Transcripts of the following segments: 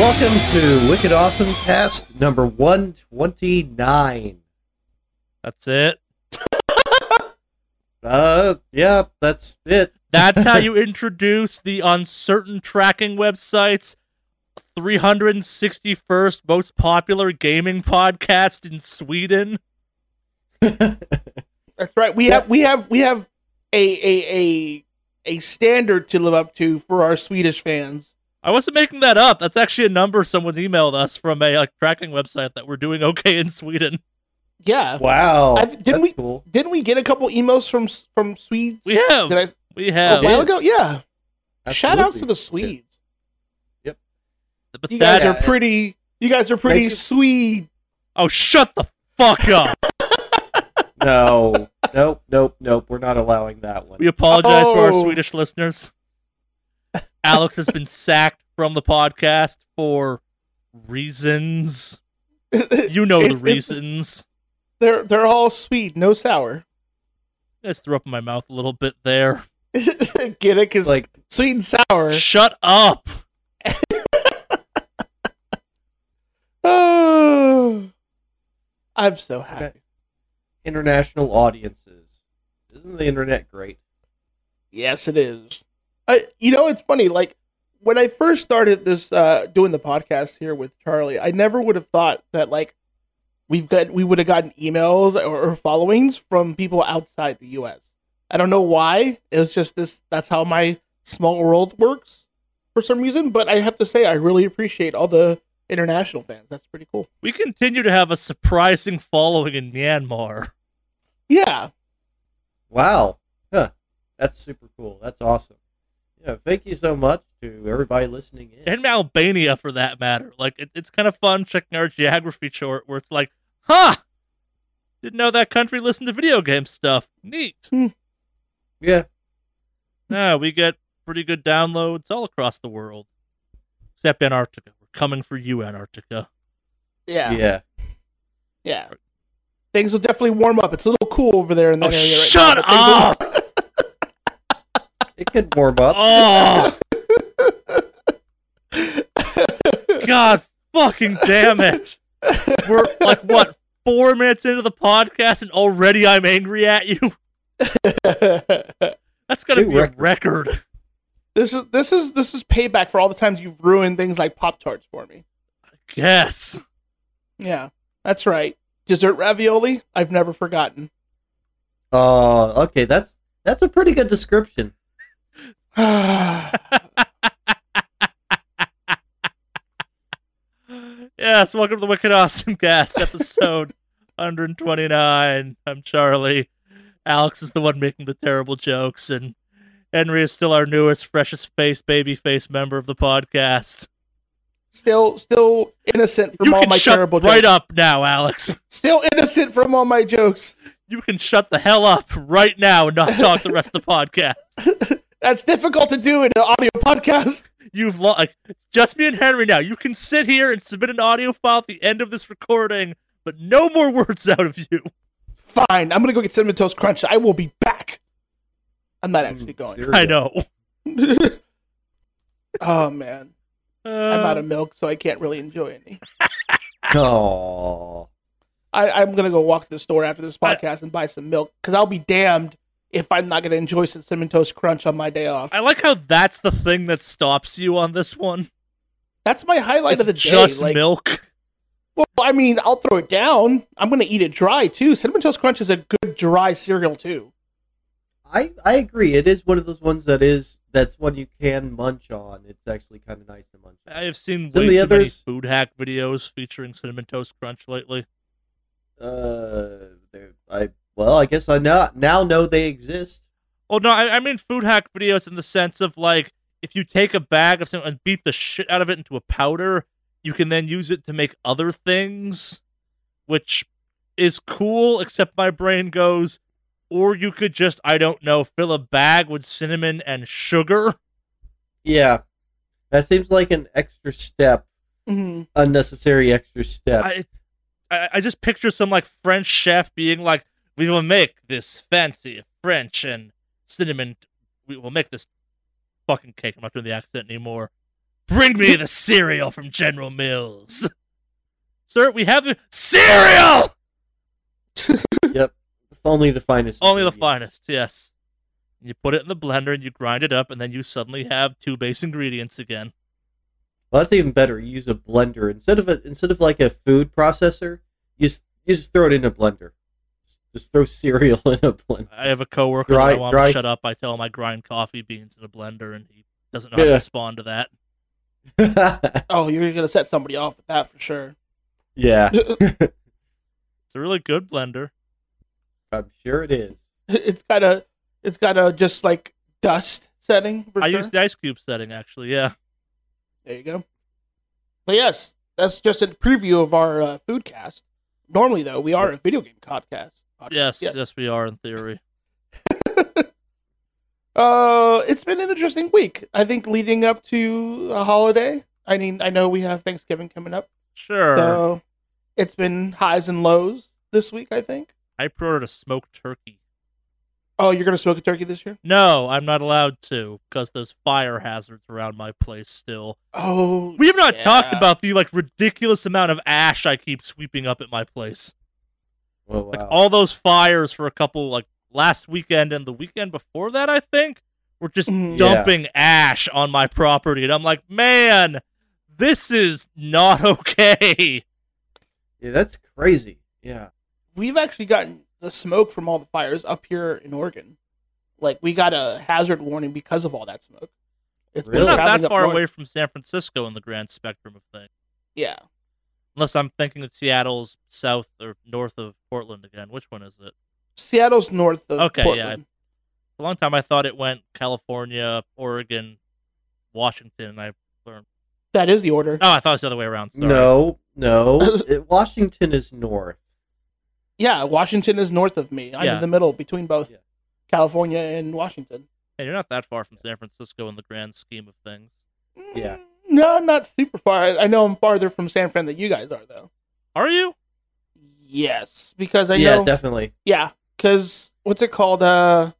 Welcome to Wicked Awesome Cast number 129. That's it. Uh, yeah, that's it. That's how you introduce the uncertain tracking websites 361st most popular gaming podcast in Sweden. That's right. We have we have we have a a a a standard to live up to for our Swedish fans. I wasn't making that up. That's actually a number someone emailed us from a like tracking website that we're doing okay in Sweden. Yeah. Wow. I- didn't that's we- cool. Didn't we get a couple emails from from Swedes? We have. Did I, We a have. while ago? Yeah. Shout outs to the Swedes. But You guys are pretty. You guys are pretty Thank you. Swede. Oh, shut the fuck up. No, nope, nope, nope. We're not allowing that one. We apologize to our Oh. Swedish listeners. Alex has been sacked from the podcast for reasons. You know the It's- it's- reasons. They're they're all sweet, no sour. I just threw up in my mouth a little bit there. Get it? Because like, sweet and sour. Shut up. Oh, I'm so happy. international audiences. Isn't the internet great? Yes, it is. I, you know, it's funny. Like when I first started this, uh, doing the podcast here with Charlie, I never would have thought that like we've got we would have gotten emails or, or followings from people outside the U.S. I don't know why. It was just this. That's how my small world works for some reason. But I have to say, I really appreciate all the international fans. That's pretty cool. We continue to have a surprising following in Myanmar. Yeah. Wow. Huh. That's super cool. That's awesome. Yeah, thank you so much to everybody listening in. And Albania, for that matter. Like, it, it's kind of fun checking our geography chart where it's like, huh! Didn't know that country listened to video game stuff. Neat. Hmm. Yeah. Yeah, we get pretty good downloads all across the world. Except Antarctica. We're coming for you, Antarctica. Yeah. Yeah. Yeah. Things will definitely warm up. It's a little cool over there in Oh, that area right shut now. but things will- up! It could warm up. Oh! God fucking damn it! We're like, what, four minutes into the podcast and already I'm angry at you? That's gonna New be a record. record. this is this is this is payback for all the times you've ruined things like Pop Tarts for me. Yes. Yeah, that's right. Dessert ravioli, I've never forgotten. Oh, okay. That's that's a pretty good description. Yes, welcome to the Wicked Awesome Cast, episode 129. I'm Charlie. Alex is the one making the terrible jokes, and Henry is still our newest, freshest face, baby face member of the podcast. still still innocent from you all can my shut terrible right jokes. Right up now, Alex. Still innocent from all my jokes. You can shut the hell up right now and not talk the rest of the podcast. That's difficult to do in an audio podcast. You've lo- like, just me and Henry now. You can sit here and submit an audio file at the end of this recording, but no more words out of you. Fine, I'm gonna go get cinnamon toast crunch. I will be back. I'm not actually going. Cereal. I know. oh man, Uh, I'm out of milk, so I can't really enjoy any. Oh. I, I'm gonna go walk to the store after this I- podcast and buy some milk because I'll be damned if I'm not gonna enjoy some cinnamon toast crunch on my day off. I like how that's the thing that stops you on this one. That's my highlight It's of the just day. Like, milk. well, I mean, I'll throw it down. I'm gonna eat it dry too. Cinnamon toast crunch is a good dry cereal too. I I agree. It is one of those ones that is that's one you can munch on. It's actually kind of nice to munch. on. I have seen Some way of the too many food hack videos featuring cinnamon toast crunch lately. Uh, they're- I well, I guess I now now know they exist. Oh no, I, I mean food hack videos in the sense of like if you take a bag of something and beat the shit out of it into a powder, you can then use it to make other things, which is cool. Except my brain goes, or you could just I don't know fill a bag with cinnamon and sugar. Yeah, that seems like an extra step, hmm unnecessary extra step. I, I I just picture some like French chef being like, "We will make this fancy French and cinnamon. We will make this fucking cake." I'm not doing the accent anymore. Bring me the cereal from General Mills. Sir, we have the cereal! Yep. Only the finest. Only the finest, yes. You put it in the blender and you grind it up, and then you suddenly have two base ingredients again. Well, that's even better. You use a blender instead of a instead of like a food processor. You just, you just throw it in a blender. Just throw cereal in a blender. I have a coworker Dry- that I want dry- to shut up. I tell him I grind coffee beans in a blender, and he doesn't know how to respond to that. Oh, you're gonna set somebody off with that for sure. yeah, It's a really good blender. I'm sure it is. it's got a, it's got a just like dust setting. For I sure. use the ice cube setting, actually, yeah. There you go. But yes, that's just a preview of our uh, food cast. Normally, though, we are a video game podcast. Podcast. Yes, yes, we are in theory. Uh, it's been an interesting week. I think leading up to a holiday. I mean, I know we have Thanksgiving coming up, Sure. so it's been highs and lows this week. I think. I pre-ordered a smoked turkey. Oh, you're gonna smoke a turkey this year? No, I'm not allowed to because there's fire hazards around my place still. Oh, We have not talked about the like ridiculous amount of ash I keep sweeping up at my place. Well, wow. Like all those fires for a couple like last weekend and the weekend before that, I think, were just Mhm. Yeah. dumping ash on my property, and I'm like, man, this is not okay. yeah, that's crazy. Yeah. we've actually gotten the smoke from all the fires up here in Oregon. Like we got a hazard warning because of all that smoke. It's Really? We're not that far north. away from San Francisco in the grand spectrum of things. Yeah. Unless I'm thinking of Seattle's south or north of Portland again. Which one is it? Seattle's north of Okay, yeah, Portland. For a long time I thought it went California, Oregon, Washington. I learned. That is the order. Oh, I thought it was the other way around. Sorry. No, no. It- Washington is north. Yeah, Washington is north of me. I'm Yeah. in the middle between both Yeah. California and Washington. Hey, you're not that far from San Francisco in the grand scheme of things. Yeah. No, not super far. I know I'm farther from San Fran than you guys are, though. Are you? Yes, because I yeah, know. definitely. Yeah, because what's it called? Uh,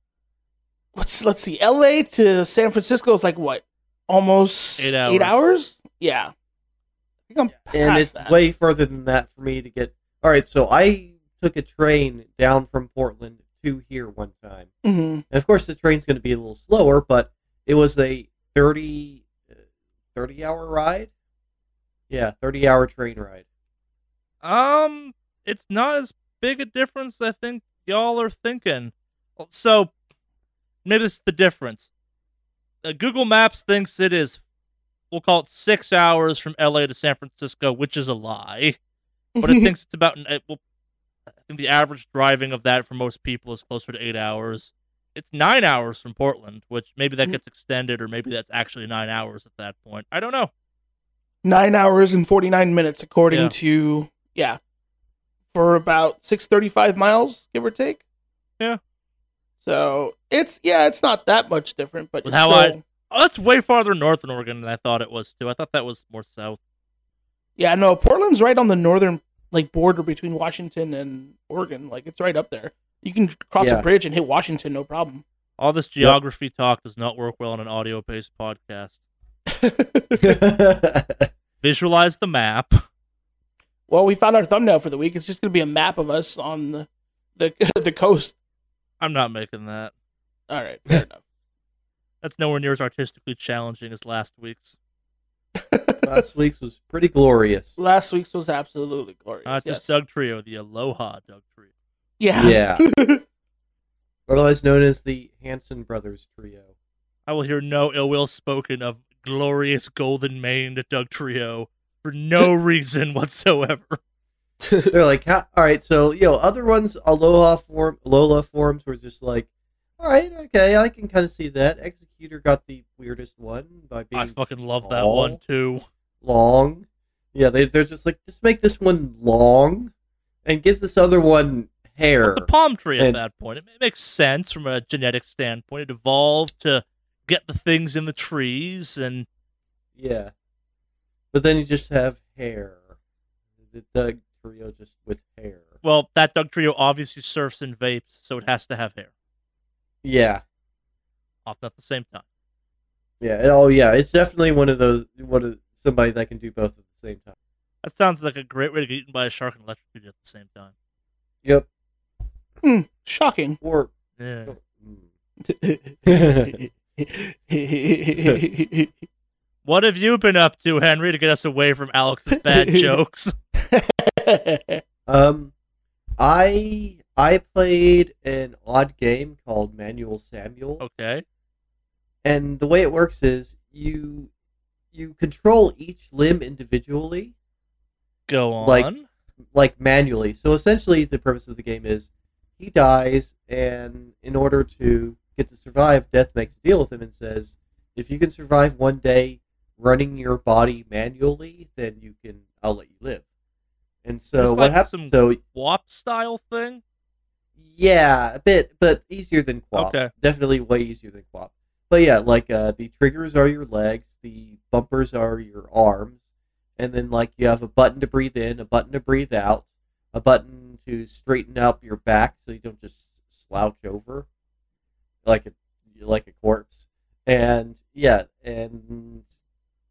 what's let's see, L.A. to San Francisco is like what, almost Eight Eight hours. hours? Yeah. I think I'm And past it's that. way further than that for me to get. All right, so I took a train down from Portland to here one time. Mhm. And of course, the train's going to be a little slower, but it was a 30, uh, 30 hour ride. Yeah, 30 hour train ride. Um, it's not as big a difference I think y'all are thinking. So maybe this is the difference. Uh, Google Maps thinks it is, we'll call it six hours from LA to San Francisco, which is a lie. But it thinks it's about. It will, I think the average driving of that for most people is closer to eight hours. It's nine hours from Portland, which maybe that Mhm. gets extended, or maybe that's actually nine hours at that point. I don't know. Nine hours and forty nine minutes, according Yeah. to yeah, for about six thirty five miles, give or take. Yeah. So it's yeah, it's not that much different, but how I- Oh, that's way farther north in Oregon than I thought it was too. I thought that was more south. Yeah, no, Portland's right on the northern like border between Washington and Oregon. Like it's right up there. You can cross Yeah. a bridge and hit Washington, no problem. All this geography talk does not work well on an audio based podcast. Visualize the map. well, we found our thumbnail for the week. It's just gonna be a map of us on the the, the coast. I'm not making that. All right, fair enough. That's nowhere near as artistically challenging as last week's. Last week's was pretty glorious. Last week's was absolutely glorious. Not just yes. Doug Trio, the Alola Doug Trio. Yeah. Yeah. Otherwise known as the Hanson Brothers Trio. I will hear no ill will spoken of glorious golden maned Dugtrio for no reason whatsoever. They're like, how, all right, so you know, other ones, Alola form, Lola forms were just like, all right, okay, I can kind of see that. Exeggutor got the weirdest one by being I fucking love that one too. long. Yeah, they they're just like, just make this one long, and give this other one hair. The palm tree at that point. It makes sense from a genetic standpoint. It evolved to get the things in the trees and Yeah, but then you just have hair. The Doug Trio just with hair. well, that Dugtrio obviously surfs and vapes, so it has to have hair. Yeah, Often at the same time. Yeah. Oh, yeah. It's definitely one of those. One of somebody that can do both at the same time. That sounds like a great way to get eaten by a shark and electrocuted at the same time. Yep. Shocking. Or. Yeah. mm. What have you been up to, Henry, to get us away from Alex's bad jokes? Um, I I played an odd game called Manual Samuel, Okay. and the way it works is you you control each limb individually, Go on. Like- like manually. So essentially, the purpose of the game is he dies, and in order to get to survive, Death makes a deal with him and says, if you can survive one day running your body manually, then you can I'll let you live. And so Just what like happens? some- So QWOP style thing? Yeah, a bit, but easier than QWOP. Okay. Definitely way easier than QWOP. But yeah, like uh, the triggers are your legs, the bumpers are your arms, and then like you have a button to breathe in, a button to breathe out, a button to straighten up your back so you don't just slouch over like a like a corpse. And yeah, and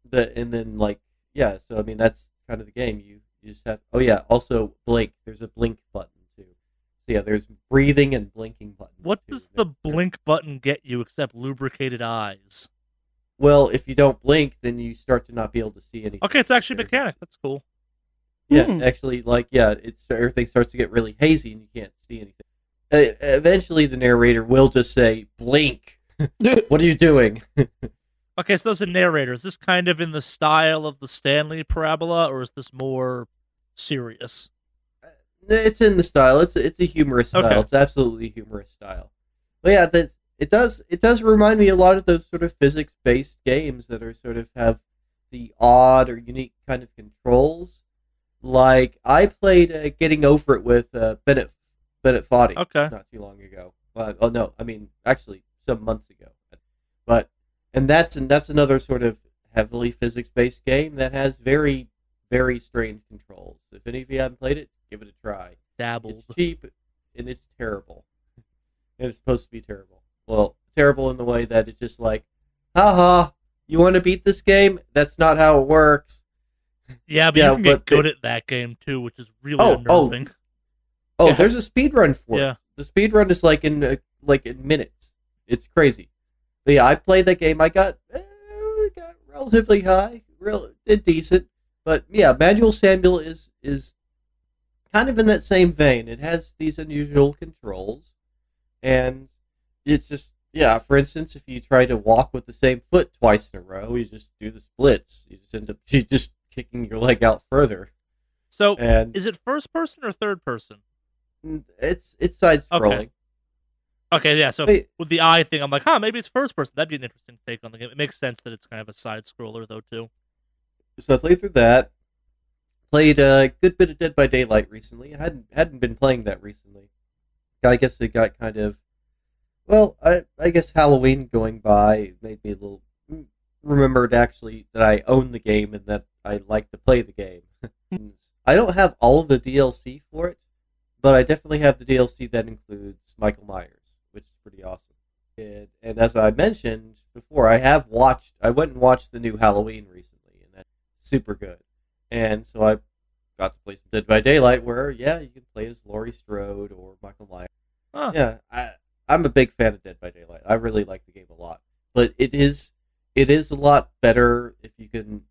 the and then like yeah, so I mean that's kind of the game. You you just have oh yeah, also blink. There's a blink button too. So yeah, there's breathing and blinking buttons. What too. does the blink button get you except lubricated eyes? Well, if you don't blink, then you start to not be able to see anything. Okay, it's actually mechanic. That's cool. Yeah, Hmm. actually, like yeah, it's everything starts to get really hazy and you can't see anything. Uh, eventually, the narrator will just say, "Blink." what are you doing? Okay, so those are narrators. Is this kind of in the style of the Stanley Parable, or is this more serious? It's in the style. It's it's a humorous style. Okay. It's absolutely humorous style. But yeah, that it does it does remind me a lot of those sort of physics based games that are sort of have the odd or unique kind of controls. Like I played uh, Getting Over It with uh, Bennett Bennett Foddy Okay. not too long ago. Oh no, I mean actually some months ago. But and that's and that's another sort of heavily physics based game that has very very strange controls. If any of you haven't played it, give it a try. Dabbled. It's cheap and it's terrible. and it's supposed to be terrible. Well, terrible in the way that it's just like, haha, you want to beat this game? That's not how it works. Yeah, but Yeah, you can get but the- good at that game too, which is really Oh, oh. unnerving. Oh, Yeah. there's a speed run for Yeah. it. The speed run is like in uh, like in minutes. It's crazy. But yeah, I played that game. I got uh, got relatively high, real did decent. But yeah, Manual Samuel is is kind of in that same vein. It has these unusual controls, and it's just yeah. For instance, if you try to walk with the same foot twice in a row, you just do the splits. You just end up you just kicking your leg out further, So, and is it first person or third person? it's it's side scrolling. Okay, yeah. So with the eye thing, I'm like, huh, maybe it's first person. That'd be an interesting take on the game. It makes sense that it's kind of a side scroller though too. so I played through that. Played a good bit of Dead by Daylight recently. I hadn't hadn't been playing that recently. I guess it got kind of well. I I guess Halloween going by made me a little mm, remembered actually that I own the game and that I like to play the game. I don't have all of the DLC for it, but I definitely have the DLC that includes Michael Myers, which is pretty awesome. And, and as I mentioned before, I have watched. I went and watched the new Halloween recently, and that's super good. And so I got to play some Dead by Daylight, where yeah, you can play as Laurie Strode or Michael Myers. Huh. Yeah, I I'm a big fan of Dead by Daylight. I really like the game a lot, but it is it is a lot better if you can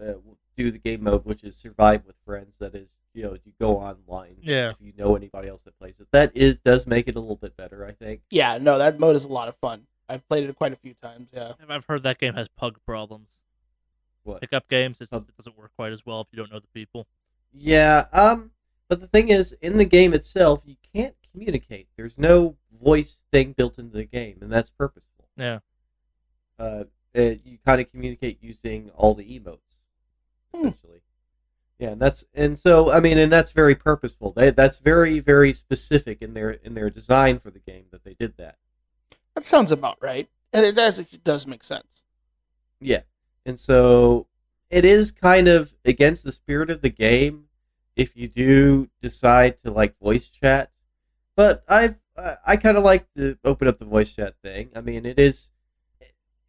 uh, do the game mode, which is survive with friends. That is, you know, you go online. Yeah. If you know anybody else that plays it, that is does make it a little bit better. I think. Yeah, no, that mode is a lot of fun. I've played it quite a few times. Yeah. I've heard that game has pug problems. What? Pickup games, it's Pug- it doesn't work quite as well if you don't know the people. Yeah, um, but the thing is, in the game itself, you can't communicate. There's no voice thing built into the game, and that's purposeful. Yeah. Uh, uh, you kind of communicate using all the emotes, Hmm. essentially. Yeah, and that's and so I mean, and that's very purposeful. They, that's very very specific in their in their design for the game that they did that. That sounds about right. And it does, it does make sense. Yeah, and so it is kind of against the spirit of the game if you do decide to like voice chat. But I I kind of like to open up the voice chat thing. I mean, it is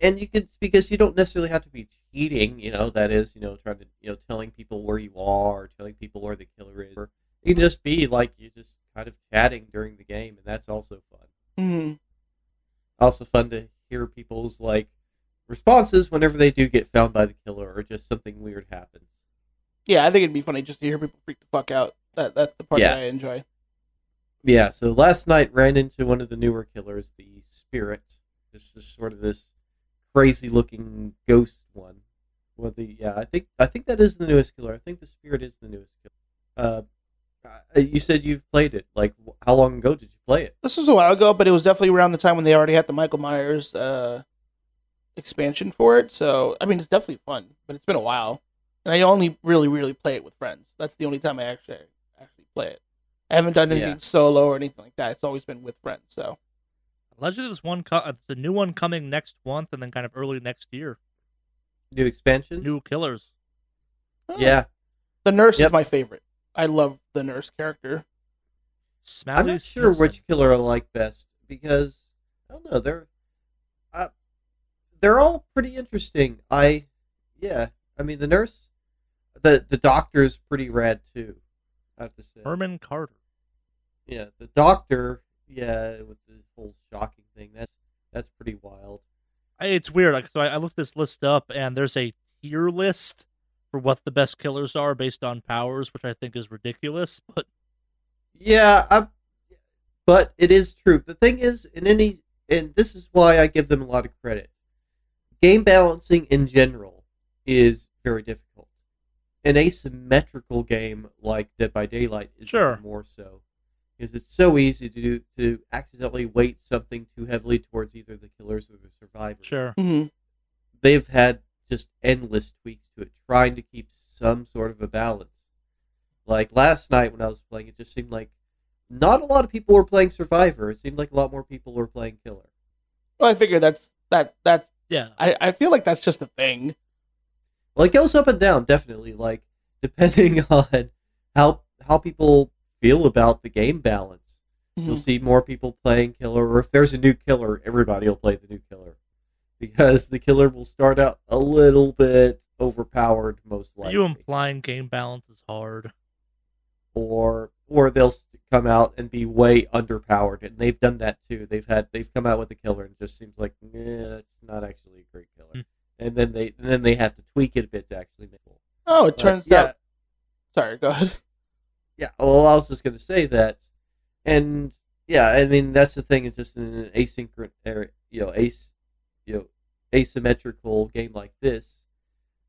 and you could because you don't necessarily have to be cheating. You know, that is, you know, trying to you know telling people where you are, telling people where the killer is. Or you can just be like you're just kind of chatting during the game, and that's also fun. hmm Also fun to hear people's like responses whenever they do get found by the killer, or just something weird happens. Yeah, I think it'd be funny just to hear people freak the fuck out. That that's the part Yeah. that I enjoy. Yeah, so last night ran into one of the newer killers, the Spirit. This is sort of this crazy looking ghost one. Well, the yeah, I think I think that is the newest killer. I think the Spirit is the newest killer. Uh, you said you've played it. Like, how long ago did you play it? This was a while ago, but it was definitely around the time when they already had the Michael Myers uh, expansion for it. So I mean, it's definitely fun, but it's been a while, and I only really, really play it with friends. That's the only time I actually actually play it. I haven't done anything Yeah. solo or anything like that. It's always been with friends. So Allegedly, there's one, co- uh, the new one coming next month, and then kind of early next year. New expansion? New killers. Yeah, the nurse Yep. is my favorite. I love the nurse character. Smiley I'm not sure Smithson. which killer I like best because I don't know. They're uh, they're all pretty interesting. I yeah. I mean, the nurse, the the doctor's pretty rad too. I have to say. Herman Carter. Yeah, the doctor. Yeah, with the whole shocking thing. That's that's pretty wild. I, it's weird. Like, so I, I looked this list up, and there's a tier list for what the best killers are based on powers, which I think is ridiculous. But Yeah, I, but it is true. The thing is, in any, and this is why I give them a lot of credit. Game balancing in general is very difficult. An asymmetrical game like Dead by Daylight is Sure. more so, because it's so easy to do to accidentally weight something too heavily towards either the killers or the survivors. sure, hmm they've had just endless tweaks to it, trying to keep some sort of a balance. Like last night when I was playing, it just seemed like not a lot of people were playing Survivor. It seemed like a lot more people were playing Killer. Well, I figure that's that that's. yeah. I, I feel like that's just a thing. Well, it goes up and down, definitely. Like depending on how how people feel about the game balance, you'll Mhm. see more people playing Killer. Or if there's a new Killer, everybody will play the new Killer because the Killer will start out a little bit overpowered, most likely. Are likely. you implying game balance is hard? or or they'll come out and be way underpowered, and they've done that too. They've had they've come out with a killer and it just seems like yeah, it's not actually a great killer, Hmm. and then they and then they have to tweak it a bit to actually make it. Oh, it But, turns yeah, out. Sorry, go ahead. Yeah. Well, I was just gonna say that, and yeah, I mean that's the thing. Is just in an asynchronous, you know, as, you know, asymmetrical game like this,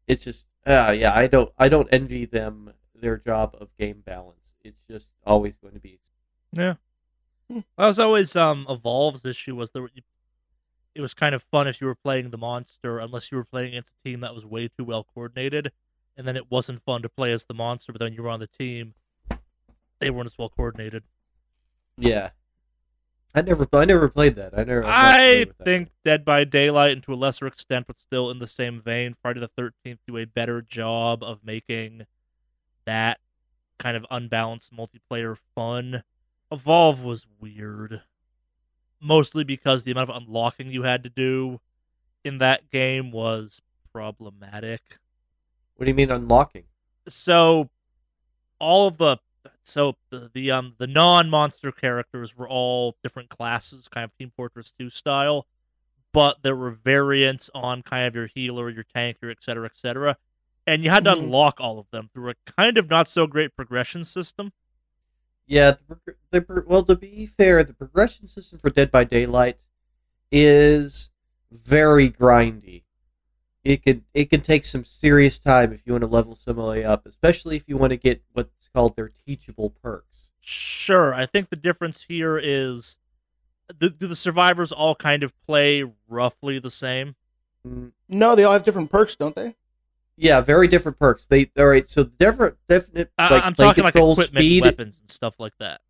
it's just, uh, yeah, I don't, I don't envy them their job of game balance. It's just always going to be Yeah. Hmm. That was always um Evolve's issue was there. It was kind of fun if you were playing the monster, unless you were playing against a team that was way too well coordinated, and then it wasn't fun to play as the monster. But then you were on the team, they weren't as well coordinated. Yeah. I never, I never played that. I never. I familiar that. think Dead by Daylight, and to a lesser extent, but still in the same vein, Friday the Thirteenth do a better job of making that kind of unbalanced multiplayer fun. Evolve was weird, mostly because the amount of unlocking you had to do in that game was problematic. What do you mean unlocking? So, all of the so the, the um the non-monster characters were all different classes, kind of Team Fortress 2 style, but there were variants on kind of your healer, your tanker, et cetera, et cetera. And you had to Mhm. unlock all of them through a kind of not so great progression system. Yeah, the, the well, to be fair, the progression system for Dead by Daylight is very grindy. It could it can take some serious time if you want to level somebody up, especially if you want to get what's called their teachable perks. Sure, I think the difference here is do, do the survivors all kind of play roughly the same? Mm, No, they all have different perks, don't they? Yeah, very different perks. They all right. So different, definite. I, like, I'm they talking like equipment, speed. weapons, and stuff like that.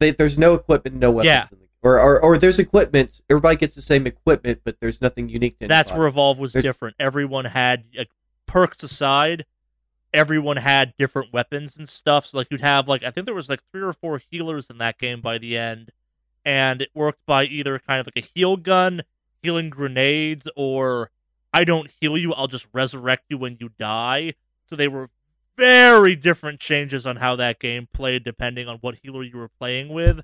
They, there's no equipment, no weapons. Yeah. In the, or, or or there's equipment. Everybody gets the same equipment, but there's nothing unique to. That's anybody. where Evolve was There's- different. Everyone had like, perks aside, everyone had different weapons and stuff. So like you'd have like I think there was like three or four healers in that game by the end, and it worked by either kind of like a heal gun, healing grenades or I don't heal you, I'll just resurrect you when you die. So they were very different changes on how that game played depending on what healer you were playing with.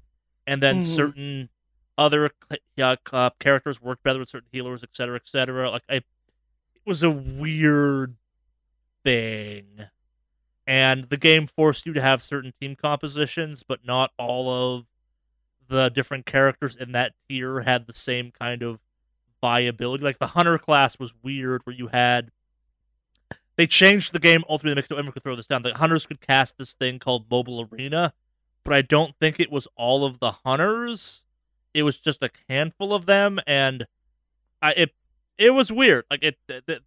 And then Mhm. certain other uh, uh, characters worked better with certain healers, et cetera, et cetera. Like, I, it was a weird thing. And the game forced you to have certain team compositions, but not all of the different characters in that tier had the same kind of viability. Like the hunter class was weird, where you had they changed the game ultimately to make it everyone could throw this down. The hunters could cast this thing called Mobile Arena, but I don't think it was all of the hunters. It was just a handful of them, and I it it was weird. Like it it,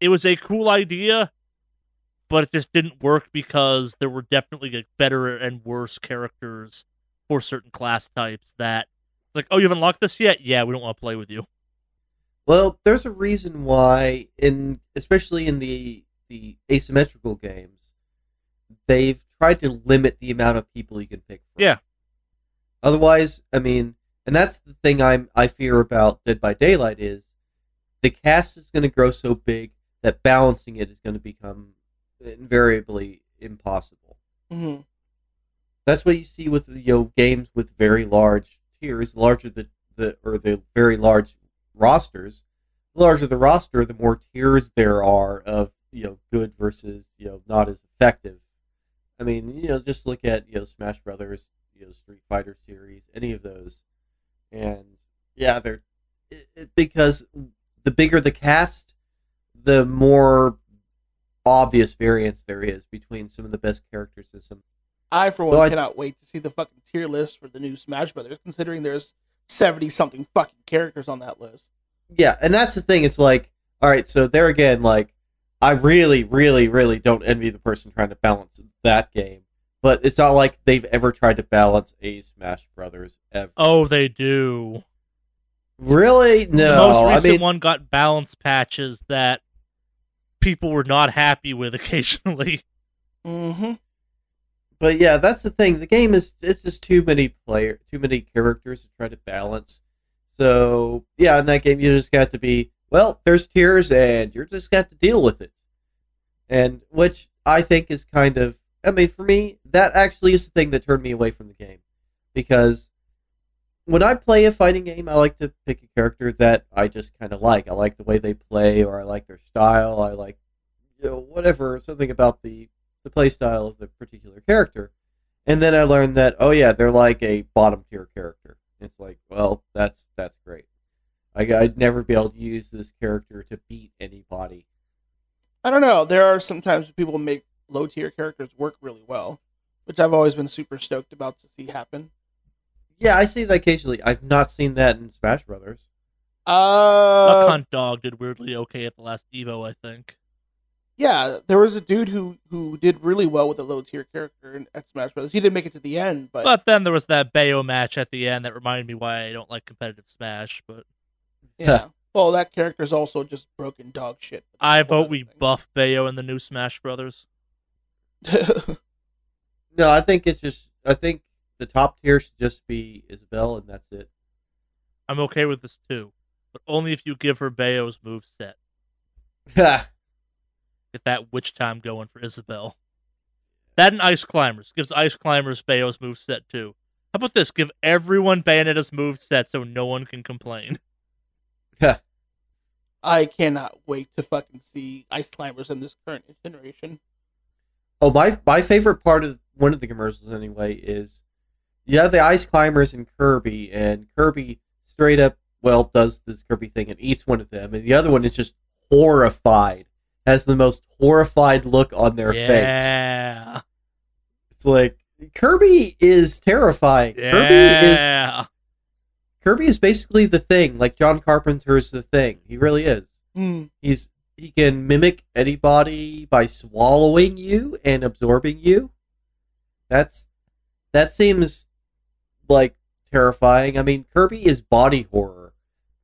it was a cool idea, but it just didn't work because there were definitely like better and worse characters for certain class types that it's like, oh, you haven't unlocked this yet? Yeah, we don't want to play with you. Well, there's a reason why, in especially in the the asymmetrical games, they've tried to limit the amount of people you can pick. From. Yeah. Otherwise, I mean, and that's the thing I'm I fear about Dead by Daylight is the cast is going to grow so big that balancing it is going to become invariably impossible. hmm That's what you see with you know games with very large tiers, larger the the or the very large rosters. The larger the roster, the more tiers there are of you know good versus you know not as effective. I mean, you know, just look at you know Smash Brothers, you know Street Fighter series, any of those, and yeah, they're it, it, because the bigger the cast, the more obvious variance there is between some of the best characters and some I, for one, Well, I- cannot wait to see the fucking tier list for the new Smash Brothers, considering there's 70 something fucking characters on that list. yeah, and that's the thing. It's like, all right, so there again, like, I really, really, really don't envy the person trying to balance that game. But it's not like they've ever tried to balance a Smash Brothers ever. Oh, they do. Really? No. the most recent I mean, one got balance patches that people were not happy with occasionally. Mm-hmm. but yeah, that's the thing. The game is it's just too many player, too many characters to try to balance. So yeah, in that game, you just got to be well. There's tiers, and you're just got to deal with it. And which I think is kind of, I mean, for me, that actually is the thing that turned me away from the game, because when I play a fighting game, I like to pick a character that I just kind of like. I like the way they play, or I like their style. I like, you know, whatever, something about the the play style of the particular character. And then I learned that, oh yeah, they're like a bottom tier character. It's like, well, that's that's great. I, I'd never be able to use this character to beat anybody. I don't know. There are sometimes people make low tier characters work really well, which I've always been super stoked about to see happen. Yeah, I see that occasionally. I've not seen that in Smash Brothers. A Uh, cunt dog did weirdly okay at the last Evo, I think. yeah, there was a dude who who did really well with a low tier character in, at Smash Brothers. He didn't make it to the end, but, But then there was that Bayo match at the end that reminded me why I don't like competitive Smash. But yeah. well, that character is also just broken dog shit. I That's vote we thing. buff Bayo in the new Smash Brothers. No, I think it's just I think the top tier should just be Isabelle and that's it. I'm okay with this too, but only if you give her Bayo's move set. Ha! Get that witch time going for Isabelle. That and Ice Climbers gives Ice Climbers Bayo's move set too. How about this? Give everyone Bayonetta's move set so no one can complain. I cannot wait to fucking see Ice Climbers in this current generation. Oh, my my favorite part of one of the commercials anyway is you have the ice climbers and Kirby, and Kirby straight up well does this Kirby thing and eats one of them, and the other one is just horrified, has the most horrified look on their face. yeah. It's like Kirby is terrifying. Kirby is Yeah. Kirby is basically the thing, like John Carpenter's the thing. He really is. Hmm. He's he can mimic anybody by swallowing you and absorbing you. That's that seems like terrifying. I mean, Kirby is body horror.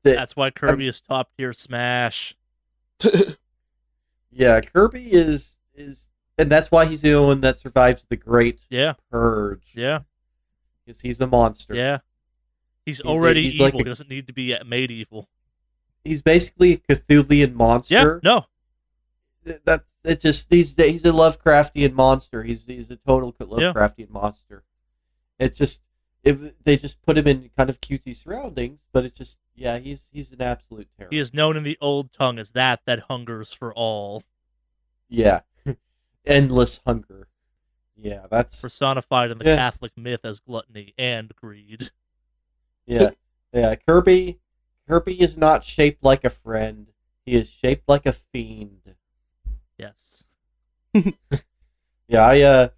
The- That's why Kirby is top tier Smash. yeah, Kirby is is, and that's why he's the only one that survives the Great Yeah. Purge. Yeah. because he's a monster. Yeah. He's He's a- already he's evil. like a- he doesn't need to be made evil. He's basically a Cthulhian Yeah, monster. no. That's it's just he's he's a Lovecraftian monster. He's he's a total Yeah. Lovecraftian monster. It's just if they just put him in kind of cutesy surroundings, but it's just yeah, he's he's an absolute terror. He is known in the old tongue as that that hungers for all, Yeah. Endless hunger. Yeah, that's personified in the Yeah. Catholic myth as gluttony and greed. yeah. Yeah, Kirby Kirby is not shaped like a friend. He is shaped like a fiend. Yes. Yeah, I uh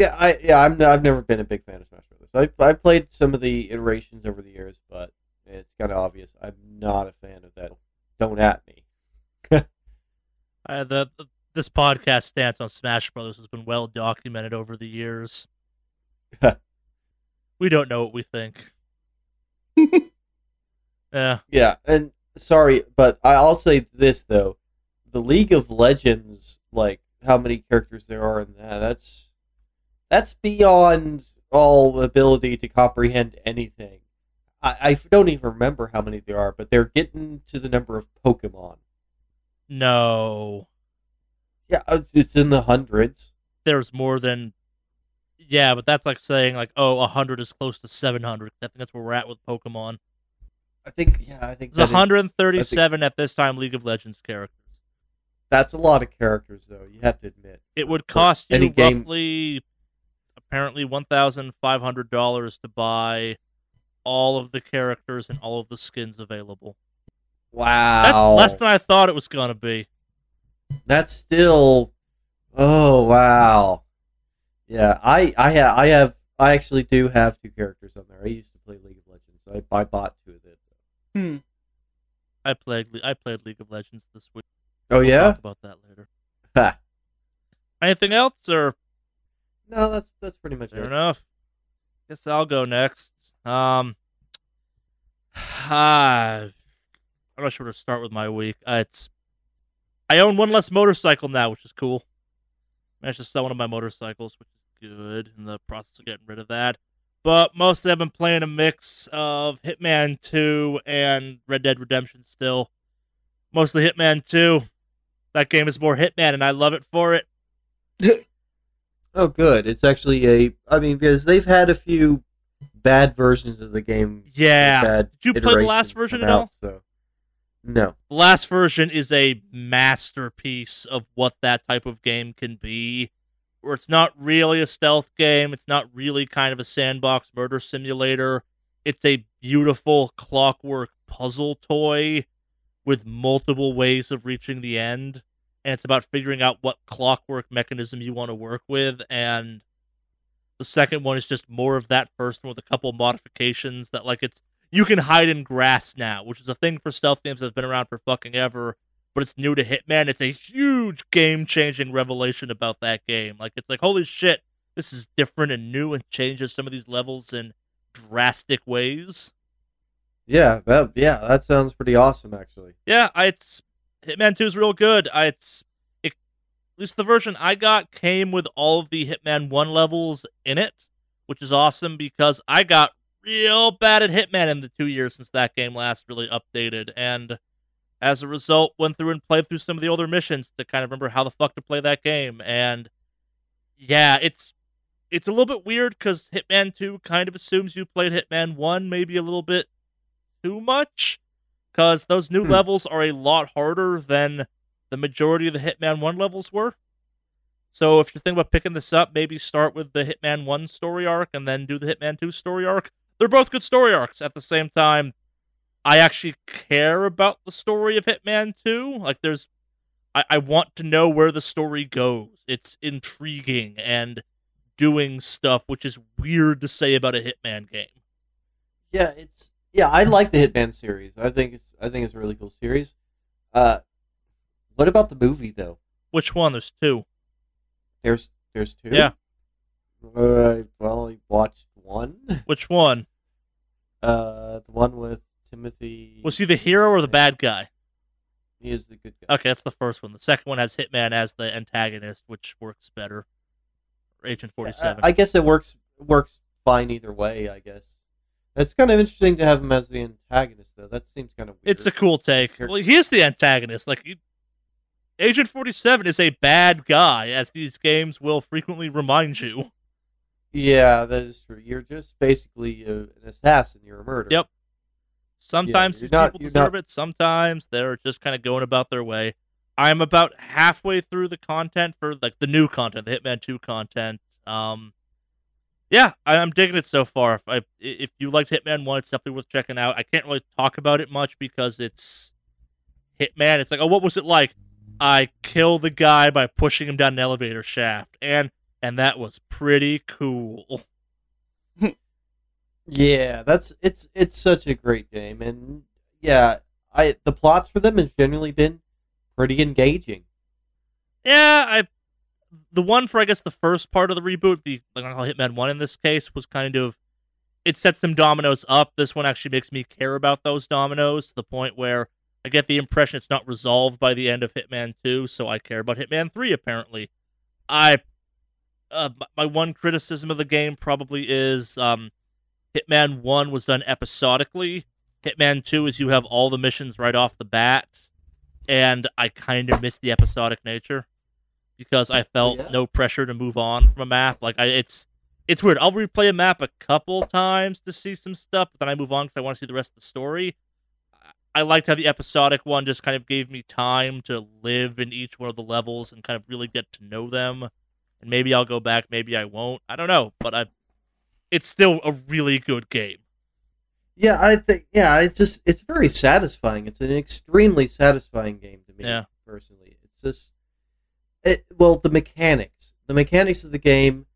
yeah, I yeah, I'm I've never been a big fan of Smash. I I played some of the iterations over the years, but it's kind of obvious I'm not a fan of that. Don't at me. Uh, the, the this podcast stance on Smash Brothers has been well documented over the years. we don't know what we think. yeah, Yeah, and sorry, but I'll say this though: the League of Legends, like how many characters there are in that, that's that's beyond all ability to comprehend anything. I, I don't even remember how many there are, but they're getting to the number of Pokemon. no, Yeah, uh, it's in the hundreds. there's more than. Yeah, but that's like saying like, oh, hundred is close to seven hundred. I think that's where we're at with Pokemon. I think, yeah, I think is- 137 at this time League of Legends characters. that's a lot of characters, though. You have to admit. It would cost you any game- roughly, apparently, one thousand five hundred dollars to buy all of the characters and all of the skins available. Wow. That's less than I thought it was gonna be. That's still. Oh wow. Yeah, I I have I have I actually do have two characters on there. I used to play League of Legends. I I bought two of it. Hmm. I played Le- I played League of Legends this week. Oh We'll yeah. talk about that later. Ha. Anything else, or No, that's that's pretty much fair it. enough? Guess I'll go next. Um, ah, I'm not sure where to start with my week. Uh, it's I own one less motorcycle now, which is cool. Managed to sell one of my motorcycles, which is good. In the process of getting rid of that, but mostly I've been playing a mix of Hitman 2 and Red Dead Redemption. Still, mostly Hitman 2. That game is more Hitman, and I love it for it. Oh, good. It's actually a. I mean, because they've had a few bad versions of the game. Yeah. Did you play the last version at all? So, no. The last version is a masterpiece of what that type of game can be. Where it's not really a stealth game, it's not really kind of a sandbox murder simulator. It's a beautiful clockwork puzzle toy with multiple ways of reaching the end. And it's about figuring out what clockwork mechanism you want to work with. And the second one is just more of that first one with a couple modifications that, like, it's you can hide in grass now, which is a thing for stealth games that's been around for fucking ever. But it's new to Hitman. It's a huge game changing revelation about that game. Like it's like holy shit, this is different and new and changes some of these levels in drastic ways. Yeah. That. Yeah. That sounds pretty awesome, actually. Yeah, it's Hitman Two is real good. I, it's it, at least the version I got came with all of the Hitman One levels in it, which is awesome because I got real bad at Hitman in the two years since that game last really updated, and as a result, went through and played through some of the older missions to kind of remember how the fuck to play that game. And yeah, it's it's a little bit weird because Hitman Two kind of assumes you played Hitman One maybe a little bit too much because those new Hmm. levels are a lot harder than the majority of the Hitman 1 levels were. So if you're thinking about picking this up, maybe start with the Hitman 1 story arc and then do the Hitman 2 story arc. They're both good story arcs. At the same time, I actually care about the story of Hitman 2. Like there's I, I want to know where the story goes. It's intriguing and doing stuff, which is weird to say about a Hitman game. Yeah, it's yeah. I like the Hitman series. I think it's I think it's a really cool series. Uh, what about the movie though? Which one? There's two. There's there's two. Yeah. Uh, well, I watched one. Which one? Uh, the one with Timothy. Was he the hero or the bad guy? He is the good guy. Okay, that's the first one. The second one has Hitman as the antagonist, which works better. Agent Forty Seven. I, I guess it works works fine either way. I guess. It's kind of interesting to have him as the antagonist, though. That seems kind of weird. It's a cool take. Well, he is the antagonist. Like, he, Agent 47 is a bad guy, as these games will frequently remind you. Yeah, that is true. You're just basically uh, an assassin. You're a murderer. Yep. Sometimes you're not- people deserve not- it. Sometimes they're just kind of going about their way. I'm about halfway through the content for like the new content, the Hitman 2 content. Um, yeah, I, I'm digging it so far. If, I, if you liked Hitman 1, it's definitely worth checking out. I can't really talk about it much because it's Hitman. It's like, oh, what was it like? I kill the guy by pushing him down an elevator shaft, and and that was pretty cool. Yeah, that's it's it's such a great game, and yeah, I the plots for them has generally been pretty engaging. Yeah, I the one for I guess the first part of the reboot, the like I call Hitman One in this case, was kind of it sets some dominoes up. This one actually makes me care about those dominoes to the point where I get the impression it's not resolved by the end of Hitman Two, so I care about Hitman Three. Apparently, I uh, my one criticism of the game probably is um, Hitman One was done episodically. Hitman Two is you have all the missions right off the bat, and I kind of miss the episodic nature because I oh, felt Yeah. no pressure to move on from a map. Like I, it's it's weird. I'll replay a map a couple times to see some stuff, but then I move on because I want to see the rest of the story. I liked how the episodic one just kind of gave me time to live in each one of the levels and kind of really get to know them. And maybe I'll go back, maybe I won't. I don't know, but I it's still a really good game. Yeah, I think yeah, it's just it's very satisfying. It's an extremely satisfying game to me Yeah. personally. It's just it well the mechanics, the mechanics of the game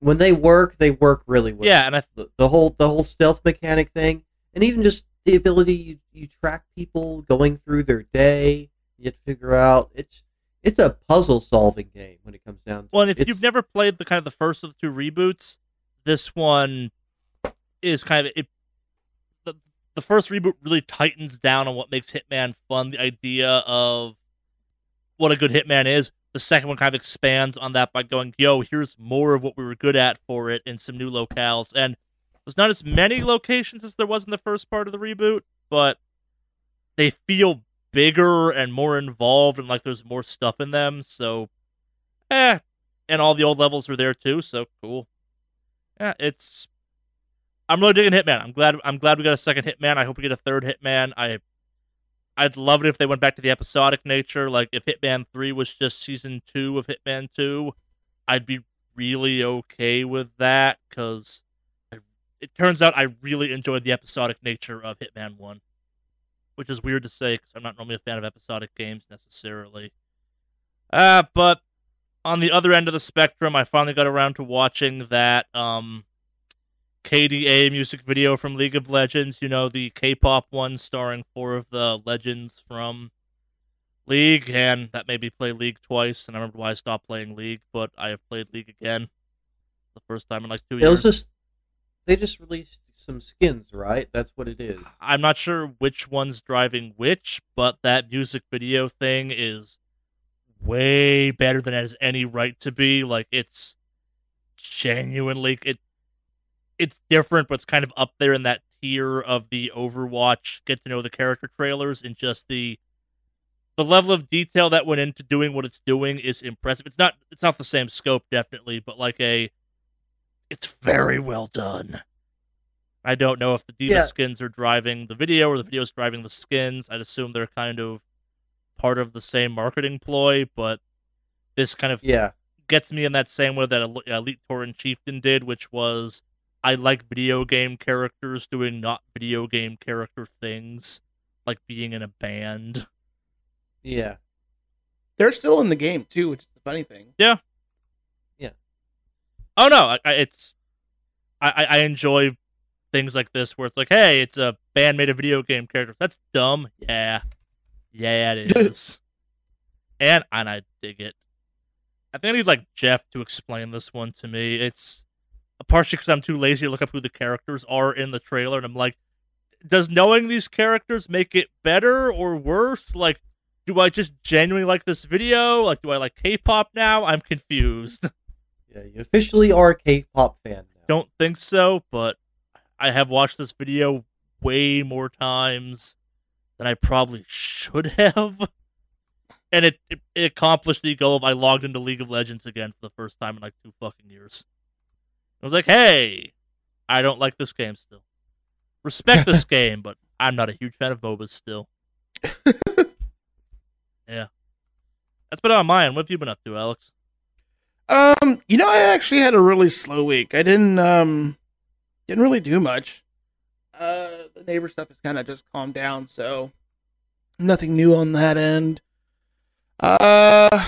when they work, they work really well. Yeah, and I the, the whole the whole stealth mechanic thing, and even just the ability you, you track people going through their day. You have to figure out it's it's a puzzle solving game when it comes down to Well, and if It's- you've never played the kind of the first of the two reboots, this one is kind of it. The, the first reboot really tightens down on what makes Hitman fun. The idea of what a good Hitman is. The second one kind of expands on that by going, "Yo, here's more of what we were good at for it in some new locales." And there's not as many locations as there was in the first part of the reboot, but they feel bigger and more involved, and like there's more stuff in them. So, eh, and all the old levels are there too. So cool. Yeah, it's. I'm really digging Hitman. I'm glad. I'm glad we got a second Hitman. I hope we get a third Hitman. I. I'd love it if they went back to the episodic nature. Like if Hitman Three was just season two of Hitman Two, I'd be really okay with that because it turns out I really enjoyed the episodic nature of Hitman One, which is weird to say because I'm not normally a fan of episodic games necessarily. Uh, but on the other end of the spectrum, I finally got around to watching that um, KDA music video from League of Legends. You know, the K-pop one starring four of the legends from League, and that made me play League twice. And I remember why I stopped playing League, but I have played League again. The first time in like two it years. was just they just released some skins, right? That's what it is. I'm not sure which one's driving which, but that music video thing is way better than it has any right to be. Like it's genuinely it it's different, but it's kind of up there in that tier of the Overwatch get to know the character trailers and just the the level of detail that went into doing what it's doing is impressive. It's not it's not the same scope definitely, but like a it's very well done. I don't know if the Diva Yeah. skins are driving the video or the video is driving the skins. I'd assume they're kind of part of the same marketing ploy, but this kind of Yeah, gets me in that same way that El- Elite Tauren Chieftain did, which was I like video game characters doing not video game character things, like being in a band. yeah. They're still in the game too, which is the funny thing. Yeah. Yeah. Oh no, I, I, it's I, I I enjoy things like this where it's like, hey, it's a band made a video game character. That's dumb. Yeah, yeah, it is. and and I dig it. I think I need like Jeff to explain this one to me. It's partially because I'm too lazy to look up who the characters are in the trailer, and I'm like, does knowing these characters make it better or worse? Like, do I just genuinely like this video? Like, do I like K-pop now? I'm confused. Yeah, you officially are a K-pop fan now. don't think so, but I have watched this video way more times than I probably should have. And it, it, it accomplished the goal of I logged into League of Legends again for the first time in like two fucking years. I was like, hey, I don't like this game still. Respect this game, but I'm not a huge fan of MOBAs still. yeah. That's been on my mine. What have you been up to, Alex? Um, you know, I actually had a really slow week. I didn't um didn't really do much. Uh the neighbor stuff has kind of just calmed down, so nothing new on that end. Uh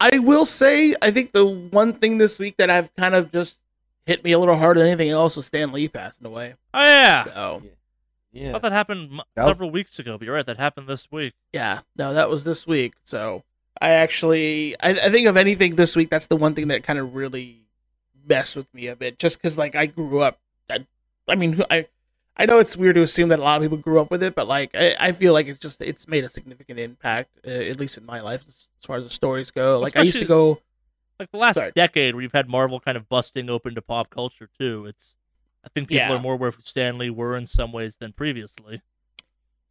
I will say I think the one thing this week that I've kind of just hit me a little harder than anything else was Stan Lee passing away. Oh, yeah. So I Yeah. thought that happened m- That was- several weeks ago, but you're right. That happened this week. yeah, no, that was this week. So I actually, I, I think of anything this week, that's the one thing that kind of really messed with me a bit. Just because, like, I grew up. I, I mean, I, I know it's weird to assume that a lot of people grew up with it, but like, I, I feel like it's just it's made a significant impact, uh, at least in my life, as, as far as the stories go. Like, I used to go. Like the last Sorry. decade where you've had Marvel kind of busting open to pop culture, too. It's. I think people Yeah. are more aware of who Stan Lee were in some ways than previously.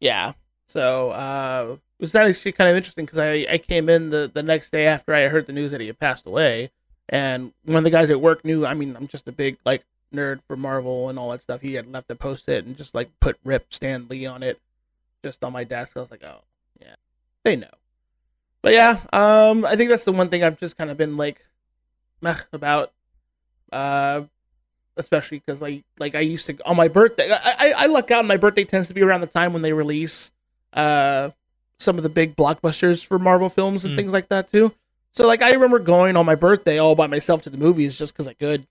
Yeah. So uh, it was actually kind of interesting because I, I came in the, the next day after I heard the news that he had passed away, and one of the guys at work knew. I mean, I'm just a big like nerd for Marvel and all that stuff. He had left a post it and just like put "Rip Stan Lee" on it, just on my desk. I was like, oh yeah, they know. But yeah, um, I think that's the one thing I've just kind of been like, meh about. Uh, especially because like like I used to on my birthday. I, I I luck out. and My birthday tends to be around the time when they release uh some of the big blockbusters for Marvel films and Mm. things like that too. So like I remember going on my birthday all by myself to the movies just because I could,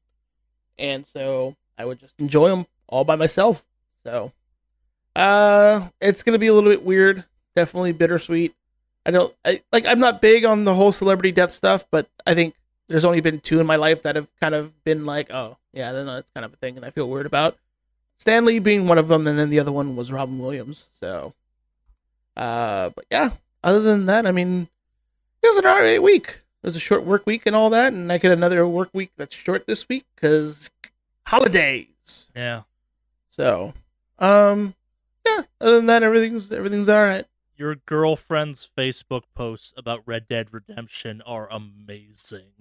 and so I would just enjoy them all by myself. So uh, it's gonna be a little bit weird. Definitely bittersweet. I don't I, like. I'm not big on the whole celebrity death stuff, but I think there's only been two in my life that have kind of been like, oh yeah, then that's kind of a thing, and I feel weird about. Stan Lee being one of them, and then the other one was Robin Williams. So, uh, but yeah. Other than that, I mean, it was an alright week. It was a short work week and all that, and I get another work week that's short this week because holidays. Yeah. So, um, yeah. Other than that, everything's everything's all right. Your girlfriend's Facebook posts about Red Dead Redemption are amazing.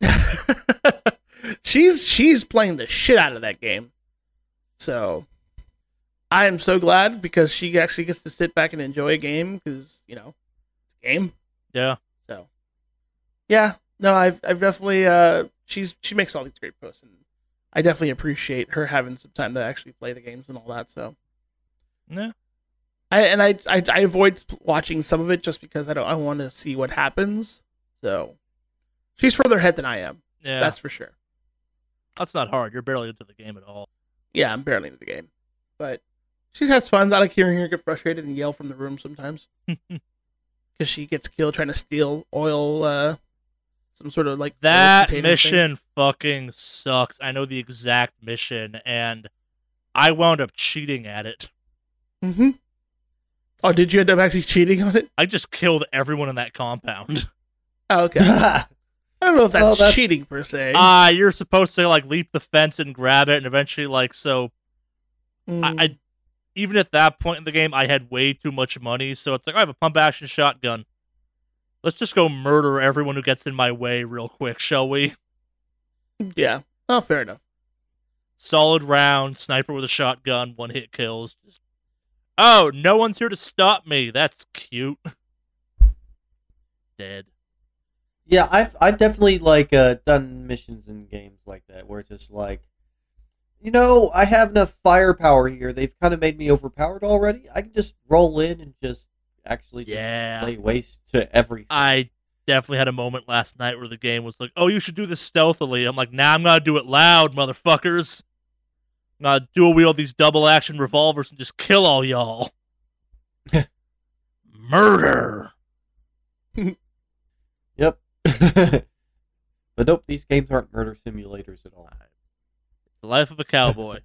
she's she's playing the shit out of that game. So I am so glad because she actually gets to sit back and enjoy a game because you know it's a game. Yeah. So yeah, no, I've I've definitely uh she's she makes all these great posts and I definitely appreciate her having some time to actually play the games and all that. So Yeah. I and I I, I avoid watching some of it just because I don't I want to see what happens. So she's further ahead than I am. Yeah. That's for sure. That's not hard. You're barely into the game at all. Yeah, I'm barely into the game, but she has fun. I like hearing her get frustrated and yell from the room sometimes because she gets killed trying to steal oil, uh, some sort of like That container thing. mission fucking sucks. I know the exact mission, and I wound up cheating at it. Mm-hmm. Oh, did you end up actually cheating on it? I just killed everyone in that compound. Oh, okay. I don't know if that's, Well, that's- cheating per se. Ah, you're supposed to like leap the fence and grab it, and eventually, like, so Mm. I, I even at that point in the game, I had way too much money, so it's like I have a pump action shotgun. Let's just go murder everyone who gets in my way real quick, shall we? yeah. Oh, fair enough. Solid round, sniper with a shotgun, one hit kills. Just... Oh, no one's here to stop me. That's cute. Dead. Yeah, I've I've definitely like uh, done missions in games like that where it's just like, you know, I have enough firepower here. They've kind of made me overpowered already. I can just roll in and just actually just Yeah. lay waste to everything. I definitely had a moment last night where the game was like, "Oh, you should do this stealthily." I'm like, "Nah, I'm gonna do it loud, motherfuckers. I'm gonna dual wield these double action revolvers and just kill all y'all." Murder. Yep. but nope, these games aren't murder simulators at all. It's the life of a cowboy.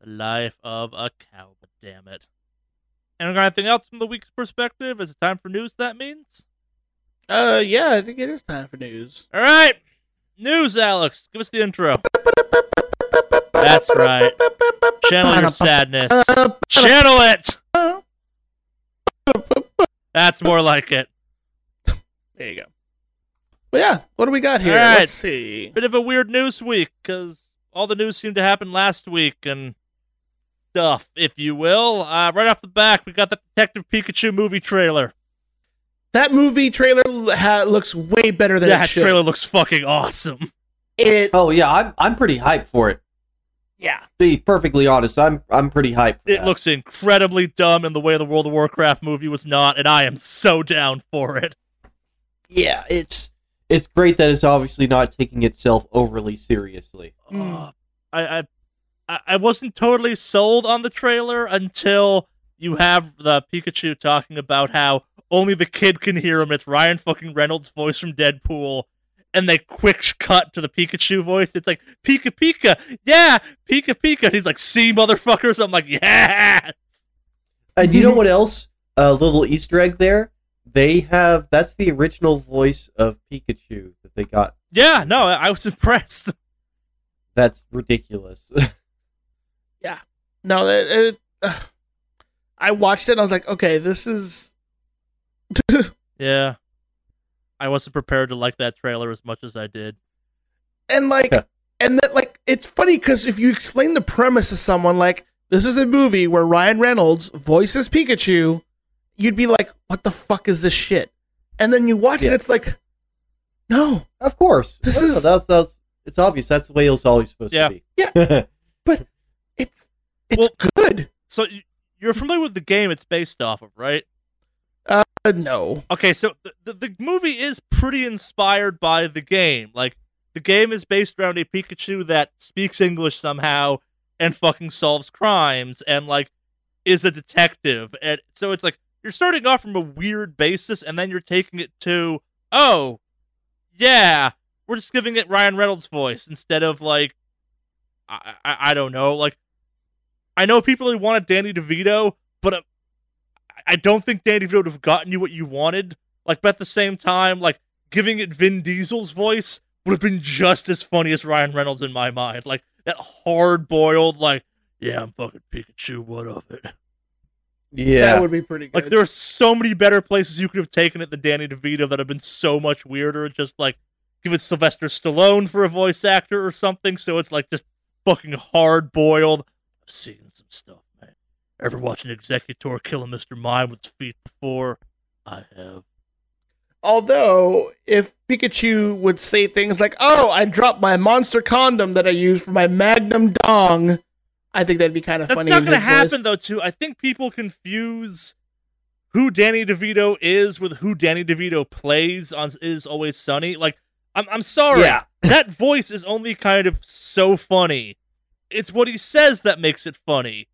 the life of a cow. But damn it. And we got anything else from the week's perspective? Is it time for news? That means. Uh, yeah, I think it is time for news. All right, news, Alex. Give us the intro. That's right. Channel your sadness. Channel it. That's more like it. There you go. But yeah, what do we got here? All right. Let's see. Bit of a weird news week because all the news seemed to happen last week and stuff, if you will. Uh, right off the back, we got the Detective Pikachu movie trailer. That movie trailer ha- looks way better than it That should. trailer looks fucking awesome. It, Oh yeah, I'm I'm pretty hyped for it. Yeah. To be perfectly honest, I'm I'm pretty hyped. It that. looks incredibly dumb in the way the World of Warcraft movie was not, and I am so down for it. yeah, it's it's great that it's obviously not taking itself overly seriously. Uh, I I I wasn't totally sold on the trailer until you have the Pikachu talking about how only the kid can hear him. It's Ryan fucking Reynolds' voice from Deadpool. And they quick cut to the Pikachu voice. It's like Pika Pika, yeah, Pika Pika. And he's like, "See, motherfuckers!" I'm like, "Yes." And you know what else? A little Easter egg there. They have that's the original voice of Pikachu that they got. Yeah, no, I, I was impressed. That's ridiculous. Yeah, no, it, it, uh, I watched it and I was like, okay, this is. Yeah, I wasn't prepared to like that trailer as much as I did. and like, Yeah. and that, like, it's funny because if you explain the premise to someone, like, this is a movie where Ryan Reynolds voices Pikachu, you'd be like, what the fuck is this shit? And then you watch it, it's like, no, of course, This No, no, is- that's, that's it's obvious. That's the way it's always supposed Yeah. to be. Yeah. But it's it's Well- good. So you're familiar with the game it's based off of, right? Uh, no. Okay, so the, the, the movie is pretty inspired by the game. Like, the game is based around a Pikachu that speaks English somehow and fucking solves crimes and, like, is a detective. And so it's like, you're starting off from a weird basis and then you're taking it to, oh, yeah, we're just giving it Ryan Reynolds' voice instead of, like, I, I, I don't know. Like, I know people really wanted Danny DeVito, but uh, I don't think Danny DeVito would have gotten you what you wanted. Like, but at the same time, like giving it Vin Diesel's voice would have been just as funny as Ryan Reynolds in my mind. Like that hard boiled, like, yeah, I'm fucking Pikachu. What of it? Yeah, That would be pretty good. Like, there are so many better places you could have taken it than Danny DeVito that have been so much weirder. Just like give it Sylvester Stallone for a voice actor or something. So it's like just fucking hard boiled. I've seen some stuff, man. Ever watch an Exeggutor kill a Mr. Mime with his feet before? I have. Although, if Pikachu would say things like, "Oh, I dropped my monster condom that I use for my Magnum dong," I think that'd be kind of That's funny. That's not going to happen voice. though. Too, I think people confuse who Danny DeVito is with who Danny DeVito plays on Is Always Sunny. Like, I'm I'm sorry, Yeah. that voice is only kind of so funny. It's what he says that makes it funny.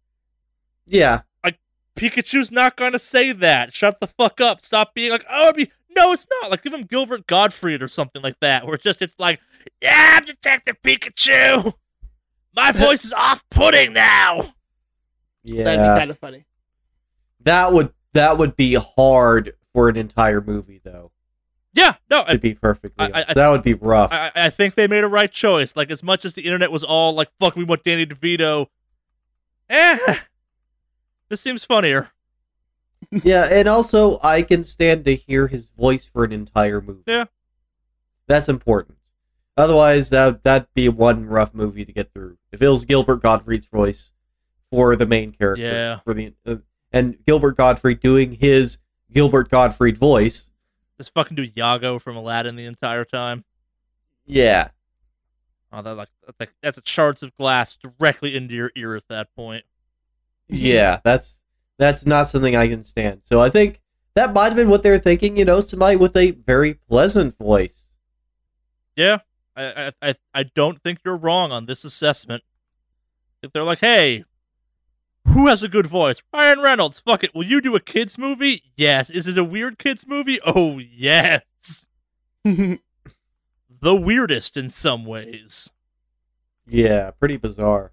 Yeah. Like Pikachu's not going to say that. Shut the fuck up. Stop being like, oh, be no, it's not. Like, give him Gilbert Gottfried or something like that, where it's just it's like, yeah, I'm Detective Pikachu. My voice is off-putting now. Yeah, That'd be kind of funny. that would that would be hard for an entire movie, though. Yeah, no, To be perfectly I- I- that would be rough. I, I think they made a right choice. Like as much as the internet was all like, "Fuck, we want Danny DeVito," eh, this seems funnier. yeah, and also I can stand to hear his voice for an entire movie. Yeah. that's important. Otherwise, that that'd be one rough movie to get through. If it was Gilbert Gottfried's voice for the main character, Yeah. for the uh, and Gilbert Gottfried doing his Gilbert Gottfried voice, Just fucking do Iago from Aladdin the entire time. yeah, Oh, that like that's like that's a shards of glass directly into your ear at that point. Mm-hmm. yeah, that's that's not something I can stand. So I think that might have been what they're thinking. You know, somebody with a very pleasant voice. Yeah, I I I, don't think you're wrong on this assessment. If they're like, hey, who has a good voice? Ryan Reynolds. Fuck it. Will you do a kids movie? Yes. Is it a weird kids movie? Oh yes. The weirdest in some ways. Yeah, pretty bizarre.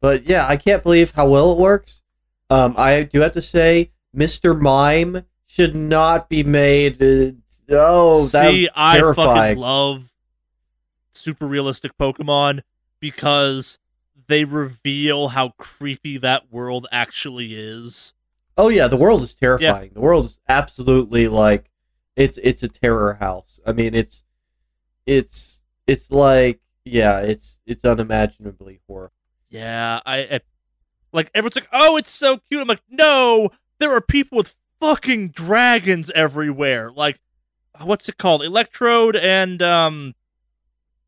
But yeah, I can't believe how well it works. Um, I do have to say, Mr. Mime should not be made. Uh, oh, See, I fucking love super realistic Pokemon because they reveal how creepy that world actually is. Oh yeah, the world is terrifying. The world is absolutely like it's it's a terror house. I mean, it's it's it's like yeah, it's it's unimaginably horrible. Yeah, I, I like everyone's like, "Oh, it's so cute." I'm like, "No, there are people with fucking dragons everywhere." Like, what's it called? Electrode and um,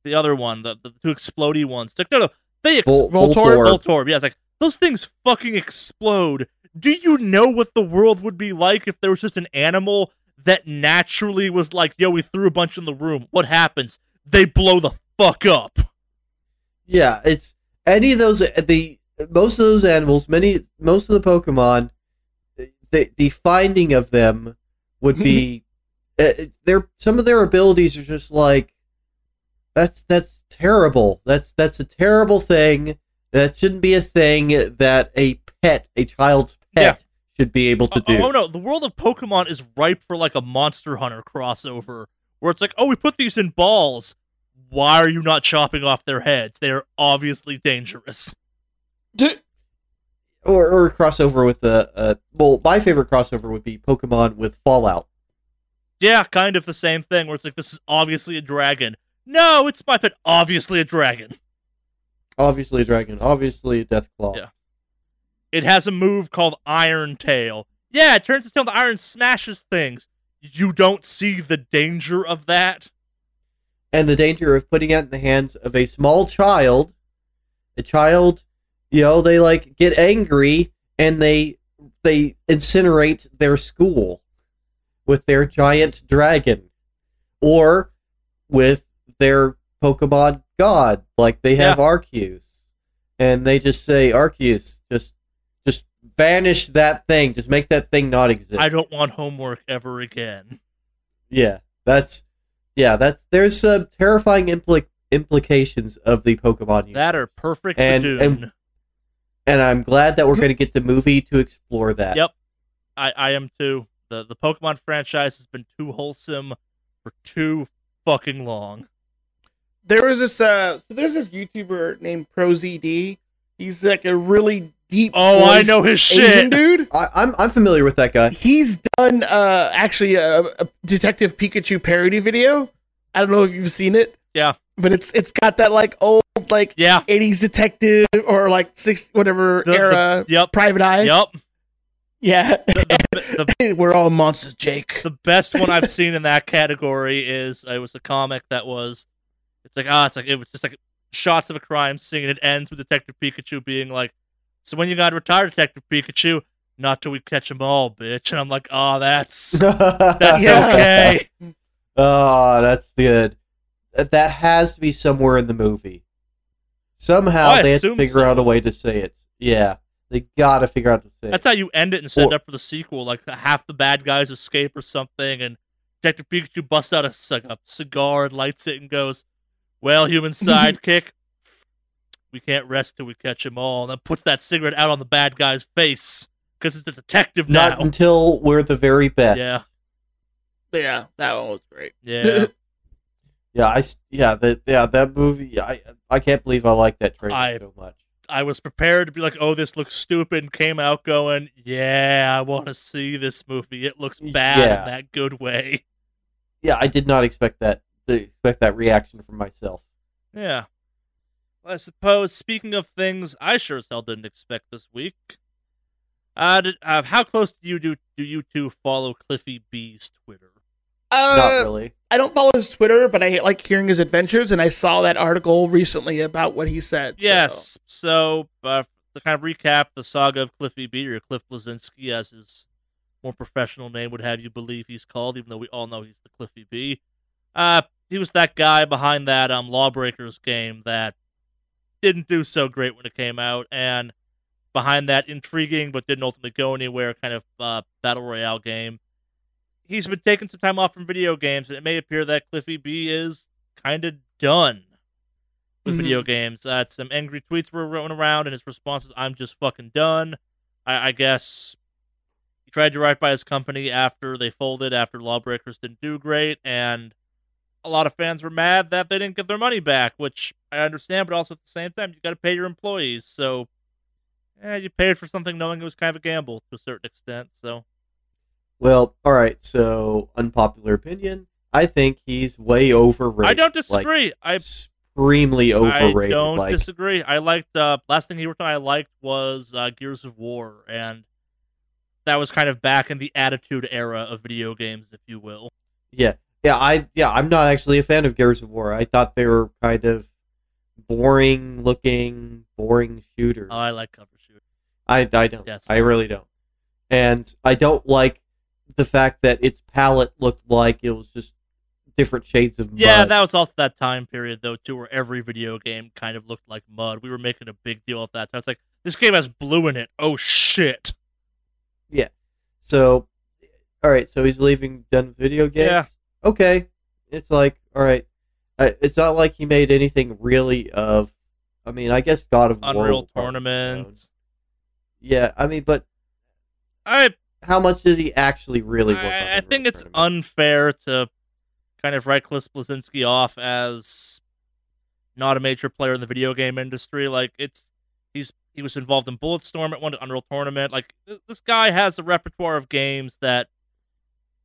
the other one, the the two explodey ones. Like, no, no, they ex- Vol- Voltorb? Voltorb. Voltorb. Yeah, it's like those things fucking explode. Do you know what the world would be like if there was just an animal that naturally was like, "Yo, we threw a bunch in the room. What happens? They blow the fuck up." Yeah, it's any of those the most of those animals, many most of the Pokemon, the the finding of them would be uh, their some of their abilities are just like that's that's terrible. That's that's a terrible thing. That shouldn't be a thing that a pet, a child's pet, should be able to Oh, do. oh no, the world of Pokemon is ripe for like a Monster Hunter crossover, where it's like, oh, we put these in balls. Why are you not chopping off their heads? They are obviously dangerous. Or or crossover with the uh, well, my favorite crossover would be Pokemon with Fallout. Yeah, kind of the same thing, where it's like, this is obviously a dragon. No, it's my pet, obviously a dragon. Obviously a dragon, obviously a Deathclaw. Yeah. It has a move called Iron Tail. Yeah, it turns its tail into iron, smashes things. You don't see the danger of that. And the danger of putting it in the hands of a small child. A child, you know, they like get angry and they they incinerate their school with their giant dragon, or with their Pokemon god, like they have Arceus, and they just say Arceus, just just banish that thing, just make that thing not exist. I don't want homework ever again. Yeah, that's yeah, that's there's some terrifying impli- implications of the Pokemon universe. That are perfect And- Badoon. and- and I'm glad that we're going to get the movie to explore that. Yep. I, I am too. The the Pokemon franchise has been too wholesome for too fucking long. there was this uh so there's this YouTuber named ProZD. He's like a really deep Oh, I know his Asian shit. dude. I, I'm I'm familiar with that guy. He's done uh actually a, a Detective Pikachu parody video. I don't know if you've seen it. Yeah. But it's it's got that like old like Yeah. 80s detective or like six whatever The- the- era Yep. private eye. Yep. Yeah. The, the, We're all monsters, Jake. the best one I've seen in that category is it was a comic that was it's like ah it's like it was just like shots of a crime scene and it ends with Detective Pikachu being like so when you got to retire Detective Pikachu not till we catch them all bitch and I'm like oh that's that's Yeah. okay Oh, that's good. That that has to be somewhere in the movie. Somehow Oh, I they have to assume figure so. out a way to say it. Yeah, they got to figure out to say That's it. how you end it and set Or- up for the sequel. Like half the bad guys escape or something, and Detective Pikachu busts out a, c- a cigar and lights it and goes, "Well, human sidekick, we can't rest till we catch them all." And then puts that cigarette out on the bad guy's face because it's a detective now. Not until we're the very best. yeah, Yeah, that one was great. yeah. Yeah, I yeah that yeah that movie. I I can't believe I like that trailer I- so much. I was prepared to be like, "Oh, this looks stupid," and came out going, "Yeah, I want to see this movie. It looks bad Yeah. in that good way." Yeah, I did not expect that to expect that reaction from myself. Yeah. Well, I suppose, speaking of things I sure as hell didn't expect this week, uh, did, uh, how close do you do, do you two follow Cliffy B's Twitter? Uh, not really. I don't follow his Twitter, but I like hearing his adventures, and I saw that article recently about what he said. so- Yes. So, uh, to kind of recap the saga of Cliffy B, or Cliff Bleszinski, as his more professional name would have you believe he's called, even though we all know he's the Cliffy B. Uh, he was that guy behind that um Lawbreakers game that didn't do so great when it came out, and behind that intriguing but didn't ultimately go anywhere kind of uh, battle royale game. He's been taking some time off from video games, and it may appear that Cliffy B is kind of done with Mhm. video games. Uh, some angry tweets were going around, and his response was, "I'm just fucking done." I, I guess he tried to write by his company after they folded, after Lawbreakers didn't do great, and a lot of fans were mad that they didn't get their money back, which I understand, but also at the same time, you got to pay your employees. So, yeah, you paid for something knowing it was kind of a gamble to a certain extent. So, Well, all right. So, unpopular opinion. I think he's way overrated. I don't like, disagree. I extremely overrated. I don't like, disagree. I liked uh last thing he worked on I liked was uh, Gears of War and that was kind of back in the attitude era of video games, if you will. yeah, yeah. I yeah. I'm not actually a fan of Gears of War. I thought they were kind of boring looking, boring shooters. Oh, I like cover shooters. I I don't. Yes. I really don't. And I don't like the fact that its palette looked like it was just different shades of mud. Yeah, that was also that time period though too, where every video game kind of looked like mud. We were making a big deal of that. So it's like this game has blue in it. Oh shit! Yeah. So, all right. So he's leaving done video games. Yeah. Okay. It's like all right. It's not like he made anything really of. I mean, I guess God of Unreal will probably be known. Tournament. Yeah, I mean, but I how much did he actually really work on? I, I think it's Tournament? unfair to kind of write Cliff Bleszinski off as not a major player in the video game industry. Like it's he's he was involved in Bulletstorm at one Unreal Tournament. Like this guy has a repertoire of games that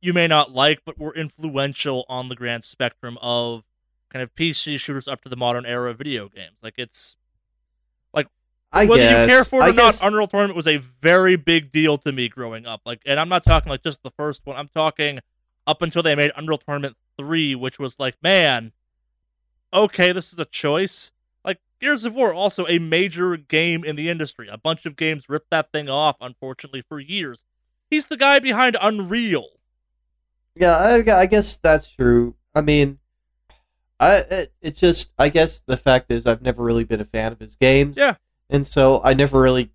you may not like, but were influential on the grand spectrum of kind of PC shooters up to the modern era of video games. Like it's like I whether guess. you care for it I or guess, not, Unreal Tournament was a very big deal to me growing up. Like, and I'm not talking like just the first one. I'm talking up until they made Unreal Tournament three, which was like, man, okay, this is a choice. Like Gears of War, also a major game in the industry. A bunch of games ripped that thing off, unfortunately, for years. He's the guy behind Unreal. Yeah, I, I guess that's true. I mean, I it, it's just I guess the fact is I've never really been a fan of his games. Yeah. and so I never really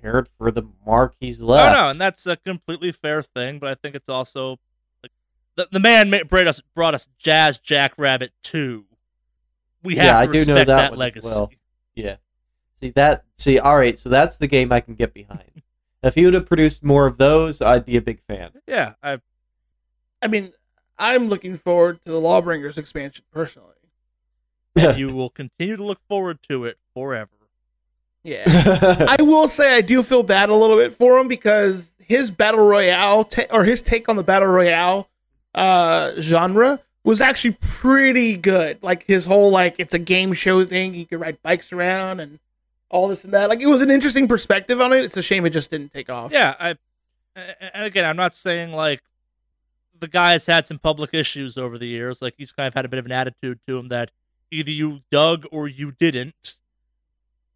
cared for the mark he's left. don't know, and that's a completely fair thing. But I think it's also like the the man ma- brought us brought us Jazz Jackrabbit two. We have Yeah, to I do know that that, legacy. well. Yeah. See that? See, all right. So that's the game I can get behind. if he would have produced more of those, I'd be a big fan. Yeah, I I mean, I'm looking forward to the Lawbringers expansion personally. you will continue to look forward to it forever. Yeah. I will say I do feel bad a little bit for him because his battle royale ta- or his take on the battle royale uh, genre was actually pretty good. Like his whole like it's a game show thing. You could ride bikes around and all this and that. Like it was an interesting perspective on it. It's a shame it just didn't take off. Yeah, I and again, I'm not saying like the guy has had some public issues over the years. Like he's kind of had a bit of an attitude to him that either you dug or you didn't.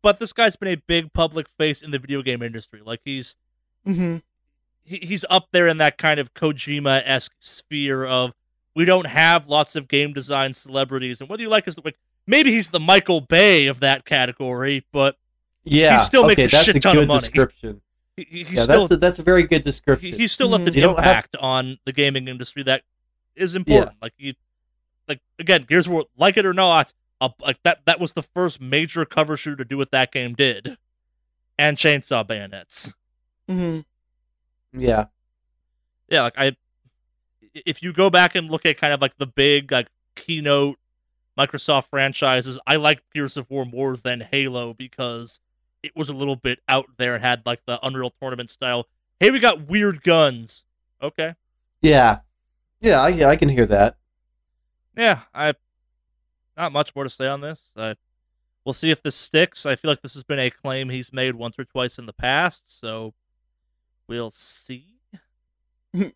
But this guy's been a big public face in the video game industry. Like he's hmm he, he's up there in that kind of Kojima esque sphere of we don't have lots of game design celebrities, and whether you like his like maybe he's the Michael Bay of that category, but yeah, He still makes a that's shit a ton of good money. descripted he, he- he's Yeah, still that's a, that's a very good he, description. he's still left an You don't have- impact on the gaming industry that is important. Like you, like again, Gears of War, like it or not, uh, like that that was the first major cover shooter to do what that game did, and chainsaw bayonets. hmm yeah, yeah, like I, if you go back and look at kind of like the big like keynote Microsoft franchises, I like Gears of War more than Halo because it was a little bit out there and had like the Unreal Tournament style. Hey, we got weird guns. Okay, yeah, yeah. I, I can hear that. yeah, I not much more to say on this. I, we'll see if this sticks. I feel like this has been a claim he's made once or twice in the past, so we'll see. Moving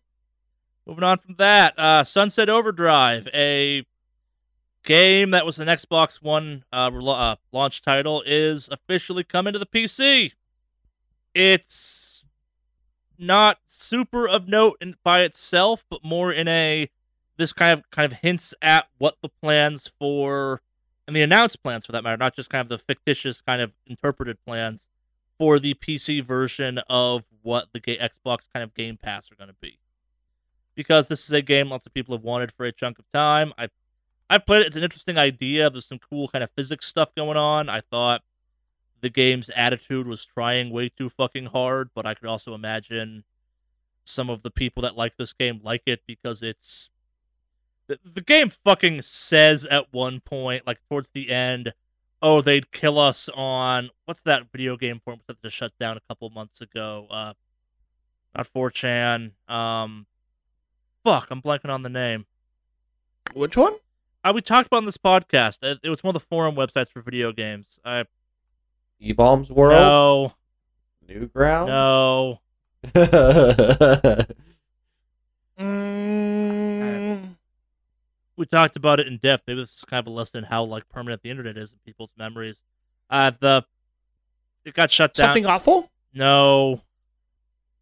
on from that, uh, Sunset Overdrive, a game that was an Xbox One uh, uh, launch title, is officially coming to the PC. It's not super of note in, by itself, but more in a this kind of kind of hints at what the plans for and the announced plans for that matter, not just kind of the fictitious kind of interpreted plans for the PC version of what the Xbox kind of Game Pass are going to be. Because this is a game lots of people have wanted for a chunk of time. I I played it. It's an interesting idea. There's some cool kind of physics stuff going on. I thought the game's attitude was trying way too fucking hard, but I could also imagine some of the people that like this game like it because it's the, the game fucking says at one point, like towards the end, oh, they'd kill us on what's that video game forum that just shut down a couple months ago? Uh, not 4chan. Um, fuck, I'm blanking on the name. Which one? Uh, we talked about on this podcast. It, it was one of the forum websites for video games. I E Bombs World, no, Newgrounds. no. Mm, we talked about it in depth. Maybe this is kind of a lesson in how like permanent the internet is in people's memories. Uh, the it got shut down. something awful? No,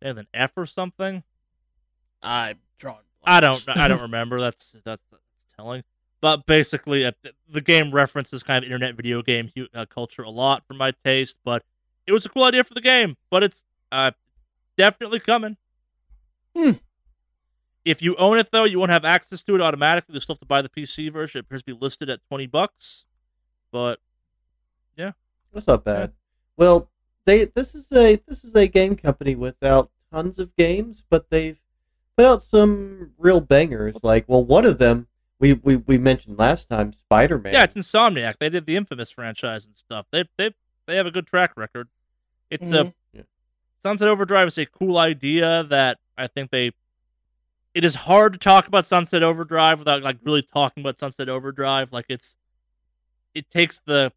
and an F or something. I'm drawing. I don't. I don't remember. That's that's, that's telling. But basically, uh, the game references kind of internet video game uh, culture a lot for my taste. But it was a cool idea for the game. But it's uh, definitely coming. Hmm. If you own it though, you won't have access to it automatically. You still have to buy the PC version. It appears to be listed at twenty bucks. But yeah, That's not bad. Well, they this is a this is a game company without tons of games, but they've put out some real bangers. Like, well, one of them we we, we mentioned last time, Spider Man. yeah, it's Insomniac. They did the Infamous franchise and stuff. They they they have a good track record. It's a Mhm. Yeah. Sunset Overdrive is a cool idea that I think they. It is hard to talk about Sunset Overdrive without like really talking about Sunset Overdrive. Like it's, it takes the,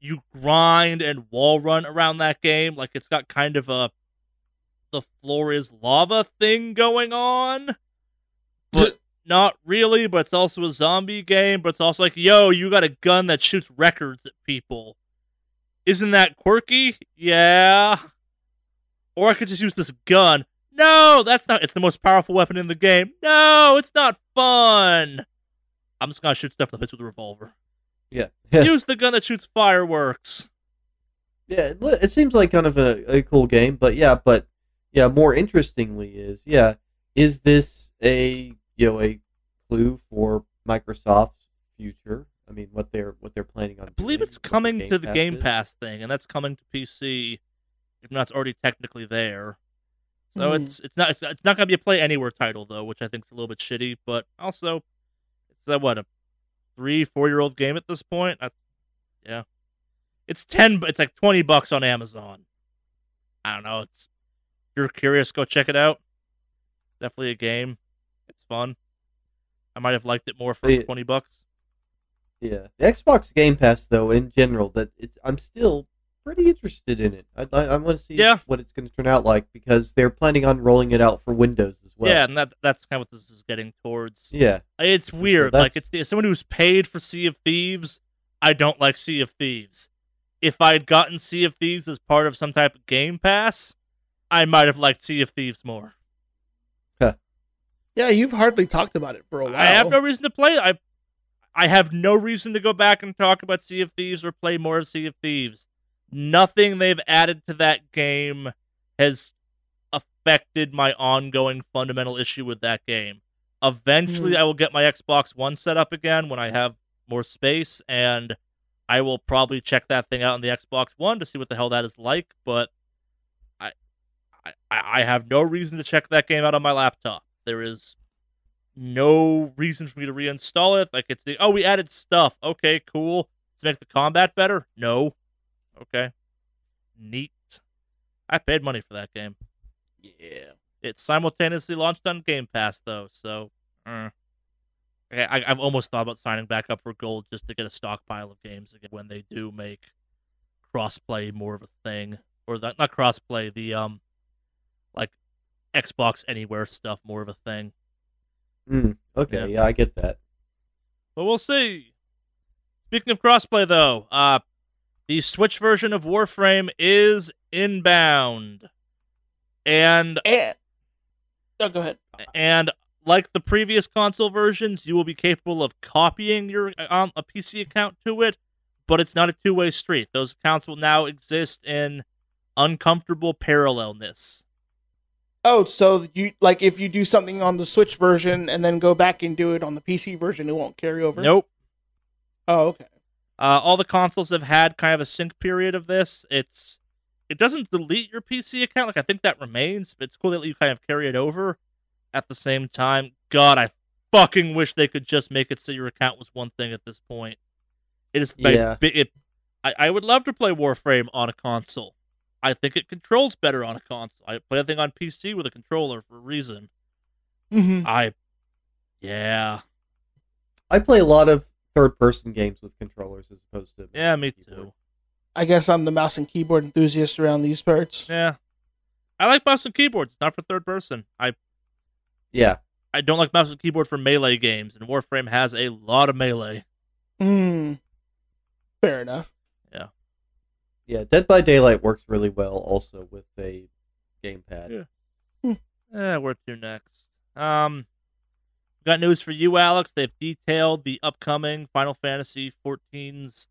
you grind and wall run around that game. Like it's got kind of a, the floor is lava thing going on, but not really. But it's also a zombie game. But it's also like, yo, you got a gun that shoots records at people. Isn't that quirky? Yeah. Or I could just use this gun. No, that's not. It's the most powerful weapon in the game. No, it's not fun. I'm just gonna shoot stuff in the face with a revolver. yeah, use the gun that shoots fireworks. yeah. It, it seems like kind of a, a cool game, but yeah, but yeah. More interestingly, is yeah, is this a you know a clue for Microsoft's future? I mean, what they're what they're planning on. I believe doing, it's what their coming to the Pass Game is? Pass thing, and that's coming to PC. If not, it's already technically there. So Hmm. it's it's not it's, it's not gonna be a Play Anywhere title though, which I think is a little bit shitty. But also, it's a what a three four year old game at this point. I, yeah, it's ten. It's like twenty bucks on Amazon. I don't know. It's if you're curious, go check it out. Definitely a game. Fun. I might have liked it more for Yeah. twenty bucks. Yeah, the Xbox Game Pass, though, in general, that it's I'm still pretty interested in it. I I, I want to see Yeah. what it's going to turn out like because they're planning on rolling it out for Windows as well. yeah, and that that's kind of what this is getting towards. yeah, It's weird. that's- Like it's as someone who's paid for Sea of Thieves. I don't like Sea of Thieves. If I had gotten Sea of Thieves as part of some type of Game Pass, I might have liked Sea of Thieves more. Yeah, you've hardly talked about it for a while. I have no reason to play. I I have no reason to go back and talk about Sea of Thieves or play more of Sea of Thieves. Nothing they've added to that game has affected my ongoing fundamental issue with that game. Eventually, hmm. I will get my Xbox One set up again when I have more space, and I will probably check that thing out on the Xbox One to see what the hell that is like. But I, I, I have no reason to check that game out on my laptop. There is no reason for me to reinstall it. Like it's the oh we added stuff. Okay, cool. To make the combat better? No. Okay. Neat. I paid money for that game. Yeah. It simultaneously launched on Game Pass though, so uh. Okay, I, I've almost thought about signing back up for gold just to get a stockpile of games again when they do make crossplay more of a thing, or that not crossplay, the um, Xbox Anywhere stuff more of a thing. Mm, okay, Yeah. yeah. I get that. But we'll see. Speaking of crossplay, though, uh, the Switch version of Warframe is inbound, and And oh, go ahead. and like the previous console versions, you will be capable of copying your um, a PC account to it, but it's not a two way street. Those accounts will now exist in uncomfortable parallelness. Oh, so you like if you do something on the Switch version and then go back and do it on the PC version, it won't carry over. Nope. Oh, okay. Uh, all the consoles have had kind of a sync period of this. It's it doesn't delete your PC account. Like I think that remains. But it's cool that you kind of carry it over. At the same time, God, I fucking wish they could just make it so your account was one thing at this point. It is my Yeah. bi- it, I, I would love to play Warframe on a console. I think it controls better on a console. I play a thing on PC with a controller for a reason. hmm I, yeah, I play a lot of third-person games with controllers as opposed to yeah, me keyboard. too. I guess I'm the mouse and keyboard enthusiast around these parts. Yeah, I like mouse and keyboards, It's not for third person. I Yeah, I don't like mouse and keyboard for melee games, and Warframe has a lot of melee. Hmm. Fair enough. Yeah. Dead by Daylight works really well also with a gamepad. Yeah. Eh, where to next? Um, got news for you, Alex. They've detailed the upcoming Final Fantasy XIV's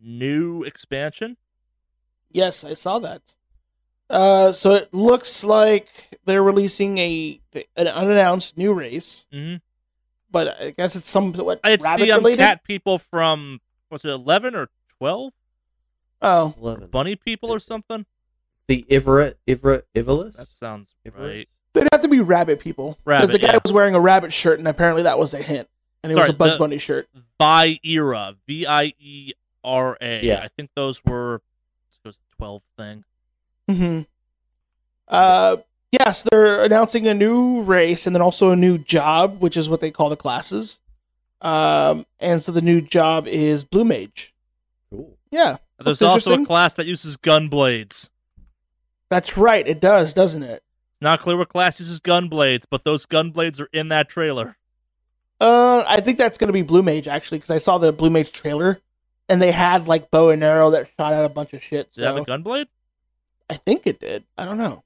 new expansion. Yes, I saw that. Uh, so it looks like they're releasing a an unannounced new race, Mm-hmm. but I guess it's some what It's rabbit the um, related. cat people from was it eleven or twelve? Oh, Eleven. Bunny people or something? The Ivra Ivra Ivalice. That sounds Ivalice? right. they'd have to be rabbit people because the guy yeah. was wearing a rabbit shirt, and apparently that was a hint, and it Sorry, was a Bugs the- Bunny shirt. Viera, V I E R A. Yeah. I think those were it was a twelve thing. hmm Uh, yes, they're announcing a new race and then also a new job, which is what they call the classes. Um, and so the new job is Blue Mage. Cool. Yeah, There's also a class that uses gun blades. that's right. It does, doesn't it? It's not clear what class uses gun blades, but those gun blades are in that trailer. Uh, I think that's going to be Blue Mage actually, because I saw the Blue Mage trailer, and they had like bow and arrow that shot out a bunch of shit. Did it have a gun blade? I think it did. I don't know.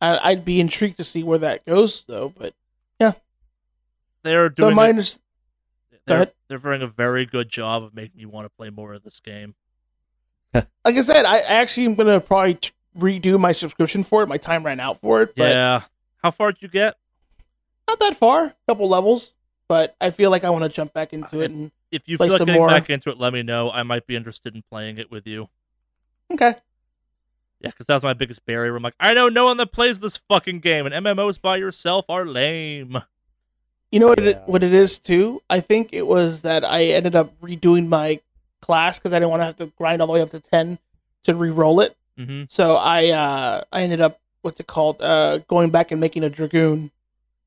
I, I'd be intrigued to see where that goes, though. But yeah, They're so doing. under- they're, they're doing a very good job of making me want to play more of this game. like I said, I, I actually am going to probably t- redo my subscription for it. My time ran out for it, but yeah. How far did you get? not that far. A couple levels, but I feel like I want to jump back into uh, it. And If you Play feel like some getting more. back into it, let me know. I might be interested in playing it with you. okay, Yeah, because that was my biggest barrier. I'm like, I know no one that plays this fucking game, and MMOs by yourself are lame. you know what Yeah. it what it is too. I think it was that I ended up redoing my class because I didn't want to have to grind all the way up to ten to re-roll it. hmm So I uh I ended up what's it called uh going back and making a dragoon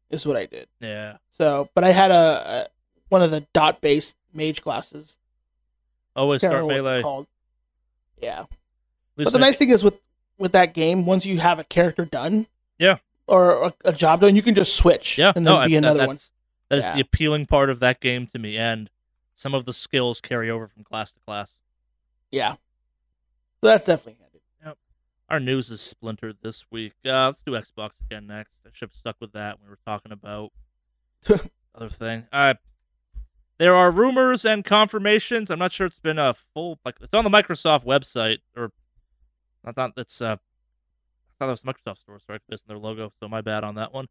is what I did. Yeah. So, but I had a, a one of the dot based mage classes. Always Can't start melee. called. Yeah. At But the nice thing is with with that game, once you have a character done, Yeah. or a, a job done, you can just switch. yeah, and no, then I, be that, another one. that's, that is Yeah. the appealing part of that game to me, and some of the skills carry over from class to class. Yeah. So that's definitely handy. Yep. Our news is splintered this week. Uh, let's do Xbox again next. I should have stuck with that when we were talking about other thing. Uh, there are rumors and confirmations. I'm not sure it's been a full like it's on the Microsoft website or I thought that's uh I thought that was Microsoft store, so I based on their logo. So my bad on that one.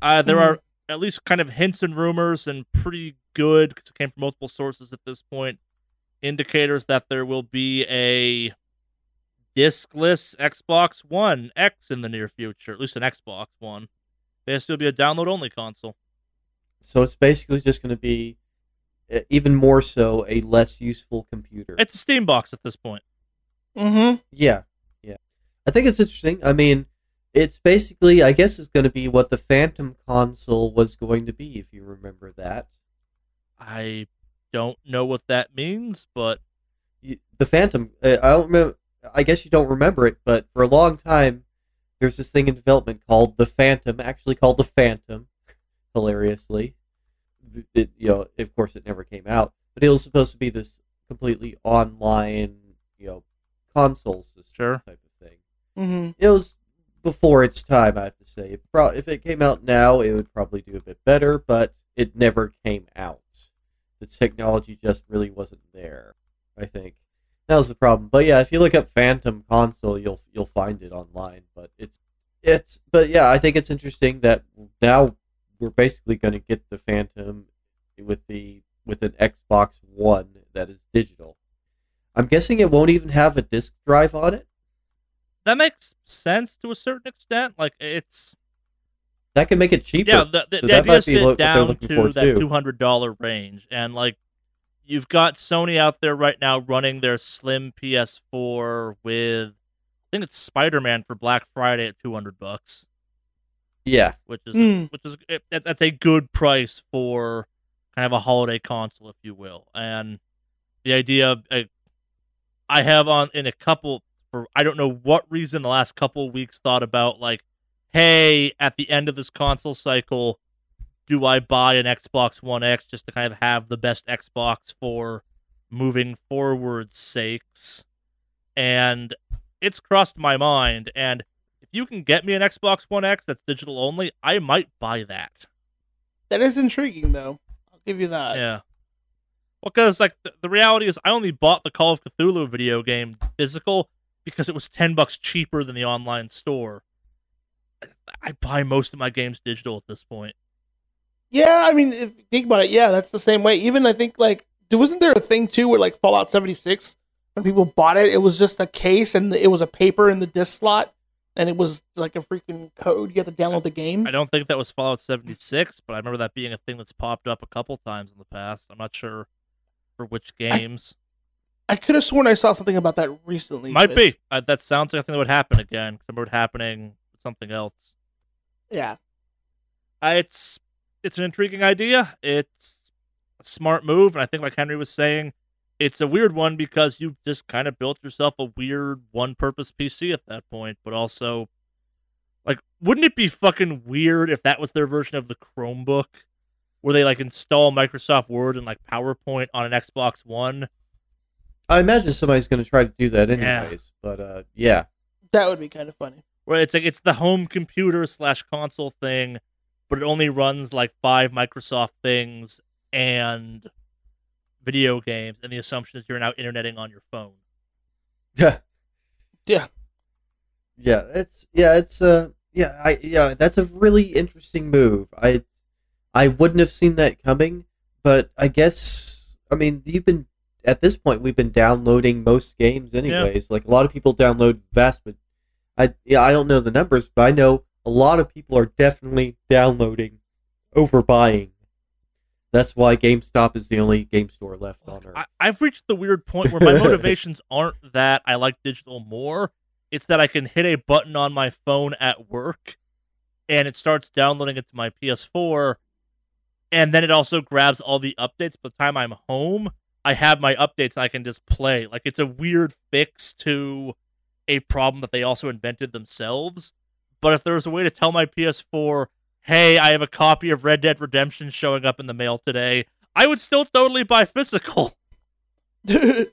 Uh, there Mhm. are at least kind of hints and rumors and pretty good because it came from multiple sources at this point. Indicators that there will be a discless Xbox One X in the near future, at least an Xbox One. Basically, it'll be a download only console. So it's basically just going to be, uh, even more so, a less useful computer. It's a Steam box at this point. Mm-hmm. Yeah, yeah. I think it's interesting. I mean, it's basically, I guess, it's going to be what the Phantom console was going to be, if you remember that. I don't know what that means, but You, the Phantom, uh, I don't remember. I guess you don't remember it, but for a long time, there's this thing in development called the Phantom, actually called the Phantom, hilariously. It, you know, of course, it never came out, but it was supposed to be this completely online, you know, console system Sure. type of thing. Mm-hmm. it was before its time, I have to say. If it came out now, it would probably do a bit better, but it never came out. The technology just really wasn't there. I think that was the problem. But yeah, if you look up Phantom console, you'll you'll find it online. But it's it's but yeah, I think it's interesting that now we're basically going to get the Phantom with the with an Xbox One that is digital. I'm guessing it won't even have a disk drive on it. That makes sense to a certain extent. Like it's that could make it cheaper. Yeah, the, the, So the that idea might is be to get lo- down to that two hundred dollar range, and like you've got Sony out there right now running their slim PS4 with I think it's Spider Man for Black Friday at two hundred bucks, yeah, which is Hmm. which is it, that's a good price for kind of a holiday console, if you will. And the idea of uh, I have on in a couple for I don't know what reason the last couple weeks thought about like, hey, at the end of this console cycle, do I buy an Xbox One X just to kind of have the best Xbox for moving forward sakes? And it's crossed my mind. And if you can get me an Xbox One X that's digital only, I might buy that. That is intriguing, though. I'll give you that. Yeah. Well, because like the, the reality is, I only bought the Call of Cthulhu video game physical because it was ten bucks cheaper than the online store. I- buy most of my games digital at this point. Yeah, I mean, if think about it, yeah, that's the same way. Even I think like, wasn't there a thing too where like Fallout seventy six, when people bought it, it was just a case and it was a paper in the disc slot, and it was like a freaking code. You had to download the game. I don't think that was Fallout 76, but I remember that being a thing that's popped up a couple times in the past. I'm not sure for which games. I could have sworn I saw something about that recently. Might but- be. Uh, that sounds like a thing that would happen again. I remember it happening with something else. Yeah. Uh, it's it's an intriguing idea. It's a smart move, and I think, like Henry was saying, it's a weird one because you just kind of built yourself a weird one-purpose PC at that point. But also, like, wouldn't it be fucking weird if that was their version of the Chromebook, where they like install Microsoft Word and like PowerPoint on an Xbox One? I imagine somebody's going to try to do that Yeah. anyways. But uh, yeah, That would be kind of funny. where it's like it's the home computer slash console thing, but it only runs like five Microsoft things and video games, and the assumption is you're now interneting on your phone. yeah, Yeah. yeah. It's yeah, it's uh, yeah, I yeah, that's a really interesting move. I I wouldn't have seen that coming, but I guess I mean you've been at this point we've been downloading most games anyways. Like a lot of people download vast, but I yeah I don't know the numbers, but I know a lot of people are definitely downloading over buying. That's why GameStop is the only game store left on Earth. I, I've reached the weird point where my motivations aren't that I like digital more. It's that I can hit a button on my phone at work and it starts downloading it to my PS4. And then it also grabs all the updates. By the time I'm home, I have my updates and I can just play. Like it's a weird fix to a problem that they also invented themselves. But if there was a way to tell my PS4, hey, I have a copy of Red Dead Redemption showing up in the mail today, I would still totally buy physical.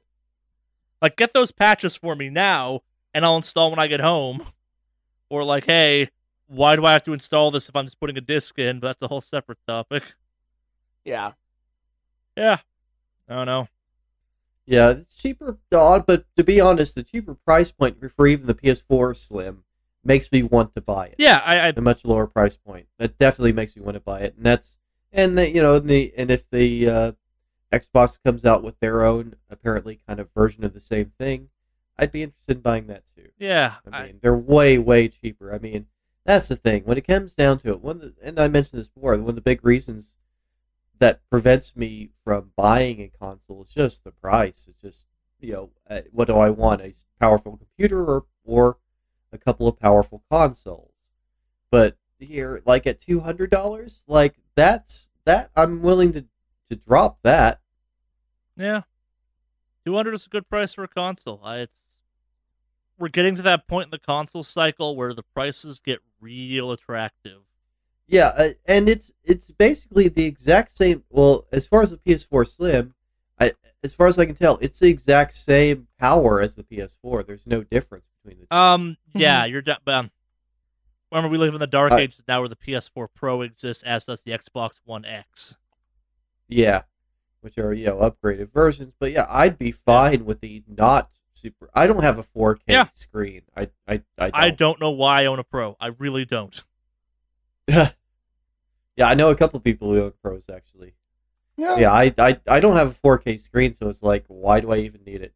Like, get those patches for me now, and I'll install when I get home. Or like, hey, why do I have to install this if I'm just putting a disc in? But that's a whole separate topic. yeah. Yeah, I don't know. Yeah, it's cheaper, but to be honest, the cheaper price point for even the PS4 Slim makes me want to buy it. Yeah, I, I a much lower price point. That definitely makes me want to buy it, and that's and the, you know and the and if the uh, Xbox comes out with their own apparently kind of version of the same thing, I'd be interested in buying that too. yeah, I I, mean, they're way way cheaper. I mean, that's the thing when it comes down to it. One the, and I mentioned this before. One of the big reasons that prevents me from buying a console is just the price. It's just you know uh, what do I want? A powerful computer or or a couple of powerful consoles. But here, like at two hundred dollars, like that's that I'm willing to to drop that. yeah. Two hundred is a good price for a console. I, it's we're getting to that point in the console cycle where the prices get real attractive. Yeah, uh, and it's it's basically the exact same. Well, as far as the PS4 Slim, I as far as I can tell, it's the exact same power as the PS4. There's no difference between the two. Um, yeah, you're done. But um, remember, we live in the dark I- ages now, where the PS4 Pro exists, as does the Xbox One X. yeah, which are you know upgraded versions. But yeah, I'd be fine with the not super. I don't have a 4K Yeah. screen. I I I don't. I don't know why I own a Pro. I really don't. yeah, I know a couple people who own pros actually. Yeah. yeah I, I i don't have a 4k screen so it's like why do i even need it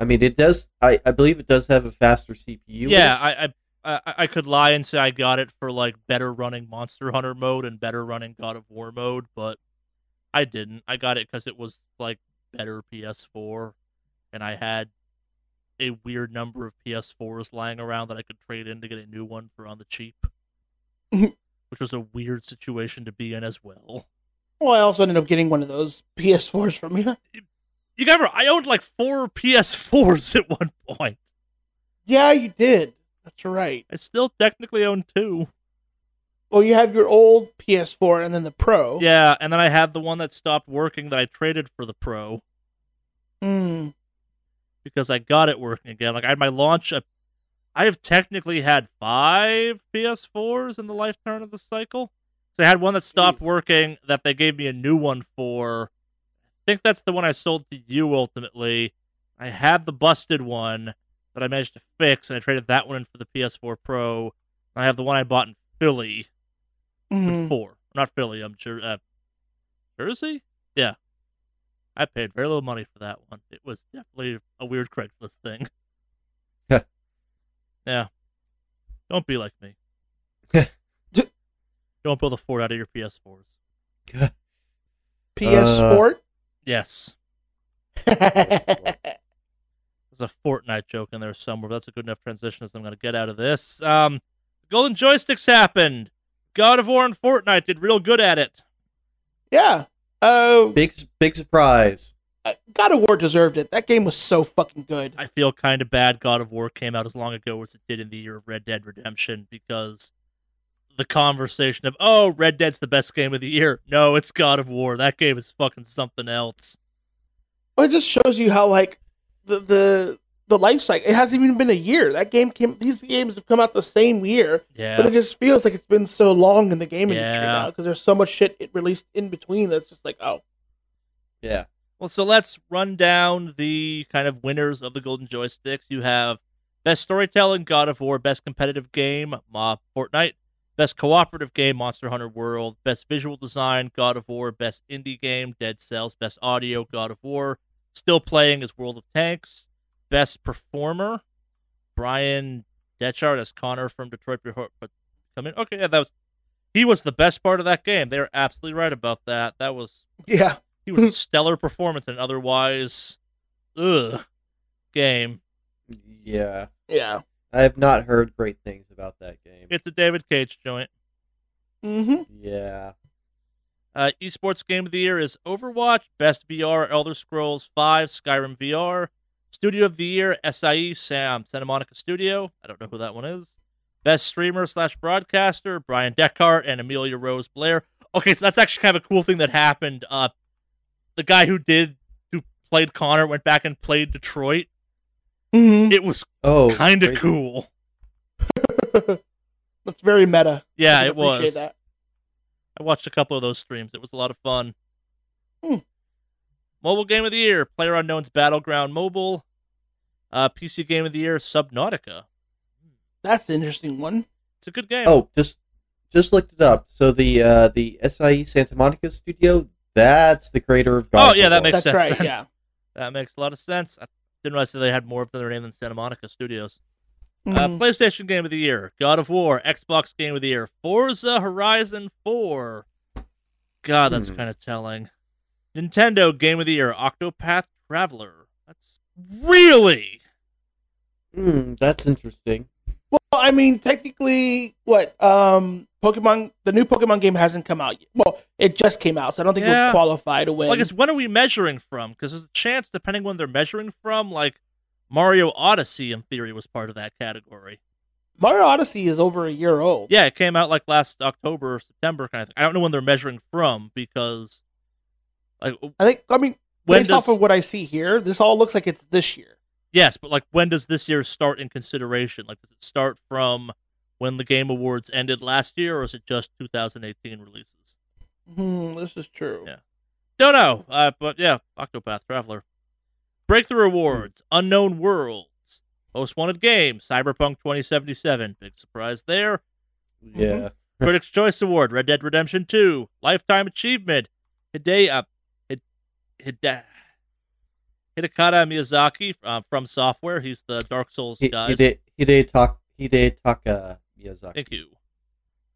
i mean it does i, I believe it does have a faster cpu yeah, I, I I, I could lie and say I got it for like better running Monster Hunter mode and better running God of War mode, but I didn't. I got it because it was like better PS4, and I had a weird number of PS4s lying around that I could trade in to get a new one for on the cheap, which was a weird situation to be in as well. Well, I also ended up getting one of those PS4s from you. You remember, I owned like four PS4s at one point. Yeah, you did. That's right. I still technically own two. Well, you have your old PS4 and then the Pro. Yeah, and then I had the one that stopped working that I traded for the Pro Mm. because I got it working again. Like I had my launch. I have technically had five PS4s in the lifetime of the cycle. So I had one that stopped working that they gave me a new one for. I think that's the one I sold to you ultimately. I had the busted one that I managed to fix, and I traded that one in for the PS4 Pro. I have the one I bought in Philly Mm. for not Philly. I'm sure uh, Jersey. Yeah, I paid very little money for that one. It was definitely a weird Craigslist thing. Heh. yeah, don't be like me. don't build a fort out of your PS4s. PS4. Yes, there's a Fortnite joke in there somewhere. But that's a good enough transition as I'm going to get out of this. Um, Golden Joysticks happened. God of War and Fortnite did real good at it. yeah. Uh, Big big surprise. Uh, God of War deserved it. That game was so fucking good. I feel kind of bad God of War came out as long ago as it did in the year of Red Dead Redemption because the conversation of, oh, Red Dead's the best game of the year. No, it's God of War. That game is fucking something else. Well, it just shows you how like the the the life cycle. It hasn't even been a year. That game came. These games have come out the same year, Yeah. but it just feels like it's been so long in the game industry now because there's so much shit it released in between. That's just like, oh, Yeah. Well, so let's run down the kind of winners of the Golden Joysticks. You have Best Storytelling, God of War, Best Competitive Game, Ma Fortnite, Best Cooperative Game, Monster Hunter World, Best Visual Design, God of War, Best Indie Game, Dead Cells, Best Audio, God of War. Still playing is World of Tanks. Best Performer, Bryan Dechart as Connor from Detroit but coming. Okay, yeah, that was he was the best part of that game. They were absolutely right about that. That was yeah, he was a stellar performance in an otherwise ugh game. Yeah. yeah. I have not heard great things about that game. It's a David Cage joint. Mm-hmm. Yeah. Uh, esports game of the year is Overwatch. Best VR Elder Scrolls 5 Skyrim VR. Studio of the year SIE Sam Santa Monica Studio. I don't know who that one is. Best streamer slash broadcaster Bryan Dechart and Amelia Rose Blaire. Okay, so that's actually kind of a cool thing that happened. Uh, the guy who did who played Connor went back and played Detroit. Mm-hmm. It was Oh. kind of cool. That's very meta. Yeah, it was. That. I watched a couple of those streams. It was a lot of fun. Hmm. Mobile game of the year: Player Unknown's Battleground Mobile. Uh, PC game of the year: Subnautica. That's an interesting one. It's a good game. Oh, just just looked it up. So the uh the SIE Santa Monica studio, that's the creator of God Oh, yeah, that makes That's sense right. then. Yeah. that makes a lot of sense. I didn't realize that they had more of their name than Santa Monica Studios. Uh, Mhm. PlayStation Game of the Year: God of War. Xbox Game of the Year: Forza Horizon 4. God, that's Hmm. kind of telling. Nintendo Game of the Year: Octopath Traveler. That's really Hmm, that's interesting. Well, I mean, technically, what? Um, Pokemon, the new Pokemon game hasn't come out yet. Well, it just came out, so I don't think Yeah. would qualify to win. Well, I guess when are we measuring from? Because there's a chance, depending when they're measuring from, like Mario Odyssey, in theory, was part of that category. Mario Odyssey is over a year old. Yeah, it came out like last October or September kind of thing. I don't know when they're measuring from because, like, I think. I mean, based does off of what I see here, this all looks like it's this year. yes, but like when does this year start in consideration? Like, does it start from when the Game Awards ended last year, or is it just 2018 releases? Hmm, this is true. Yeah. Don't know, uh, but yeah, Octopath Traveler. Breakthrough Awards, Unknown Worlds, Most Wanted Game, Cyberpunk 2077. Big surprise there. Yeah. Critics' Choice Award, Red Dead Redemption 2, Lifetime Achievement, Hide, uh, Hide, Hide, Hidekata Miyazaki uh, from Software. He's the Dark Souls He, guy. he did he did talk Hidetaka Miyazaki. Thank you.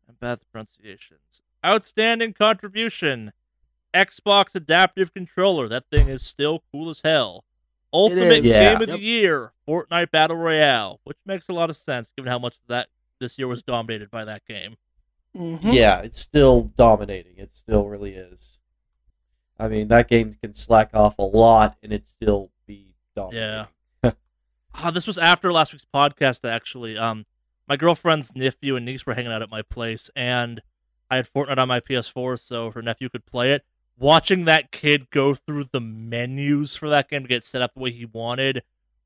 And bad pronunciations. Outstanding contribution. Xbox Adaptive Controller. That thing is still cool as hell. Ultimate. Yeah. Game of Yep. the Year. Fortnite Battle Royale, which makes a lot of sense given how much that this year was dominated by that game. Mhm. Yeah, it's still dominating. It still really is. I mean, that game can slack off a lot and it still be dominating. Yeah. Ah, this was after last week's podcast. Actually, um, my girlfriend's nephew and niece were hanging out at my place, and I had Fortnite on my PS4, so her nephew could play it. Watching that kid go through the menus for that game to get set up the way he wanted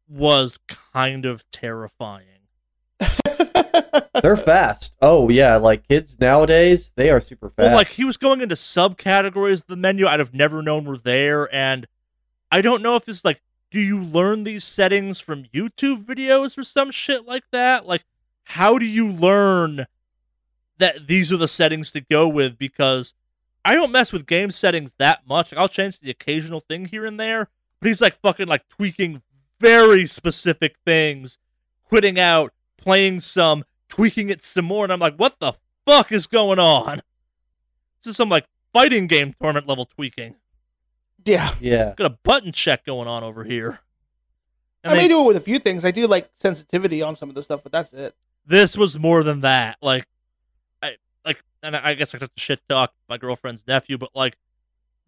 was kind of terrifying. They're fast. Oh yeah, like kids nowadays, they are super fast. Well, like he was going into subcategories of the menu I'd have never known were there, and I don't know if this is like, do you learn these settings from YouTube videos or some shit like that? Like, how do you learn that these are the settings to go with? Because I don't mess with game settings that much. Like, I'll change the occasional thing here and there, but he's like fucking like tweaking very specific things, quitting out, playing some, tweaking it some more, and I'm like, what the fuck is going on? This is some like fighting game tournament level tweaking. yeah. yeah, Got a button check going on over here. And I they- may do it with a few things. I do like sensitivity on some of the stuff, but that's it. This was more than that. Like, I like, and I guess I took the shit talk my girlfriend's nephew, but like,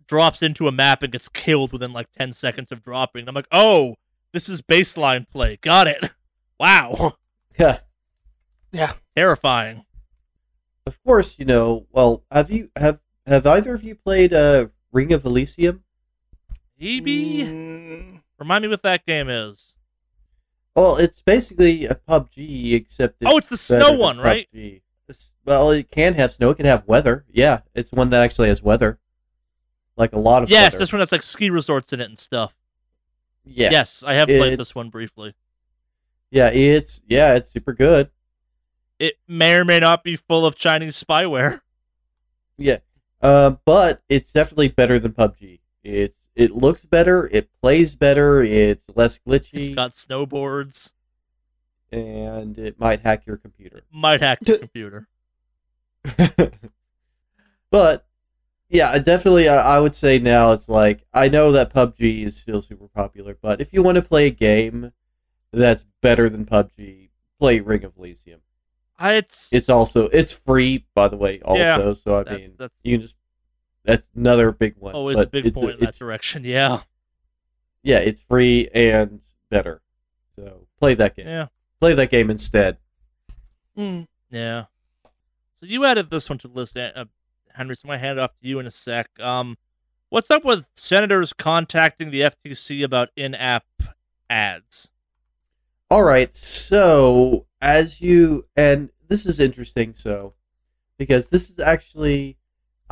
drops into a map and gets killed within like ten seconds of dropping. And I'm like, oh, this is baseline play. Got it. Wow, Yeah. yeah. terrifying. Of course, you know. Well, have you have have either of you played uh, Ring of Elysium? Maybe Mm, remind me what that game is. Well, it's basically a PUBG, except it's oh, it's the snow one, right? PUBG. It's- well, it can have snow. It can have weather. Yeah, it's one that actually has weather, like a lot of. Yes, weather. this one has like ski resorts in it and stuff. Yeah, Yes, I have played this one briefly. yeah, it's yeah, it's super good. It may or may not be full of Chinese spyware. Yeah, uh, but it's definitely better than PUBG. It's it looks better, it plays better, it's less glitchy, It's got snowboards. and it might hack your computer. Might hack your computer. but yeah, I definitely, I, I would say now it's like I know that PUBG is still super popular, but if you want to play a game that's better than PUBG, play Ring of Elysium. I, it's It's also it's free, by the way. Also, Yeah, so I that's, mean, that's you can just that's another big one. always a big it's, point in that direction. Yeah, Yeah, it's free and better. So play that game. yeah, Play that game instead. mm. yeah. So you added this one to the list, uh, Henry. So I'm gonna hand it off to you in a sec. Um, what's up with senators contacting the FTC about in-app ads? All right, so as you and this is interesting. So because this is actually,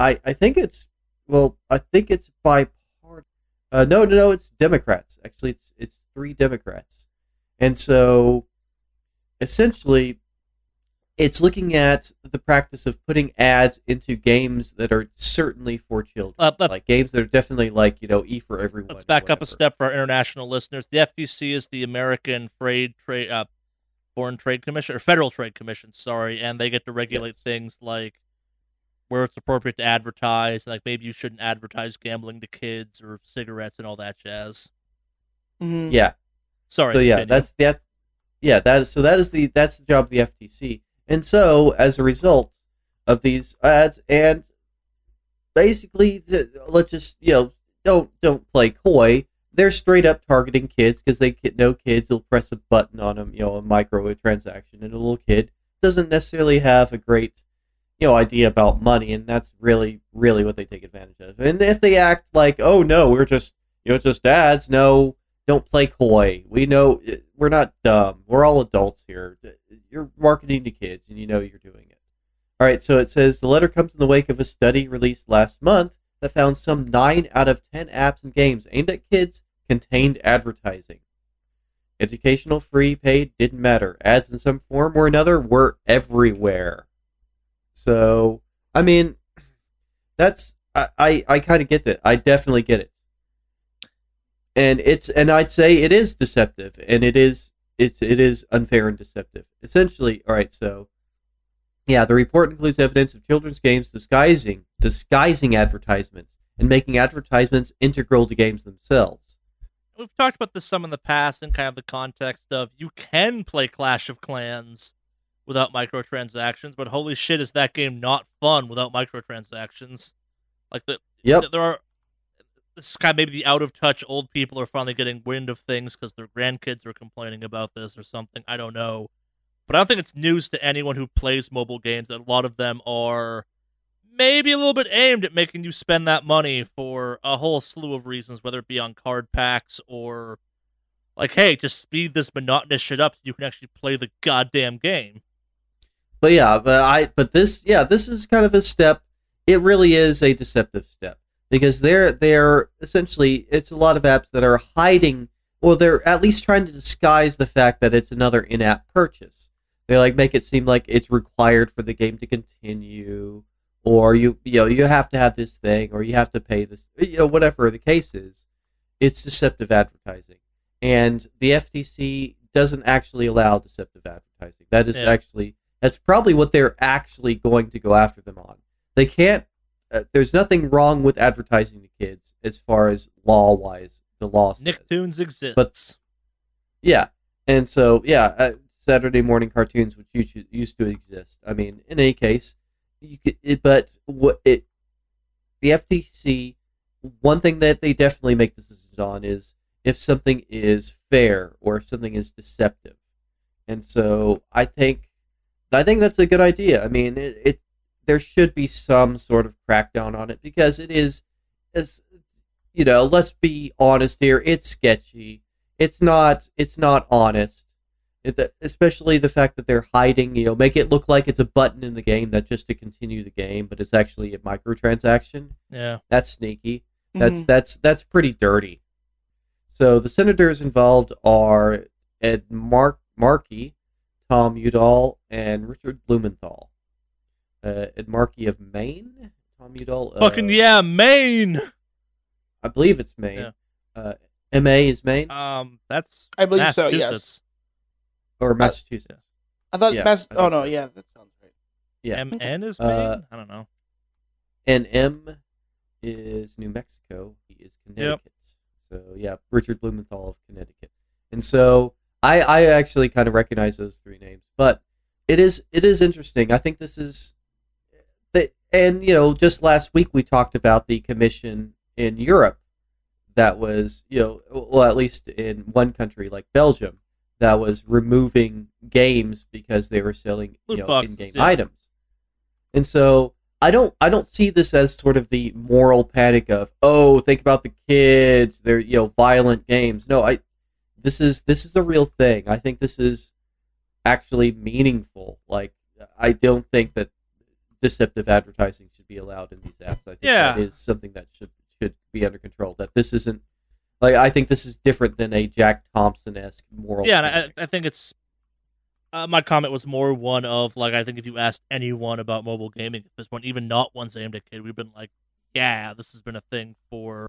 I I think it's well, I think it's by part. Uh, no, no, no, it's Democrats. Actually, it's it's three Democrats, and so essentially, it's looking at the practice of putting ads into games that are certainly for children, Uh, but like games that are definitely like you know E for everyone. let's back up a step for our international listeners. The FTC is the American Trade Trade uh, Foreign Trade Commission or Federal Trade Commission, sorry, and they get to regulate Yes. things like where it's appropriate to advertise, like maybe you shouldn't advertise gambling to kids or cigarettes and all that jazz. Mm. Yeah. Sorry. so yeah, continue. that's that. Yeah, that is so that is the that's the job of the FTC, and so as a result of these ads, and basically, the, let's just you know don't don't play coy. They're straight up targeting kids because they get- know kids will press a button on them, you know, a micro transaction, and a little kid doesn't necessarily have a great you know idea about money, and that's really really what they take advantage of. And if they act like, oh no, we're just you know it's just ads, no, don't play coy. We know we're not dumb. We're all adults here. You're marketing to kids, and you know you're doing it. All right. So it says the letter comes in the wake of a study released last month that found some nine out of ten apps and games aimed at kids contained advertising. Educational, free, paid didn't matter. Ads in some form or another were everywhere. So I mean, that's I I, I kind of get that. I definitely get it and it's and I'd say it is deceptive and it is it's it is unfair and deceptive. Essentially, all right. So, yeah, the report includes evidence of children's games disguising disguising advertisements and making advertisements integral to games themselves. We've talked about this some in the past in kind of the context of you can play Clash of Clans without microtransactions, but holy shit, is that game not fun without microtransactions? Like the Yep. there are this is kind of maybe the out of touch old people are finally getting wind of things because their grandkids are complaining about this or something. I don't know, but I don't think it's news to anyone who plays mobile games that a lot of them are maybe a little bit aimed at making you spend that money for a whole slew of reasons, whether it be on card packs or like, hey, just speed this monotonous shit up so you can actually play the goddamn game. But yeah, but I but this yeah, this is kind of a step. It really is a deceptive step because they're they're essentially it's a lot of apps that are hiding or they're at least trying to disguise the fact that it's another in-app purchase. They like make it seem like it's required for the game to continue or you you know you have to have this thing or you have to pay this you know whatever the case is. It's deceptive advertising. And the FTC doesn't actually allow deceptive advertising. That is Yeah. actually that's probably what they're actually going to go after them on. They can't. Uh, there's nothing wrong with advertising to kids as far as law wise. The law says. Nicktoons exists. But Yeah, and so yeah, uh, Saturday morning cartoons, which used used to exist. I mean, in any case, you could. It, but what it, the FTC, one thing that they definitely make decisions on is if something is fair or if something is deceptive, and so I think, I think that's a good idea. I mean, it, it there should be some sort of crackdown on it because it is, as you know, let's be honest here, it's sketchy it's not it's not honest it, especially the fact that they're hiding you know make it look like it's a button in the game that just to continue the game but it's actually a microtransaction yeah. that's sneaky that's Mhm. that's that's pretty dirty so the senators involved are ed Mark markey tom udall and richard blumenthal uh, ed markey of maine tom udall uh, Fucking yeah, Maine. i believe it's maine Yeah. uh, ma is maine Um, that's I believe so, yes. Or massachusetts I thought Yeah, that's. I Oh no, so. yeah, that sounds right. yeah MN is Maine. Uh, I don't know. and M is New Mexico. He is Connecticut. So yeah, Richard Blumenthal of Connecticut. And so I I actually kind of recognize those three names, but it is it is interesting. I think this is the and you know just last week we talked about the commission in Europe that was you know well at least in one country like Belgium that was removing games because they were selling you know boxes, in-game yeah. items. And so I don't I don't see this as sort of the moral panic of oh think about the kids they're you know violent games no I this is this is a real thing I think this is actually meaningful like I don't think that deceptive advertising should be allowed in these apps I think that Yeah. is something that should should be under control that this isn't like I think this is different than a Jack Thompson esque moral Yeah, and. I, I think it's. Uh, my comment was more one of like I think if you asked anyone about mobile gaming at this point, even not ones aimed at kid, we've been like, yeah, this has been a thing for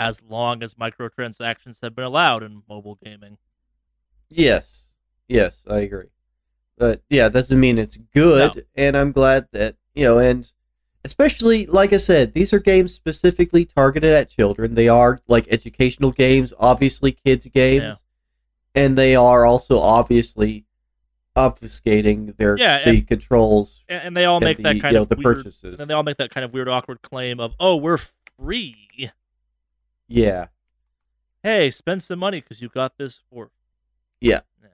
as long as microtransactions have been allowed in mobile gaming. Yes, yes, I agree. But yeah, that doesn't mean it's good, No. and I'm glad that you know, and especially like I said, these are games specifically targeted at children. They are like educational games, obviously kids games, Yeah. and they are also obviously obfuscating their Yeah, the and- controls. And, and they all make the, that you kind know, of the weird, purchases. And they all make that kind of weird, awkward claim of, "Oh, we're free. Yeah, Hey, spend some money because you got this for." Yeah. yeah.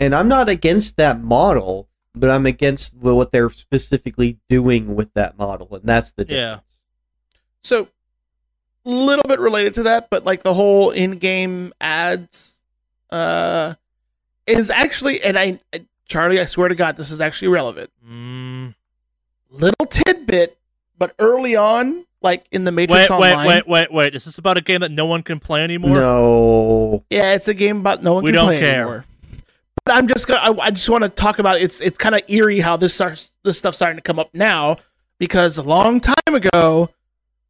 and I'm not against that model, but I'm against what they're specifically doing with that model, and that's the difference. Yeah. So, a little bit related to that, but like the whole in-game ads, uh, is actually, and I, I- Charlie, I swear to God, this is actually relevant. Mm. Little tidbit, but early on, like in the Wait, Matrix wait, Online, wait, wait, wait! Wait. Is this about a game that no one can play anymore? No. yeah, it's a game about no one We can don't play care. anymore. But I'm just gonna, I, I just want to talk about it's, it's kind of eerie how this starts, this stuff's starting to come up now because a long time ago,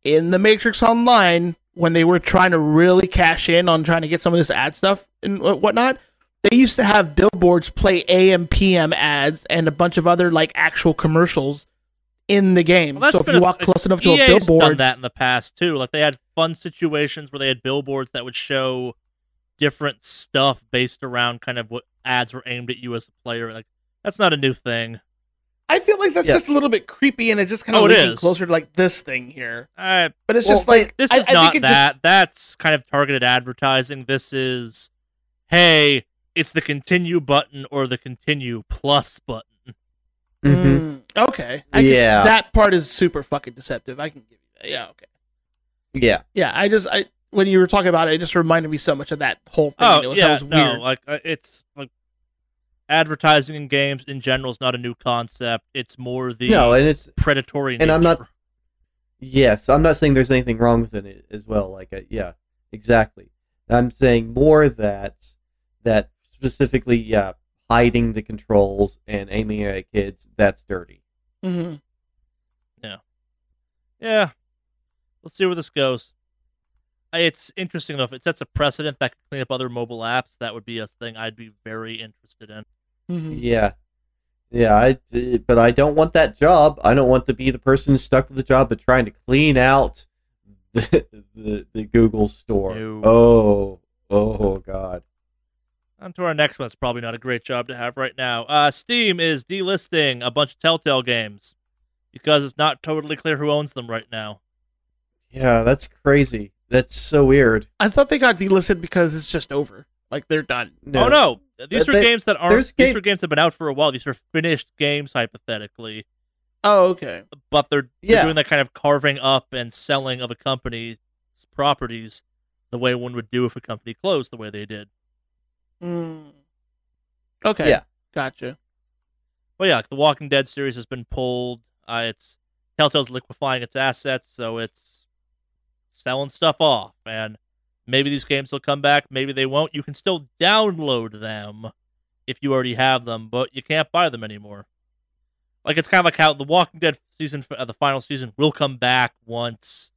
in the Matrix Online, when they were trying to really cash in on trying to get some of this ad stuff and whatnot, they used to have billboards play AM PM ads and a bunch of other like actual commercials in the game. Well, so if been you a- walk close enough to a EA's done billboard, that in the past too. Like they had fun situations where they had billboards that would show different stuff based around kind of what ads were aimed at you as a player. Like that's not a new thing. I feel like that's Yeah. just a little bit creepy and it just kind of Oh, leads closer to like this thing here. Uh, But it's Well, just like this is I think not it just- that. That's kind of targeted advertising. This is, hey, it's the continue button or the continue plus button. Mhm. Mm, okay. I can- Yeah. that part is super fucking deceptive. I can give you that. Yeah. Okay. Yeah. Yeah. I just I when you were talking about it, it just reminded me so much of that whole thing. Oh it was, yeah, was no, weird. like uh, it's like advertising in games in general is not a new concept. It's more the No, and it's predatory. and I'm not- yes. I'm not saying there's anything wrong with it as well. Like, uh, yeah, exactly. I'm saying more that that specifically, yeah, hiding the controls and aiming at kids. That's dirty. Mhm. Yeah. Let's see where this goes. It's interesting though. If it sets a precedent that could clean up other mobile apps, that would be a thing I'd be very interested in. Mhm. Yeah. Yeah, I, but I don't want that job. I don't want to be the person stuck with the job of trying to clean out the the, the Google store. No. Oh, oh God. On to our next one. It's probably not a great job to have right now. Uh, Steam is delisting a bunch of Telltale games because it's not totally clear who owns them right now. Yeah, that's crazy. That's so weird. I thought they got delisted because it's just over. Like they're done. Oh no, these Uh, are they- games that aren't. there's These game- are games that have been out for a while. These are finished games, hypothetically, Oh, okay. but they're, they're Yeah. doing that kind of carving up and selling of a company's properties the way one would do if a company closed the way they did. Mm. Okay. Yeah. Gotcha. But yeah, the Walking Dead series has been pulled. Uh, it's Telltale's liquefying its assets, so it's selling stuff off. And maybe these games will come back, maybe they won't. You can still download them if you already have them, but you can't buy them anymore. Like it's kind of like how the Walking Dead season, uh, the final season, will come back once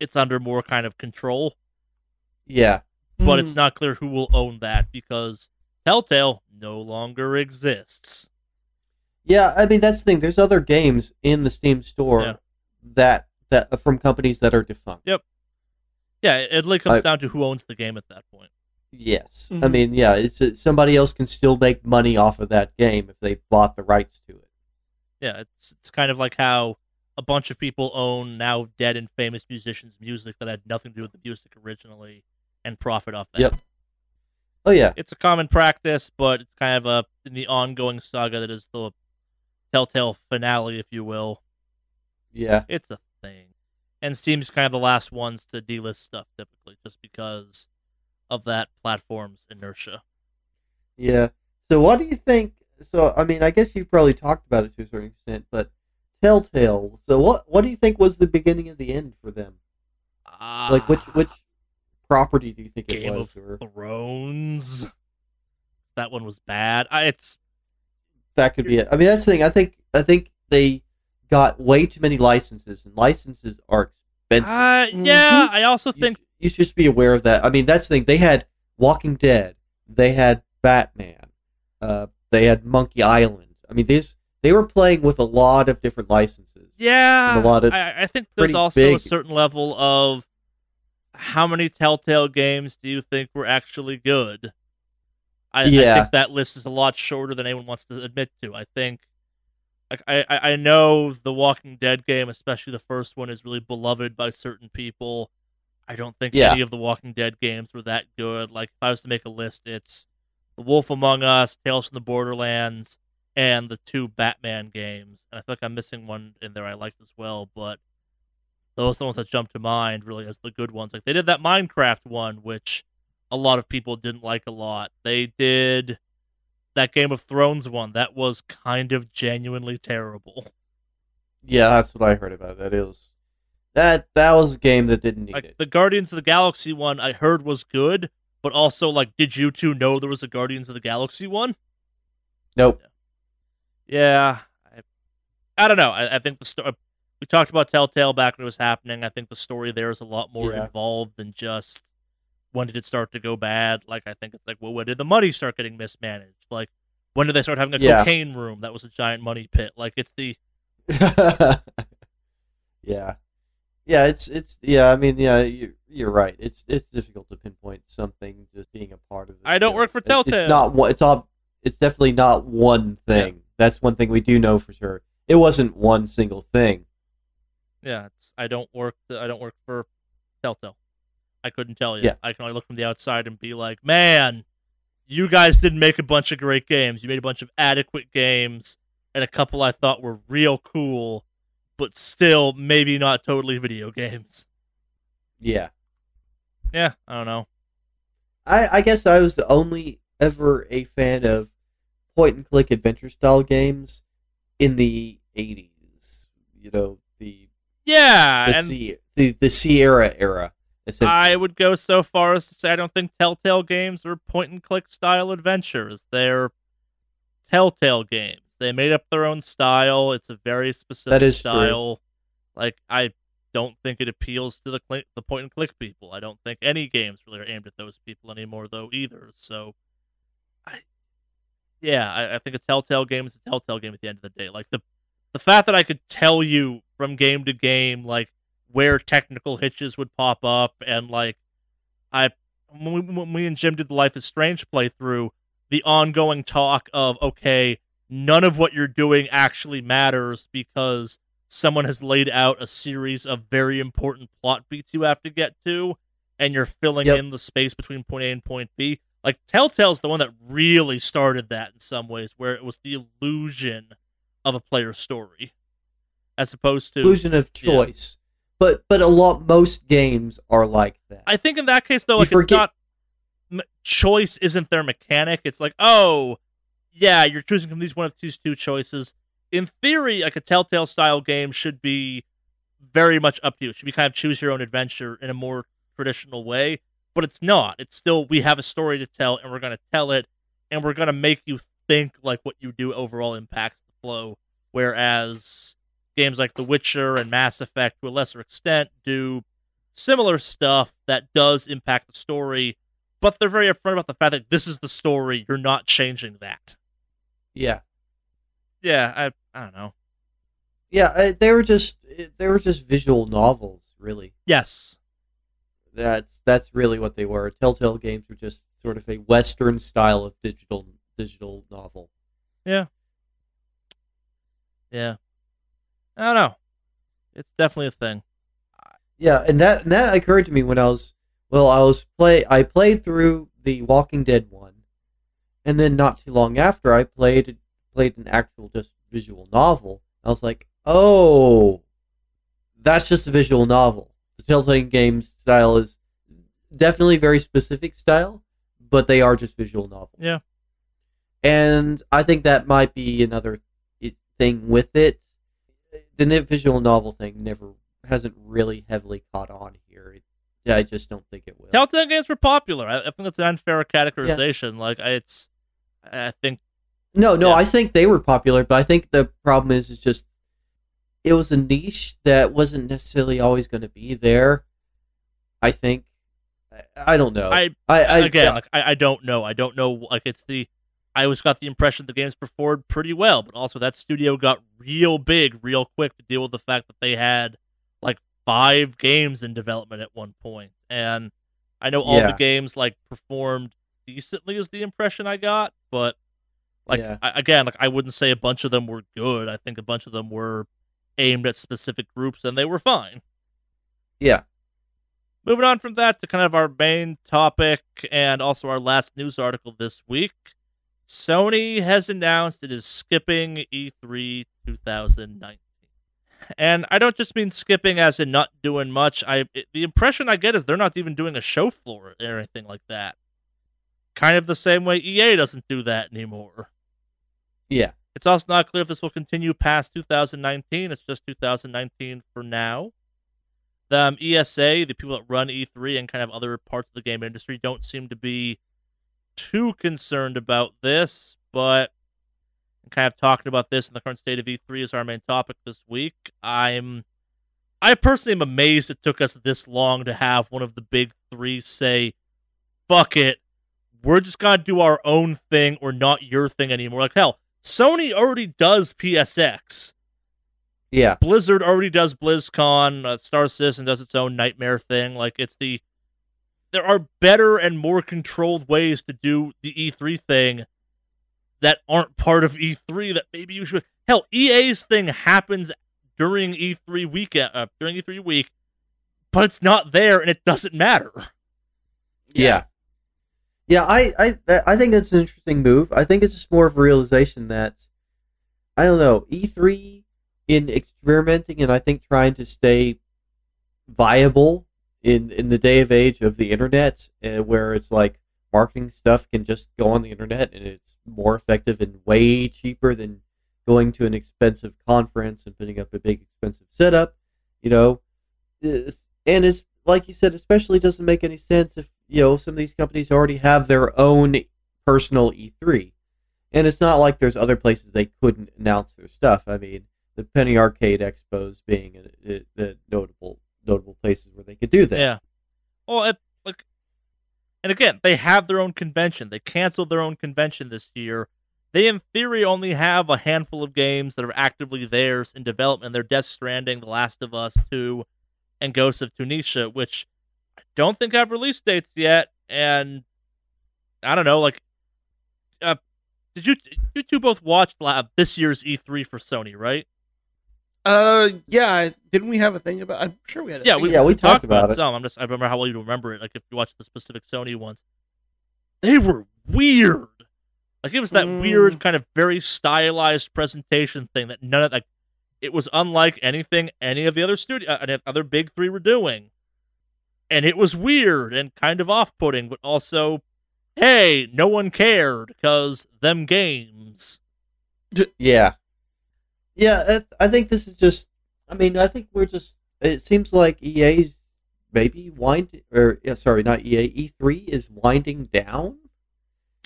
it's under more kind of control. Yeah. But Mm. it's not clear who will own that because Telltale no longer exists. Yeah, I mean that's the thing. There's other games in the Steam store Yeah. that that from companies that are defunct. Yep. Yeah, it it really comes I- down to who owns the game at that point. Yes, I Mhm. mean yeah, it's uh, somebody else can still make money off of that game if they bought the rights to it. Yeah, it's it's kind of like how a bunch of people own now dead and famous musicians' music that had nothing to do with the music originally and profit off that. Yep. Oh yeah, It's a common practice, but it's kind of a in the ongoing saga that is the Telltale finale, if you will. yeah, It's a thing. And Steam's kind of the last ones to delist stuff typically, just because of that platform's inertia. yeah. So what do you think? So I mean, I guess you probably talked about it to a certain extent, but Telltale. So what what do you think was the beginning of the end for them? Ah. Like which which property do you think it Game was? of Or Thrones. That one was bad. I, it's that could be it. I mean, that's the thing. I think I think they got way too many licenses, and licenses are expensive. uh, Mm-hmm. yeah. I also think sh- you should just be aware of that. I mean, that's the thing. They had Walking Dead, they had Batman, uh, they had Monkey Island. I mean, these they were playing with a lot of different licenses. yeah. A lot of I, I think there's pretty also a certain level of how many Telltale games do you think were actually good? I, I think that list is a lot shorter than anyone wants to admit to. I think. Like I, I I know the Walking Dead game, especially the first one, is really beloved by certain people. I don't think Yeah. any of the Walking Dead games were that good. Like if I was to make a list, it's The Wolf Among Us, Tales from the Borderlands, and the two Batman games. And I feel like I'm missing one in there I liked as well, but those are the ones that jump to mind really as the good ones. Like they did that Minecraft one, which a lot of people didn't like a lot. They did that Game of Thrones one that was kind of genuinely terrible. Yeah, that's what I heard about. That is that that was a game that didn't need Like it. the Guardians of the Galaxy one I heard was good, but also like did you two know there was a Guardians of the Galaxy one? Nope. Yeah, I, I don't know. I, I think the story we talked about Telltale back when it was happening. I think the story there is a lot more Yeah. involved than just when did it start to go bad? Like I think it's like, well, when did the money start getting mismanaged? Like when did they start having a Yeah. cocaine room that was a giant money pit? Like it's the yeah, yeah. It's it's yeah. I mean, yeah. You're, you're right. It's it's difficult to pinpoint something just being a part of. it. I don't you know. work for Telltale. It's not one. It's all. It's definitely not one thing. That's one thing we do know for sure. It wasn't one single thing. Yeah. It's I don't work. I don't work for Telltale. I couldn't tell you. Yeah. I can only look from the outside and be like, man, you guys didn't make a bunch of great games. You made a bunch of adequate games and a couple I thought were real cool, but still maybe not totally video games. Yeah. Yeah, I don't know. I, I guess I was the only ever a fan of point and click adventure style games in the 80s. You know, the Yeah, the, and C, the, the Sierra era. I would go so far as to say I don't think Telltale games are point and click style adventures. They're Telltale games. They made up their own style. It's a very specific That is true. style. Like I don't think it appeals to the cl- the point and click people. I don't think any games really are aimed at those people anymore, though either. So, I yeah, I, I think a Telltale game is a Telltale game at the end of the day. Like the the fact that I could tell you from game to game, like where technical hitches would pop up, and like I when we, when we and Jim did the Life is Strange playthrough, the ongoing talk of okay, none of what you're doing actually matters because someone has laid out a series of very important plot beats you have to get to, and you're filling Yep. in the space between point A and point B. Like Telltale's the one that really started that in some ways, where it was the illusion of a player's story, as opposed to illusion of yeah. choice. But but a lot most games are like that. I think in that case though, You like it's forget- not m- choice isn't their mechanic. It's like, oh, yeah, you're choosing from these one of these two choices. In theory, like a Telltale style game should be very much up to you. It should be kind of choose your own adventure in a more traditional way, but it's not. It's still we have a story to tell, and we're going to tell it, and we're going to make you think like what you do overall impacts the flow. Whereas games like The Witcher and Mass Effect, to a lesser extent, do similar stuff that does impact the story, but they're very upfront about the fact that this is the story. You're not changing that. yeah. Yeah, I I don't know. Yeah, I, they were just they were just visual novels, really. Yes. That's that's really what they were. Telltale games were just sort of a Western style of digital digital novel. Yeah. I don't know. It's definitely a thing. Yeah, and that and that occurred to me when I was well, I was play I played through the Walking Dead one, and then not too long after I played played an actual just visual novel. I was like, oh, that's just a visual novel. The Telltale Games style is definitely very specific style, but they are just visual novels. Yeah. and I think that might be another thing with it. The visual novel thing never hasn't really heavily caught on here. It, I just don't think it will. Telltale games were popular. I, I think that's an unfair categorization. Like I- it's, I think No, no, Yeah. I think they were popular, but I think the problem is, is just it was a niche that wasn't necessarily always going to be there. I think. I, I don't know. I I, I again, like I, I don't know. I don't know. Like it's the, I always got the impression the games performed pretty well, but also that studio got real big real quick to deal with the fact that they had like five games in development at one point. and I know all the games like performed decently is the impression I got, but like Yeah. I, again, like I wouldn't say a bunch of them were good. I think a bunch of them were aimed at specific groups, and they were fine. yeah. Moving on from that to kind of our main topic and also our last news article this week. Sony has announced it is skipping E E3 2019. And I don't just mean skipping as in not doing much. I it- the impression I get is they're not even doing a show floor or anything like that. Kind of the same way EA doesn't do that anymore. Yeah. It's also not clear if this will continue past 2019. It's just 2019 for now. The um, ESA, the people that run E3 and kind of other parts of the game industry, don't seem to be too concerned about this, but I'm kind of talking about this in the current state of E3 is our main topic this week. I'm, I personally am amazed it took us this long to have one of the big three say, fuck it, we're just gonna do our own thing or not your thing anymore. Like hell, Sony already does PSX. Yeah, Blizzard already does BlizzCon. Uh, Star Citizen does its own nightmare thing. Like it's the there are better and more controlled ways to do the E3 thing that aren't part of E3 that maybe you should. Hell, EA's thing happens during E3 weekend uh, during E3 week, but it's not there and it doesn't matter. yeah, yeah. I, I, I think it's an interesting move. I think it's just more of a realization that I don't know E3 in experimenting and I think trying to stay viable in in the day of age of the internet, uh, where it's like marketing stuff can just go on the internet and it's more effective and way cheaper than going to an expensive conference and putting up a big expensive setup. You know, and it's like you said, especially doesn't make any sense if you know some of these companies already have their own personal E3, and it's not like there's other places they couldn't announce their stuff. I mean, the Penny Arcade Expos being a, a, the notable notable places where they could do that. Yeah. Well, it, like, and again, they have their own convention. They canceled their own convention this year. They, in theory, only have a handful of games that are actively theirs in development. They're Death Stranding, The Last of Us 2, and Ghosts of Tsushima, which I don't think have release dates yet. And I don't know, like, uh, did you you two both watch la- this year's E3 for Sony, right? Uh, yeah. I- Didn't we have a thing about? I'm sure we had. A Yeah, thing we, Yeah, we we talked talked about it. some. I'm just I remember how well you remember it. Like if you watch the specific Sony ones, they were weird. Like it was that Mm. weird kind of very stylized presentation thing that none of like it was unlike anything any of the other studio uh, other big three were doing, and it was weird and kind of off-putting, but also, hey, no one cared because them games. Yeah, yeah. I think this is just. I mean, I think we're just. It seems like EA's maybe wind or yeah, sorry, not EA. E three is winding down.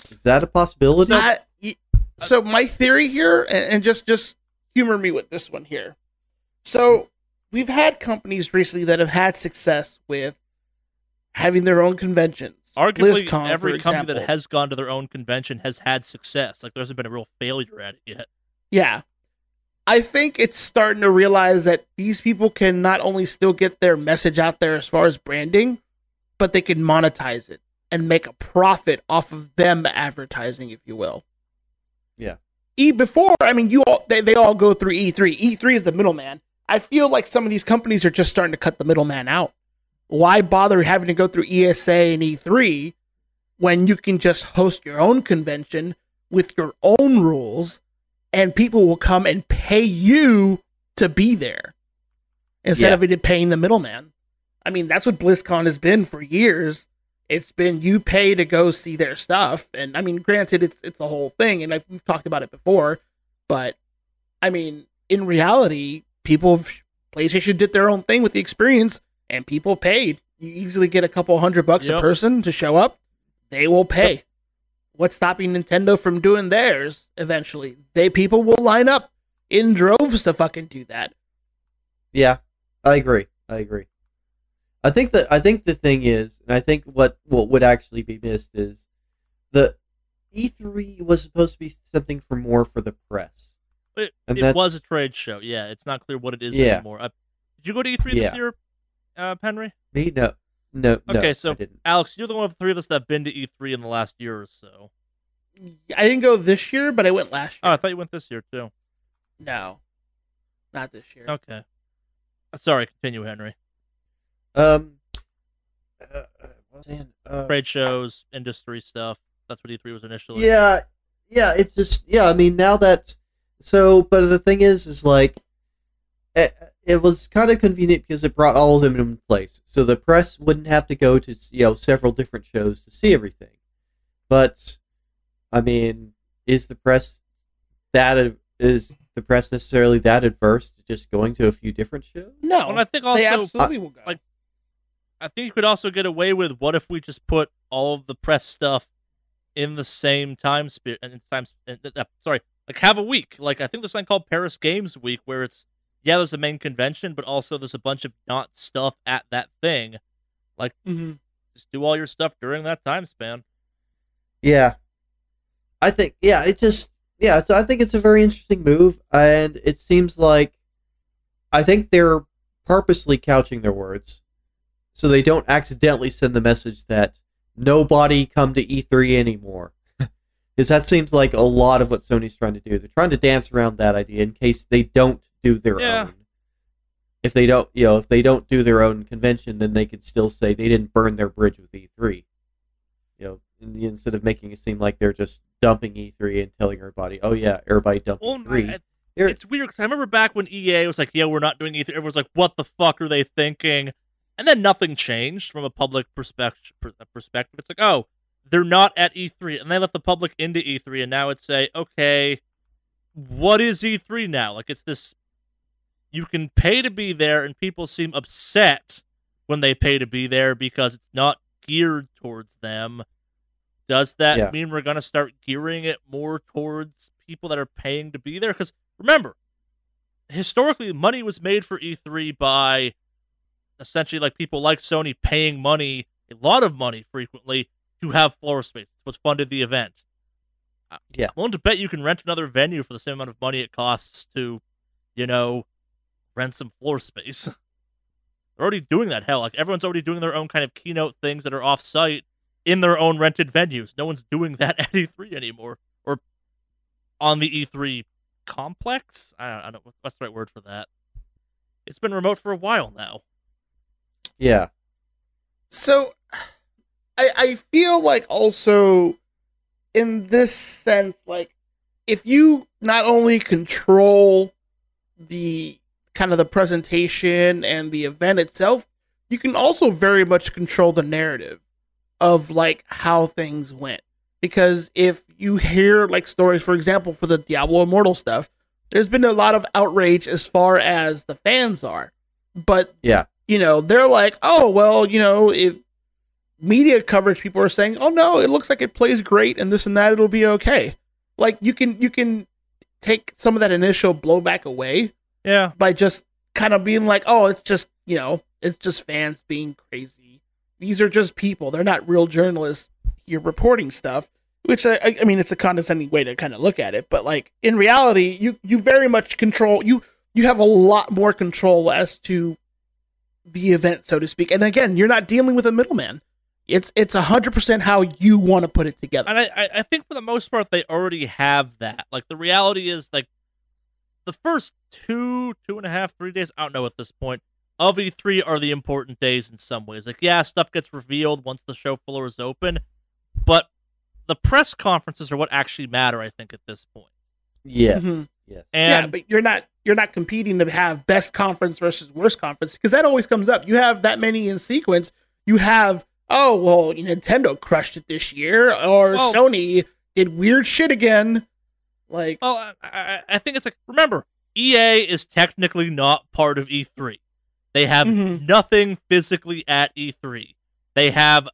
Is that a possibility? I- y- so my theory here, and, and just just humor me with this one here. So we've had companies recently that have had success with having their own conventions. Arguably, BlizzCon, every for company that has gone to their own convention has had success. Like there hasn't been a real failure at it yet. Yeah. I think it's starting to realize that these people can not only still get their message out there as far as branding, but they can monetize it and make a profit off of them advertising, if you will. Yeah. E before, I mean, you all they, they all go through E3. E3 is the middleman. I feel like some of these companies are just starting to cut the middleman out. Why bother having to go through ESA and E3 when you can just host your own convention with your own rules and people will come and pay you to be there instead Yeah. of it paying the middleman. I mean, that's what BlizzCon has been for years. It's been you pay to go see their stuff, and I mean, granted, it's it's a whole thing, and I've, we've talked about it before, but I mean, in reality, people PlayStation did their own thing with the experience, and people paid. You easily get a couple hundred bucks Yep. a person to show up. They will pay. What's stopping Nintendo from doing theirs eventually? They people will line up in droves to fucking do that. Yeah, I agree. I agree. I think that I think the thing is, and I think what what would actually be missed is the E3 was supposed to be something for more for the press. It, And it was a trade show. Yeah, it's not clear what it is Yeah. anymore. Uh, did you go to E3 Yeah. this year, uh, Henry? Me, no, no, no. Okay, so- I didn't. Alex, you're the one of the three of us that have been to E3 in the last year or so. I didn't go this year, but I went last year. Oh. I thought you went this year too. no, not this year. Okay. Uh, Sorry, continue, Henry. Um, uh, uh, what was saying? Uh, Trade shows, industry stuff. That's what E3 was initially. Yeah, yeah. It's just yeah. I mean, now that so, but the thing is, is like it, it was kind of convenient because it brought all of them in place, so the press wouldn't have to go to you know several different shows to see everything. But I mean, is the press that is the press necessarily that adverse to just going to a few different shows? No, And I think they also, absolutely will go. like- I think you could also get away with what if we just put all of the press stuff in the same time spirit and time. Uh, sorry, like have a week. Like I think there's something called Paris Games Week where it's yeah, there's a main convention, but also there's a bunch of not stuff at that thing. Mhm. just do all your stuff during that time span. Yeah. I think yeah, it just yeah, so I think it's a very interesting move and it seems like I think they're purposely couching their words so they don't accidentally send the message that nobody come to E3 anymore. Because that seems like a lot of what Sony's trying to do. They're trying to dance around that idea in case they don't do their Yeah. own. If they don't, you know, if they don't do their own convention, then they could still say they didn't burn their bridge with E3. You know, instead of making it seem like they're just dumping E3 and telling everybody, "Oh yeah, everybody dump Well, E3." I- it's weird because I remember back when EA was like, "Yeah, we're not doing E3." Everyone's like, "What the fuck are they thinking?" And then nothing changed from a public perspective. Uh, perspective, it's like, "Oh, they're not at E3," and they let the public into E3, and now it's say, "Okay, what is E3 now?" Like it's this. You can pay to be there, and people seem upset when they pay to be there because it's not geared towards them. Does that Yeah. mean we're going to start gearing it more towards people that are paying to be there? Because remember, historically, money was made for E3 by essentially like people like Sony paying money, a lot of money frequently, to have floor space. What funded the event. Yeah. I'm willing to bet you can rent another venue for the same amount of money it costs to, you know, rent some floor space. They're already doing that. Hell, like everyone's already doing their own kind of keynote things that are off site in their own rented venues. No one's doing that at E3 anymore, or on the E3 complex. I don't, I don't what's the right word for that. It's been remote for a while now. yeah, So I I feel like also in this sense, like if you not only control the kind of the presentation and the event itself, you can also very much control the narrative of like how things went. Because if you hear like stories, for example, for the Diablo Immortal stuff, there's been a lot of outrage as far as the fans are. But Yeah. you know, they're like, oh well, you know, if media coverage people are saying, oh no, it looks like it plays great and this and that, it'll be okay. Like you can you can take some of that initial blowback away Yeah, by just kind of being like, oh, it's just you know, it's just fans being crazy. These are just people; they're not real journalists here reporting stuff. Which I, I- mean, it's a condescending way to kind of look at it, but like in reality, you you very much control you you have a lot more control as to the event, so to speak. And again, you're not dealing with a middleman. It's it's hundred percent how you want to put it together. and I, I I think for the most part they already have that. Like the reality is like the first two, two and a half, three days, I don't know at this point, of E3 are the important days in some ways. Like, yeah, stuff gets revealed once the show floor is open, but the press conferences are what actually matter, I think, at this point. yes, Mhm. yes. yeah, And but you're not you're not competing to have best conference versus worst conference because that always comes up. You have that many in sequence. You have oh well, Nintendo crushed it this year, or Well- Sony did weird shit again. Like Well, I, I, I think it's like remember, EA is technically not part of E3. They have Mhm. nothing physically at E3. They have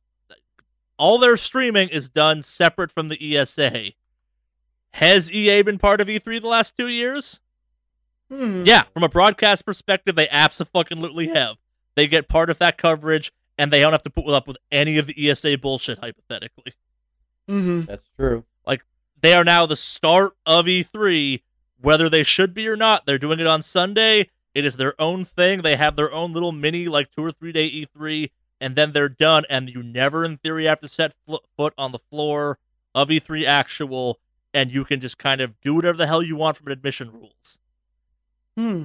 all their streaming is done separate from the ESA. Has EA been part of E3 the last two years? hmm, Yeah, from a broadcast perspective, they absolutely have. They get part of that coverage, and they don't have to put up with any of the ESA bullshit. Hypothetically, mhm. That's true. They are now the start of E3, whether they should be or not. They're doing it on Sunday. It is their own thing. They have their own little mini, like two or three day E3, and then they're done. And you never, in theory, have to set foot on the floor of E3 actual, and you can just kind of do whatever the hell you want from admission rules. Hmm.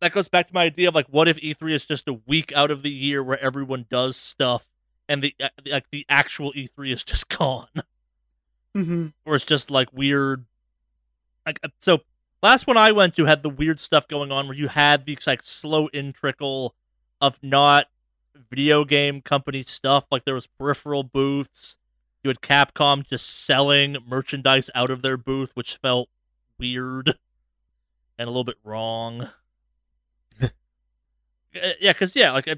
That goes back to my idea of like, what if E3 is just a week out of the year where everyone does stuff, and the uh, like the actual E3 is just gone Mhm. or it's just like weird. Like uh, so, last one I went to had the weird stuff going on where you had these like slow in trickle of not video game company stuff. Like there was peripheral booths. You had Capcom just selling merchandise out of their booth, which felt weird and a little bit wrong. Uh, yeah, because yeah, like uh,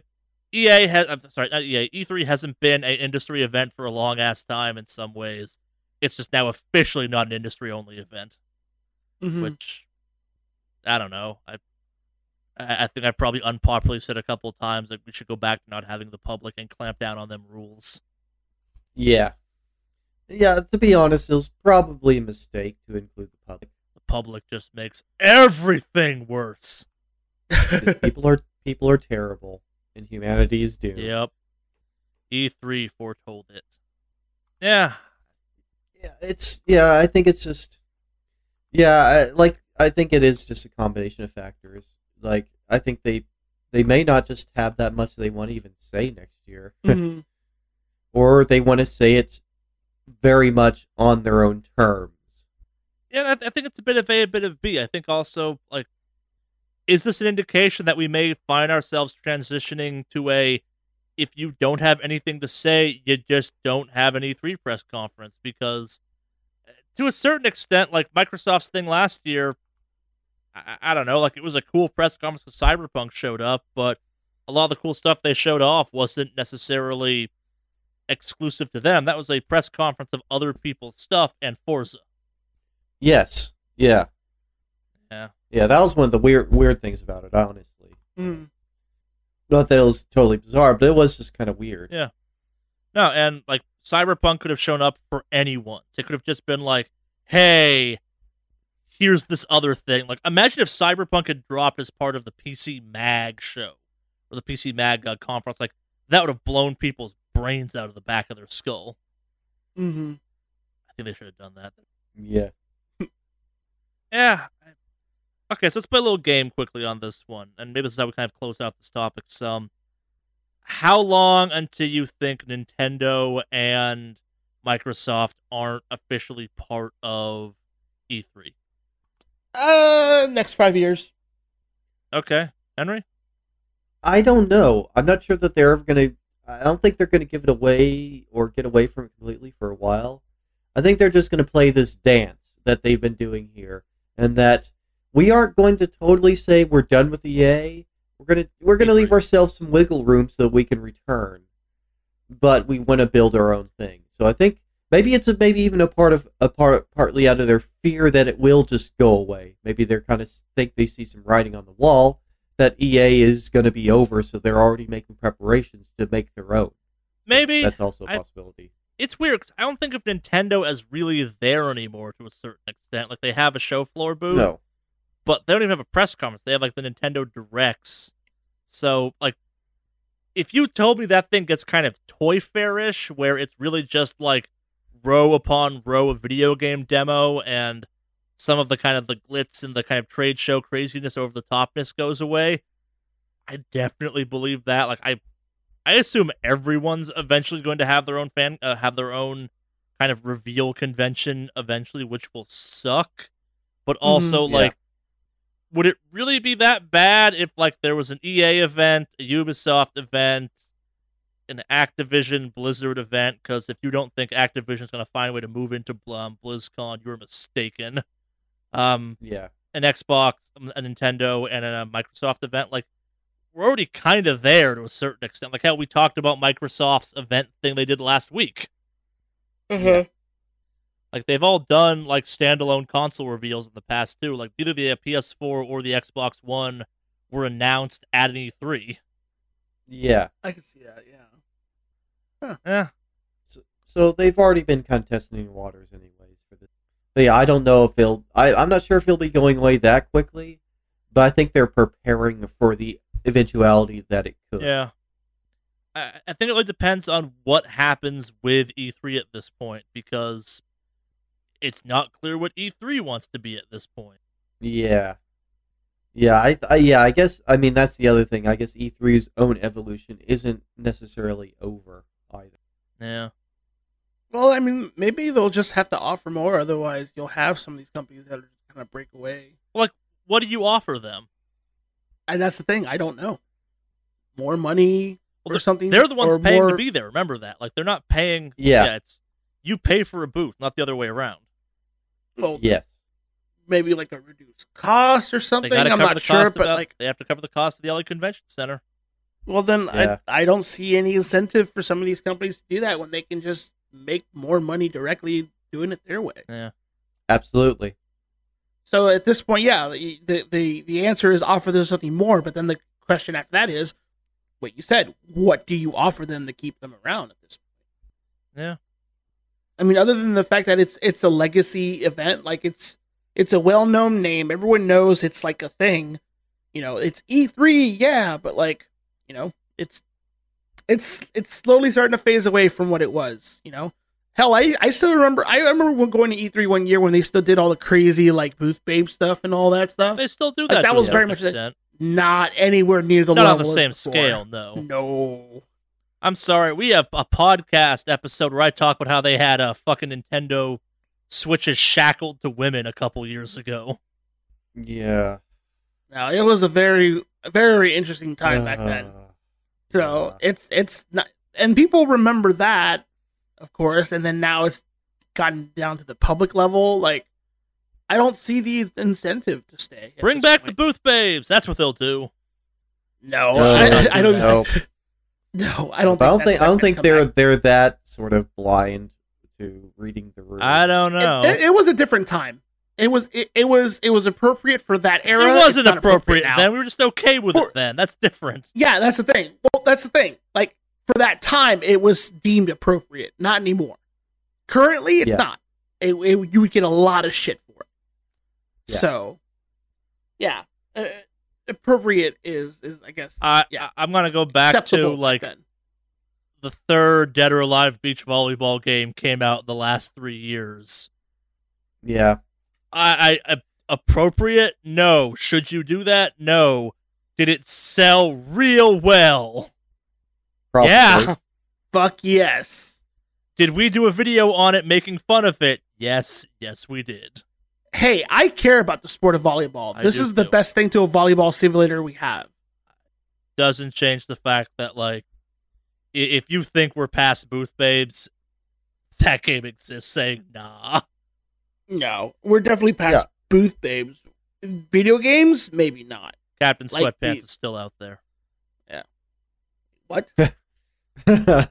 EA has. I'm sorry, not EA. E3 hasn't been an industry event for a long ass time in some ways it's just now officially not an industry only event, Mhm. which I don't know. I I, think I probably unpopularly said a couple of times that we should go back to not having the public and clamp down on them rules. Yeah. Yeah, to be honest, it was probably a mistake to include the public. The public just makes everything worse. people are people are terrible, and humanity is doomed. Yep. E3 foretold it. Yeah. Yeah, it's yeah. I think it's just yeah. I, like I think it is just a combination of factors. Like I think they they may not just have that much they want to even say next year, Mhm. or they want to say it very much on their own terms. Yeah, I, I think it's a bit of A, a bit of B. I think also, like, is this an indication that we may find ourselves transitioning to a if you don't have anything to say, you just don't have an E3 press conference? Because uh, to a certain extent, like Microsoft's thing last year, I, I don't know, like it was a cool press conference because Cyberpunk showed up, but a lot of the cool stuff they showed off wasn't necessarily exclusive to them. That was a press conference of other people's stuff and Forza. Yes. Yeah. Yeah. Yeah. That was one of the weird weird things about it. Honestly, Mhm. Not that it was totally bizarre, but it was just kind of weird. Yeah. No, and like Cyberpunk could have shown up for anyone. It could have just been like, "Hey, here's this other thing." Like, imagine if Cyberpunk had dropped as part of the PC Mag show or the PC Mag uh, conference. Like, that would have blown people's brains out of the back of their skull. Mhm. I think they should have done that. Yeah. Yeah. Okay, so let's play a little game quickly on this one, and maybe this is how we kind of close out this topic. Some, how long until you think Nintendo and Microsoft aren't officially part of E E3? Uh, next five years. Okay, Henry. I don't know. I'm not sure that they're ever going to. I don't think they're going to give it away or get away from it completely for a while. I think they're just going to play this dance that they've been doing here, and that we aren't going to totally say we're done with EA. We're gonna we're gonna leave ourselves some wiggle room so that we can return, but we want to build our own thing. So I think maybe it's a, maybe even a part of a part partly out of their fear that it will just go away. Maybe they're kind of think they see some writing on the wall that EA is going to be over, so they're already making preparations to make their own. Maybe That's also a possibility. it's weird because I don't think of Nintendo as really there anymore to a certain extent. Like they have a show floor booth, No. But they don't even have a press conference. They have like the Nintendo Directs. So like if you told me that thing gets kind of toy fairish where it's really just like row upon row of video game demo and some of the kind of the glitz and the kind of trade show craziness over the topness goes away, I definitely believe that. Like I I assume everyone's eventually going to have their own fan uh, have their own kind of reveal convention eventually which will suck. But also yeah. like would it really be that bad if like there was an EA event, a Ubisoft event, an Activision Blizzard event? Because if you don't think Activision's going to find a way to move into um, BlizzCon, you're mistaken. Um, Yeah. an Xbox, um, a Nintendo, and a Microsoft event, like we're already kind of there to a certain extent. Like how we talked about Microsoft's event thing they did last week. Mhm. Like they've all done like standalone console reveals in the past too. Like either the uh, PS4 or the Xbox One were announced at an E3. Yeah. I can see that. Yeah. Yeah, eh. So, so they've already been kind of testing the waters, anyways. For this. But yeah, I don't know if they'll. I, I'm not sure if he'll be going away that quickly, but I think they're preparing for the eventuality that it could. yeah. I, I think it really depends on what happens with E3 at this point because it's not clear what E3 wants to be at this point. Yeah. Yeah, I, I yeah, I guess I mean that's the other thing. I guess E3's own evolution isn't necessarily over either. Yeah. Well, I mean, maybe they'll just have to offer more. Otherwise, you'll have some of these companies that are just kind of break away. Like what do you offer them? And that's the thing. I don't know. More money Well, or they're- something. They're the ones paying more, to be there. Remember that. Like they're not paying. Yeah. it's you pay for a booth, not the other way around. Well, Yes. maybe like a reduced cost or something. I'm not sure, but of like, they have to cover the cost of the LA Convention Center. well, then Yeah. I I don't see any incentive for some of these companies to do that when they can just make more money directly doing it their way. Yeah. Absolutely. So at this point, yeah, the the the, the answer is offer them something more. But then the question after that is, what you said. What do you offer them to keep them around at this point? Yeah. I mean, other than the fact that it's it's a legacy event, like it's it's a well known name. Everyone knows it's like a thing. You know, it's E3, yeah, but like, you know, it's it's it's slowly starting to phase away from what it was. You know, hell, I I still remember. I remember going to E3 one year when they still did all the crazy like booth babe stuff and all that stuff. They still do Like, that. that was very much Not anywhere near the level. Not on the same scale, no. No. I'm sorry. We have a podcast episode where I talk about how they had a fucking Nintendo Switches shackled to women a couple years ago. Yeah. Now it was a very very interesting time back then. Uh, So yeah. it's it's not, and people remember that, of course, and then now it's gotten down to the public level. Like, I don't see the incentive to stay. Bring this back the booth babes. That's what they'll do. No, No, I, I don't. no. No, I don't. But I don't think I don't think they're back. they're that sort of blind to reading the room. I don't know. It, it, it was a different time. It was it, it was it was appropriate for that era. It wasn't not appropriate then. We were just okay with For- it then. That's different. Yeah, that's the thing. Well, that's the thing. Like for that time, it was deemed appropriate. Not anymore. Currently, it's Yeah. not. It, it- you would get a lot of shit for it. Yeah. So, yeah, uh, appropriate is is I guess I, Yeah. I I'm gonna go back to like then. the third Dead or Alive beach volleyball game came out in the last three years. Yeah. I, I, I appropriate? No. Should you do that? No. Did it sell real well? Probably. Yeah. fuck yes. Did we do a video on it making fun of it? Yes, yes, we did. Hey, I care about the sport of volleyball. I this is the too. best thing to a volleyball simulator we have. Doesn't change the fact that like, if you think we're past booth babes, that game exists. Saying nah. No, we're definitely past Yeah. booth babes. Video games, maybe not. Captain Like Sweatpants the- is still out there. Yeah. What? Do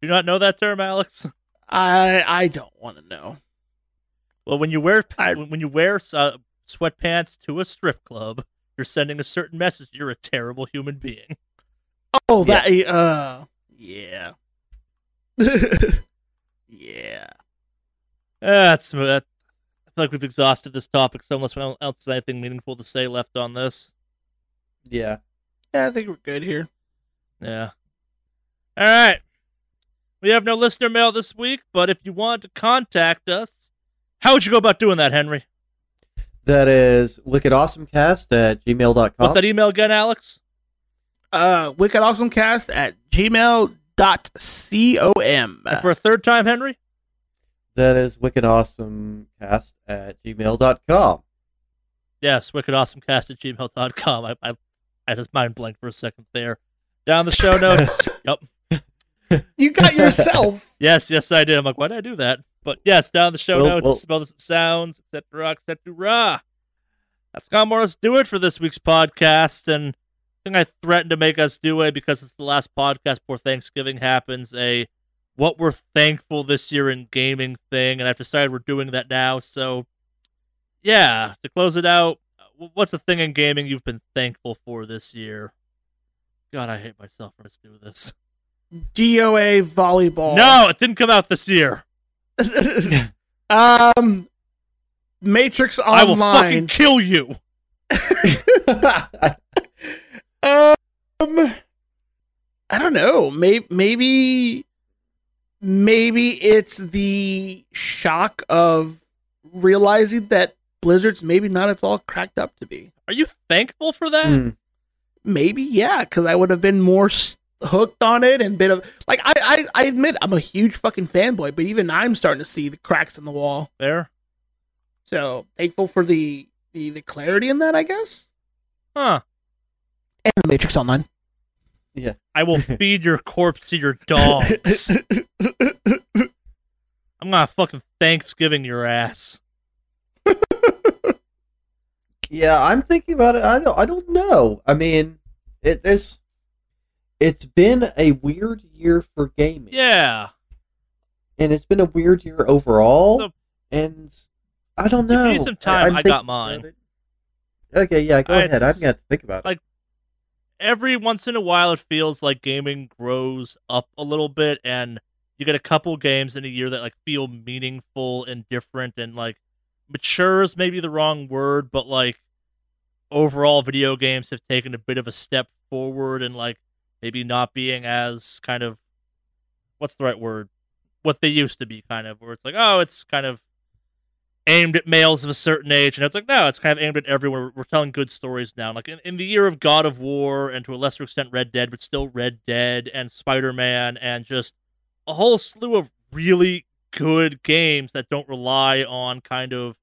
you not know that term, Alex? I I don't want to know. Well, when you wear I- when you wear uh, sweatpants to a strip club, you're sending a certain message. You're a terrible human being. Oh, that uh, yeah, yeah. That's that. I feel like we've exhausted this topic. So unless anyone else has anything meaningful to say left on this, yeah. Yeah, I think we're good here. yeah. All right. We have no listener mail this week, but if you want to contact us, how would you go about doing that, Henry? That is wickedawesomecast at gmail.com. What's that email again, Alex? Uh, wickedawesomecast at gmail.com. And for a third time, Henry? That is wickedawesomecast at gmail.com. Yes, wickedawesomecast at gmail.com. I, I, I just mind blank for a second there. Down the show notes. yep. You got yourself. Yes, yes, I did. I'm like, why did I do that? But yes, down the show Well, notes, well- spell this sounds, etc., etc. That's gonna more or less do it for this week's podcast. And I think I threatened to make us do a because it's the last podcast before Thanksgiving happens. A what we're thankful this year in gaming thing, and I've decided we're doing that now. So, yeah, to close it out, what's the thing in gaming you've been thankful for this year? God, I hate myself when I do this. DOA volleyball. No, it didn't come out this year. um, Matrix I will fucking Online. kill you. Um, I don't know. Maybe, maybe, maybe it's the shock of realizing that Blizzard's maybe not as all cracked up to be. Are you thankful for that? Hmm. Maybe, yeah, because I would have been more s- hooked on it and been of like I, I, I admit I'm a huge fucking fanboy, but even I'm starting to see the cracks in the wall. There. So thankful for the the, the clarity in that, I guess. Huh. And the Matrix Online. Yeah. I will feed your corpse to your dogs. I'm gonna fucking Thanksgiving your ass. Yeah, I'm thinking about it. I don't. I don't know. I mean, it this. It's been a weird year for gaming. Yeah. and it's been a weird year overall. So- and I don't If you know. need some time, I'm I got mine. Okay, yeah, go I- ahead. I'm gonna to think about it. like- every once in a while it feels like gaming grows up a little bit and you get a couple games in a year that like feel meaningful and different and like mature is maybe the wrong word but like overall video games have taken a bit of a step forward and like maybe not being as kind of what's the right word what they used to be kind of where it's like oh it's kind of aimed at males of a certain age, and it's like no, it's kind of aimed at everyone. We're, telling good stories now. Like in, in the year of God of War, and to a lesser extent Red Dead, but still Red Dead and Spider Man, and just a whole slew of really good games that don't rely on kind of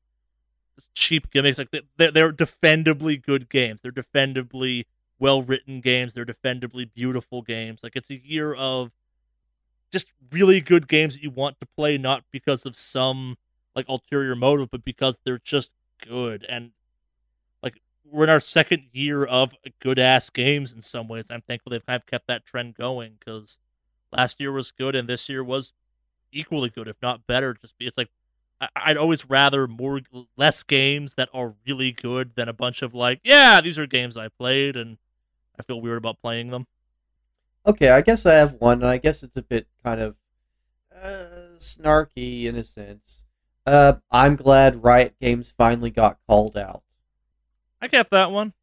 cheap gimmicks. Like they- they're, they're defendably good games. They're defendably well written games. They're defendably beautiful games. Like it's a year of just really good games that you want to play, not because of some like ulterior motive, but because they're just good and like we're in our second year of good ass games in some ways. I'm thankful they've kind of kept that trend going because last year was good and this year was equally good, if not better. Just be, it's like I'd always rather more less games that are really good than a bunch of like, yeah, these are games I played and I feel weird about playing them. Okay, I guess I have one. and I guess it's a bit kind of uh, snarky in a sense. Uh, I'm glad Riot Games finally got called out. I get that one.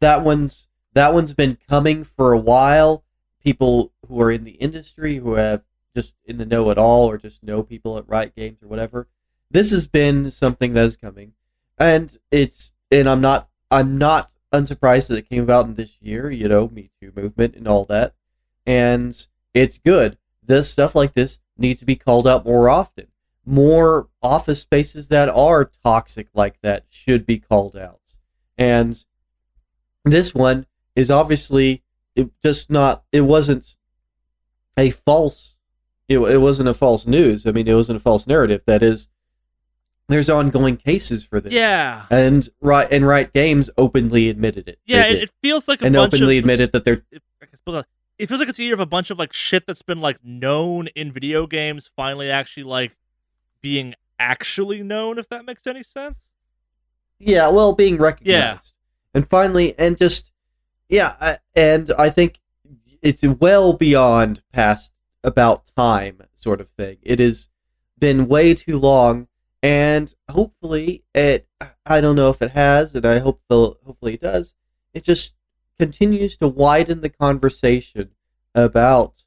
That one's that one's been coming for a while. People who are in the industry, who have just in the know at all, or just know people at Riot Games or whatever. This has been something that is coming, and it's and I'm not I'm not unsurprised that it came about in this year. You know, Me Too movement and all that, and it's good. This stuff like this needs to be called out more often. More office spaces that are toxic like that should be called out, and this one is obviously it just not it wasn't a false it, it wasn't a false news i mean it wasn't a false narrative that is there's ongoing cases for this. Yeah. and right and Riot Games openly admitted it. Yeah, it, it feels like a and openly admitted that they're it, I guess, it feels like it's a year of a bunch of like shit that's been like known in video games finally actually like being actually known if that makes any sense. Yeah well being recognized. Yeah. and finally and just yeah I, and i think it's well beyond past about time sort of thing. It has been way too long and hopefully it i don't know if it has and i hope the hopefully it does it just continues to widen the conversation about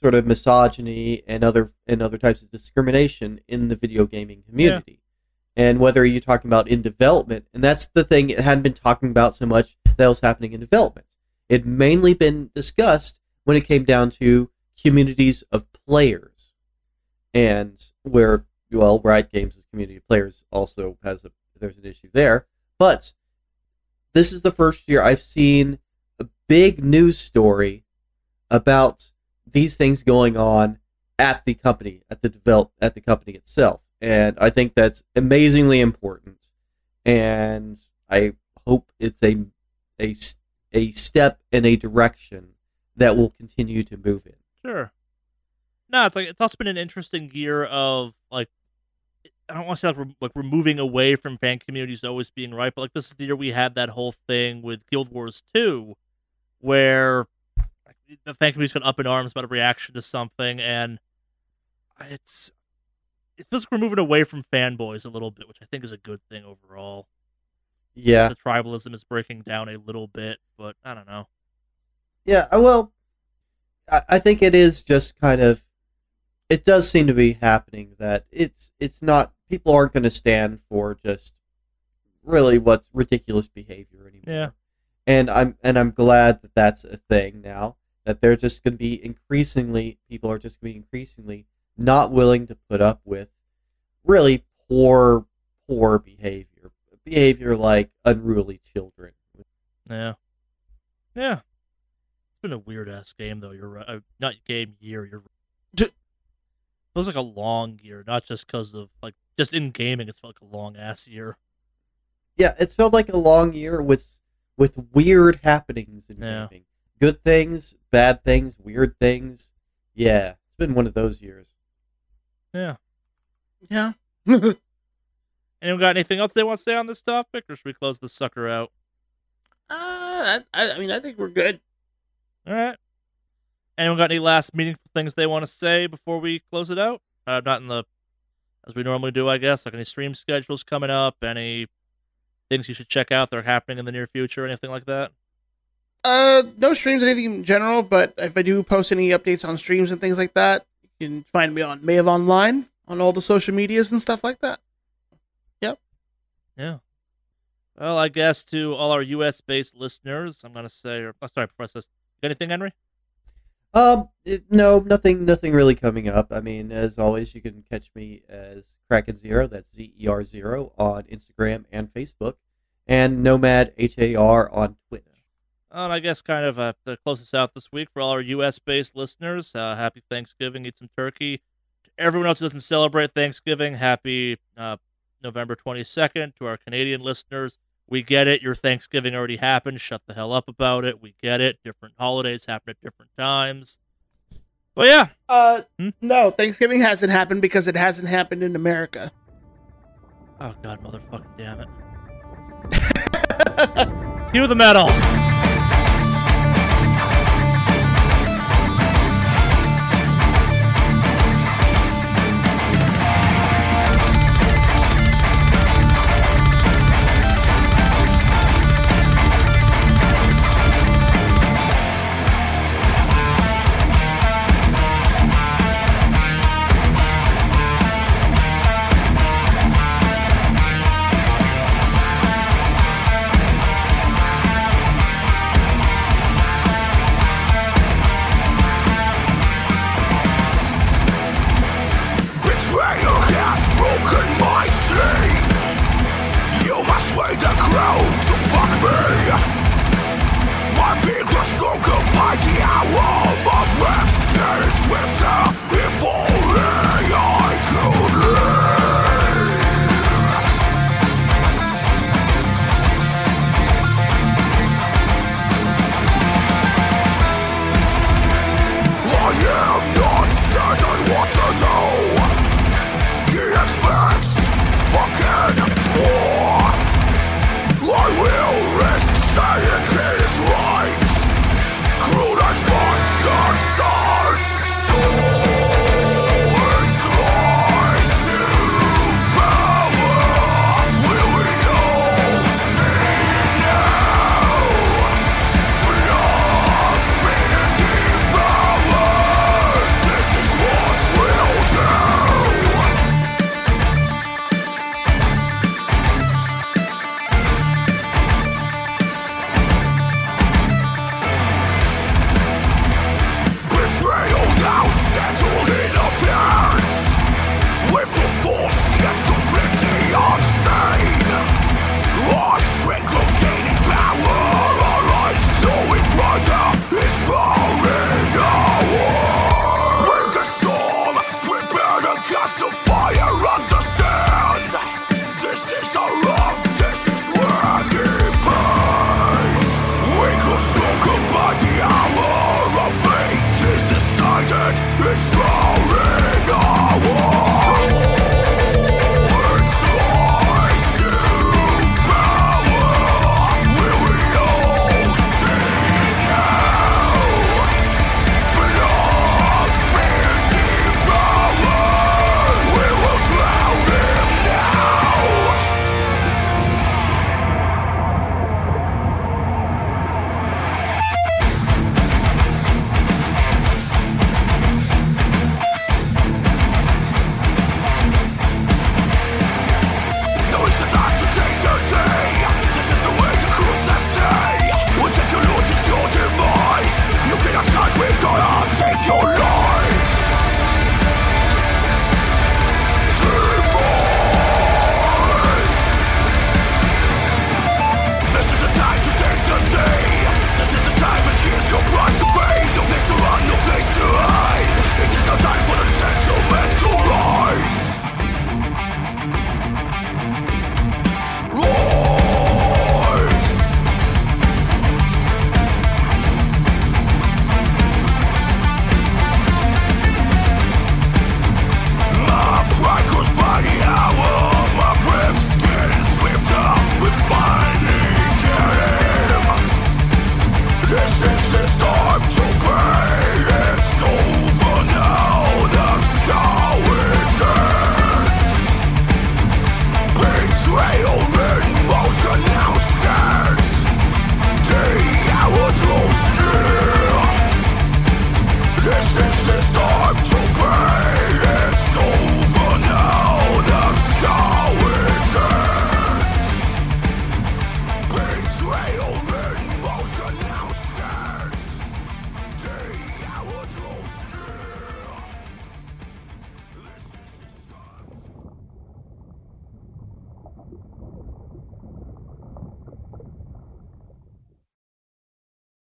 sort of misogyny and other and other types of discrimination in the video gaming community. And whether you're talking about in development and that's the thing it hadn't been talking about so much that was happening in development. It mainly been discussed when it came down to communities of players and where well riot games' as community of players also has a there's an issue there. But this is the first year i've seen a big news story about these things going on at the company at the develop at the company itself. And i think that's amazingly important. And i hope it's a a, a step in a direction that will continue to move in. Sure. No it's like it's also been an interesting year of like I don't want to say like we're, like we're moving away from fan communities always being right, but like this is the year we had that whole thing with Guild Wars 2, where like, the fan community's got up in arms about a reaction to something, and it's it feels like we're moving away from fanboys a little bit, which I think is a good thing overall. yeah The tribalism is breaking down a little bit, but I don't know. Yeah, uh, well, I, I think it is just kind of. It does seem to be happening that it's it's not people aren't going to stand for just really what's ridiculous behavior anymore. Yeah. and I'm and I'm glad that that's a thing now. That they're just going to be increasingly people are just going to be increasingly not willing to put up with really poor poor behavior behavior like unruly children. Yeah, yeah. It's been a weird ass game though. You're right. Uh, not game year. You're. Feels like a long year, not just because of like just in gaming. It's felt like a long ass year. yeah, it's felt like a long year with with weird happenings in Yeah. gaming. Good things, bad things, weird things. Yeah, it's been one of those years. Yeah. Yeah. Anyone got anything else they want to say on this topic, or should we close the sucker out? Uh, I, I mean, I think we're good. All right. Anyone got any last meaningful things they want to say before we close it out? Uh, not in the as we normally do, I guess. Like any stream schedules coming up, any things you should check out that are happening in the near future, anything like that. Uh, no streams, anything in general. But if I do post any updates on streams and things like that, you can find me on Mail Online on all the social medias and stuff like that. Yep. Yeah. Well, I guess to all our U.S. based listeners, I'm gonna say, or oh, sorry, Professor, anything, Henry? Um, it- no, nothing, nothing really coming up. I mean, as always, you can catch me as Kraken Zero. That's Z E R Zero on Instagram and Facebook, and Nomad H A R on Twitch. Oh, and I guess kind of uh, to close us out this week for all our U.S. based listeners, uh, happy Thanksgiving, eat some turkey. To everyone else who doesn't celebrate Thanksgiving, happy uh, November 22nd. To our Canadian listeners, we get it. Your Thanksgiving already happened. Shut the hell up about it. We get it. Different holidays happen at different times. But yeah, Uh, Hmm? no, Thanksgiving hasn't happened because it hasn't happened in America. oh god, motherfucking damn it. Cue the metal.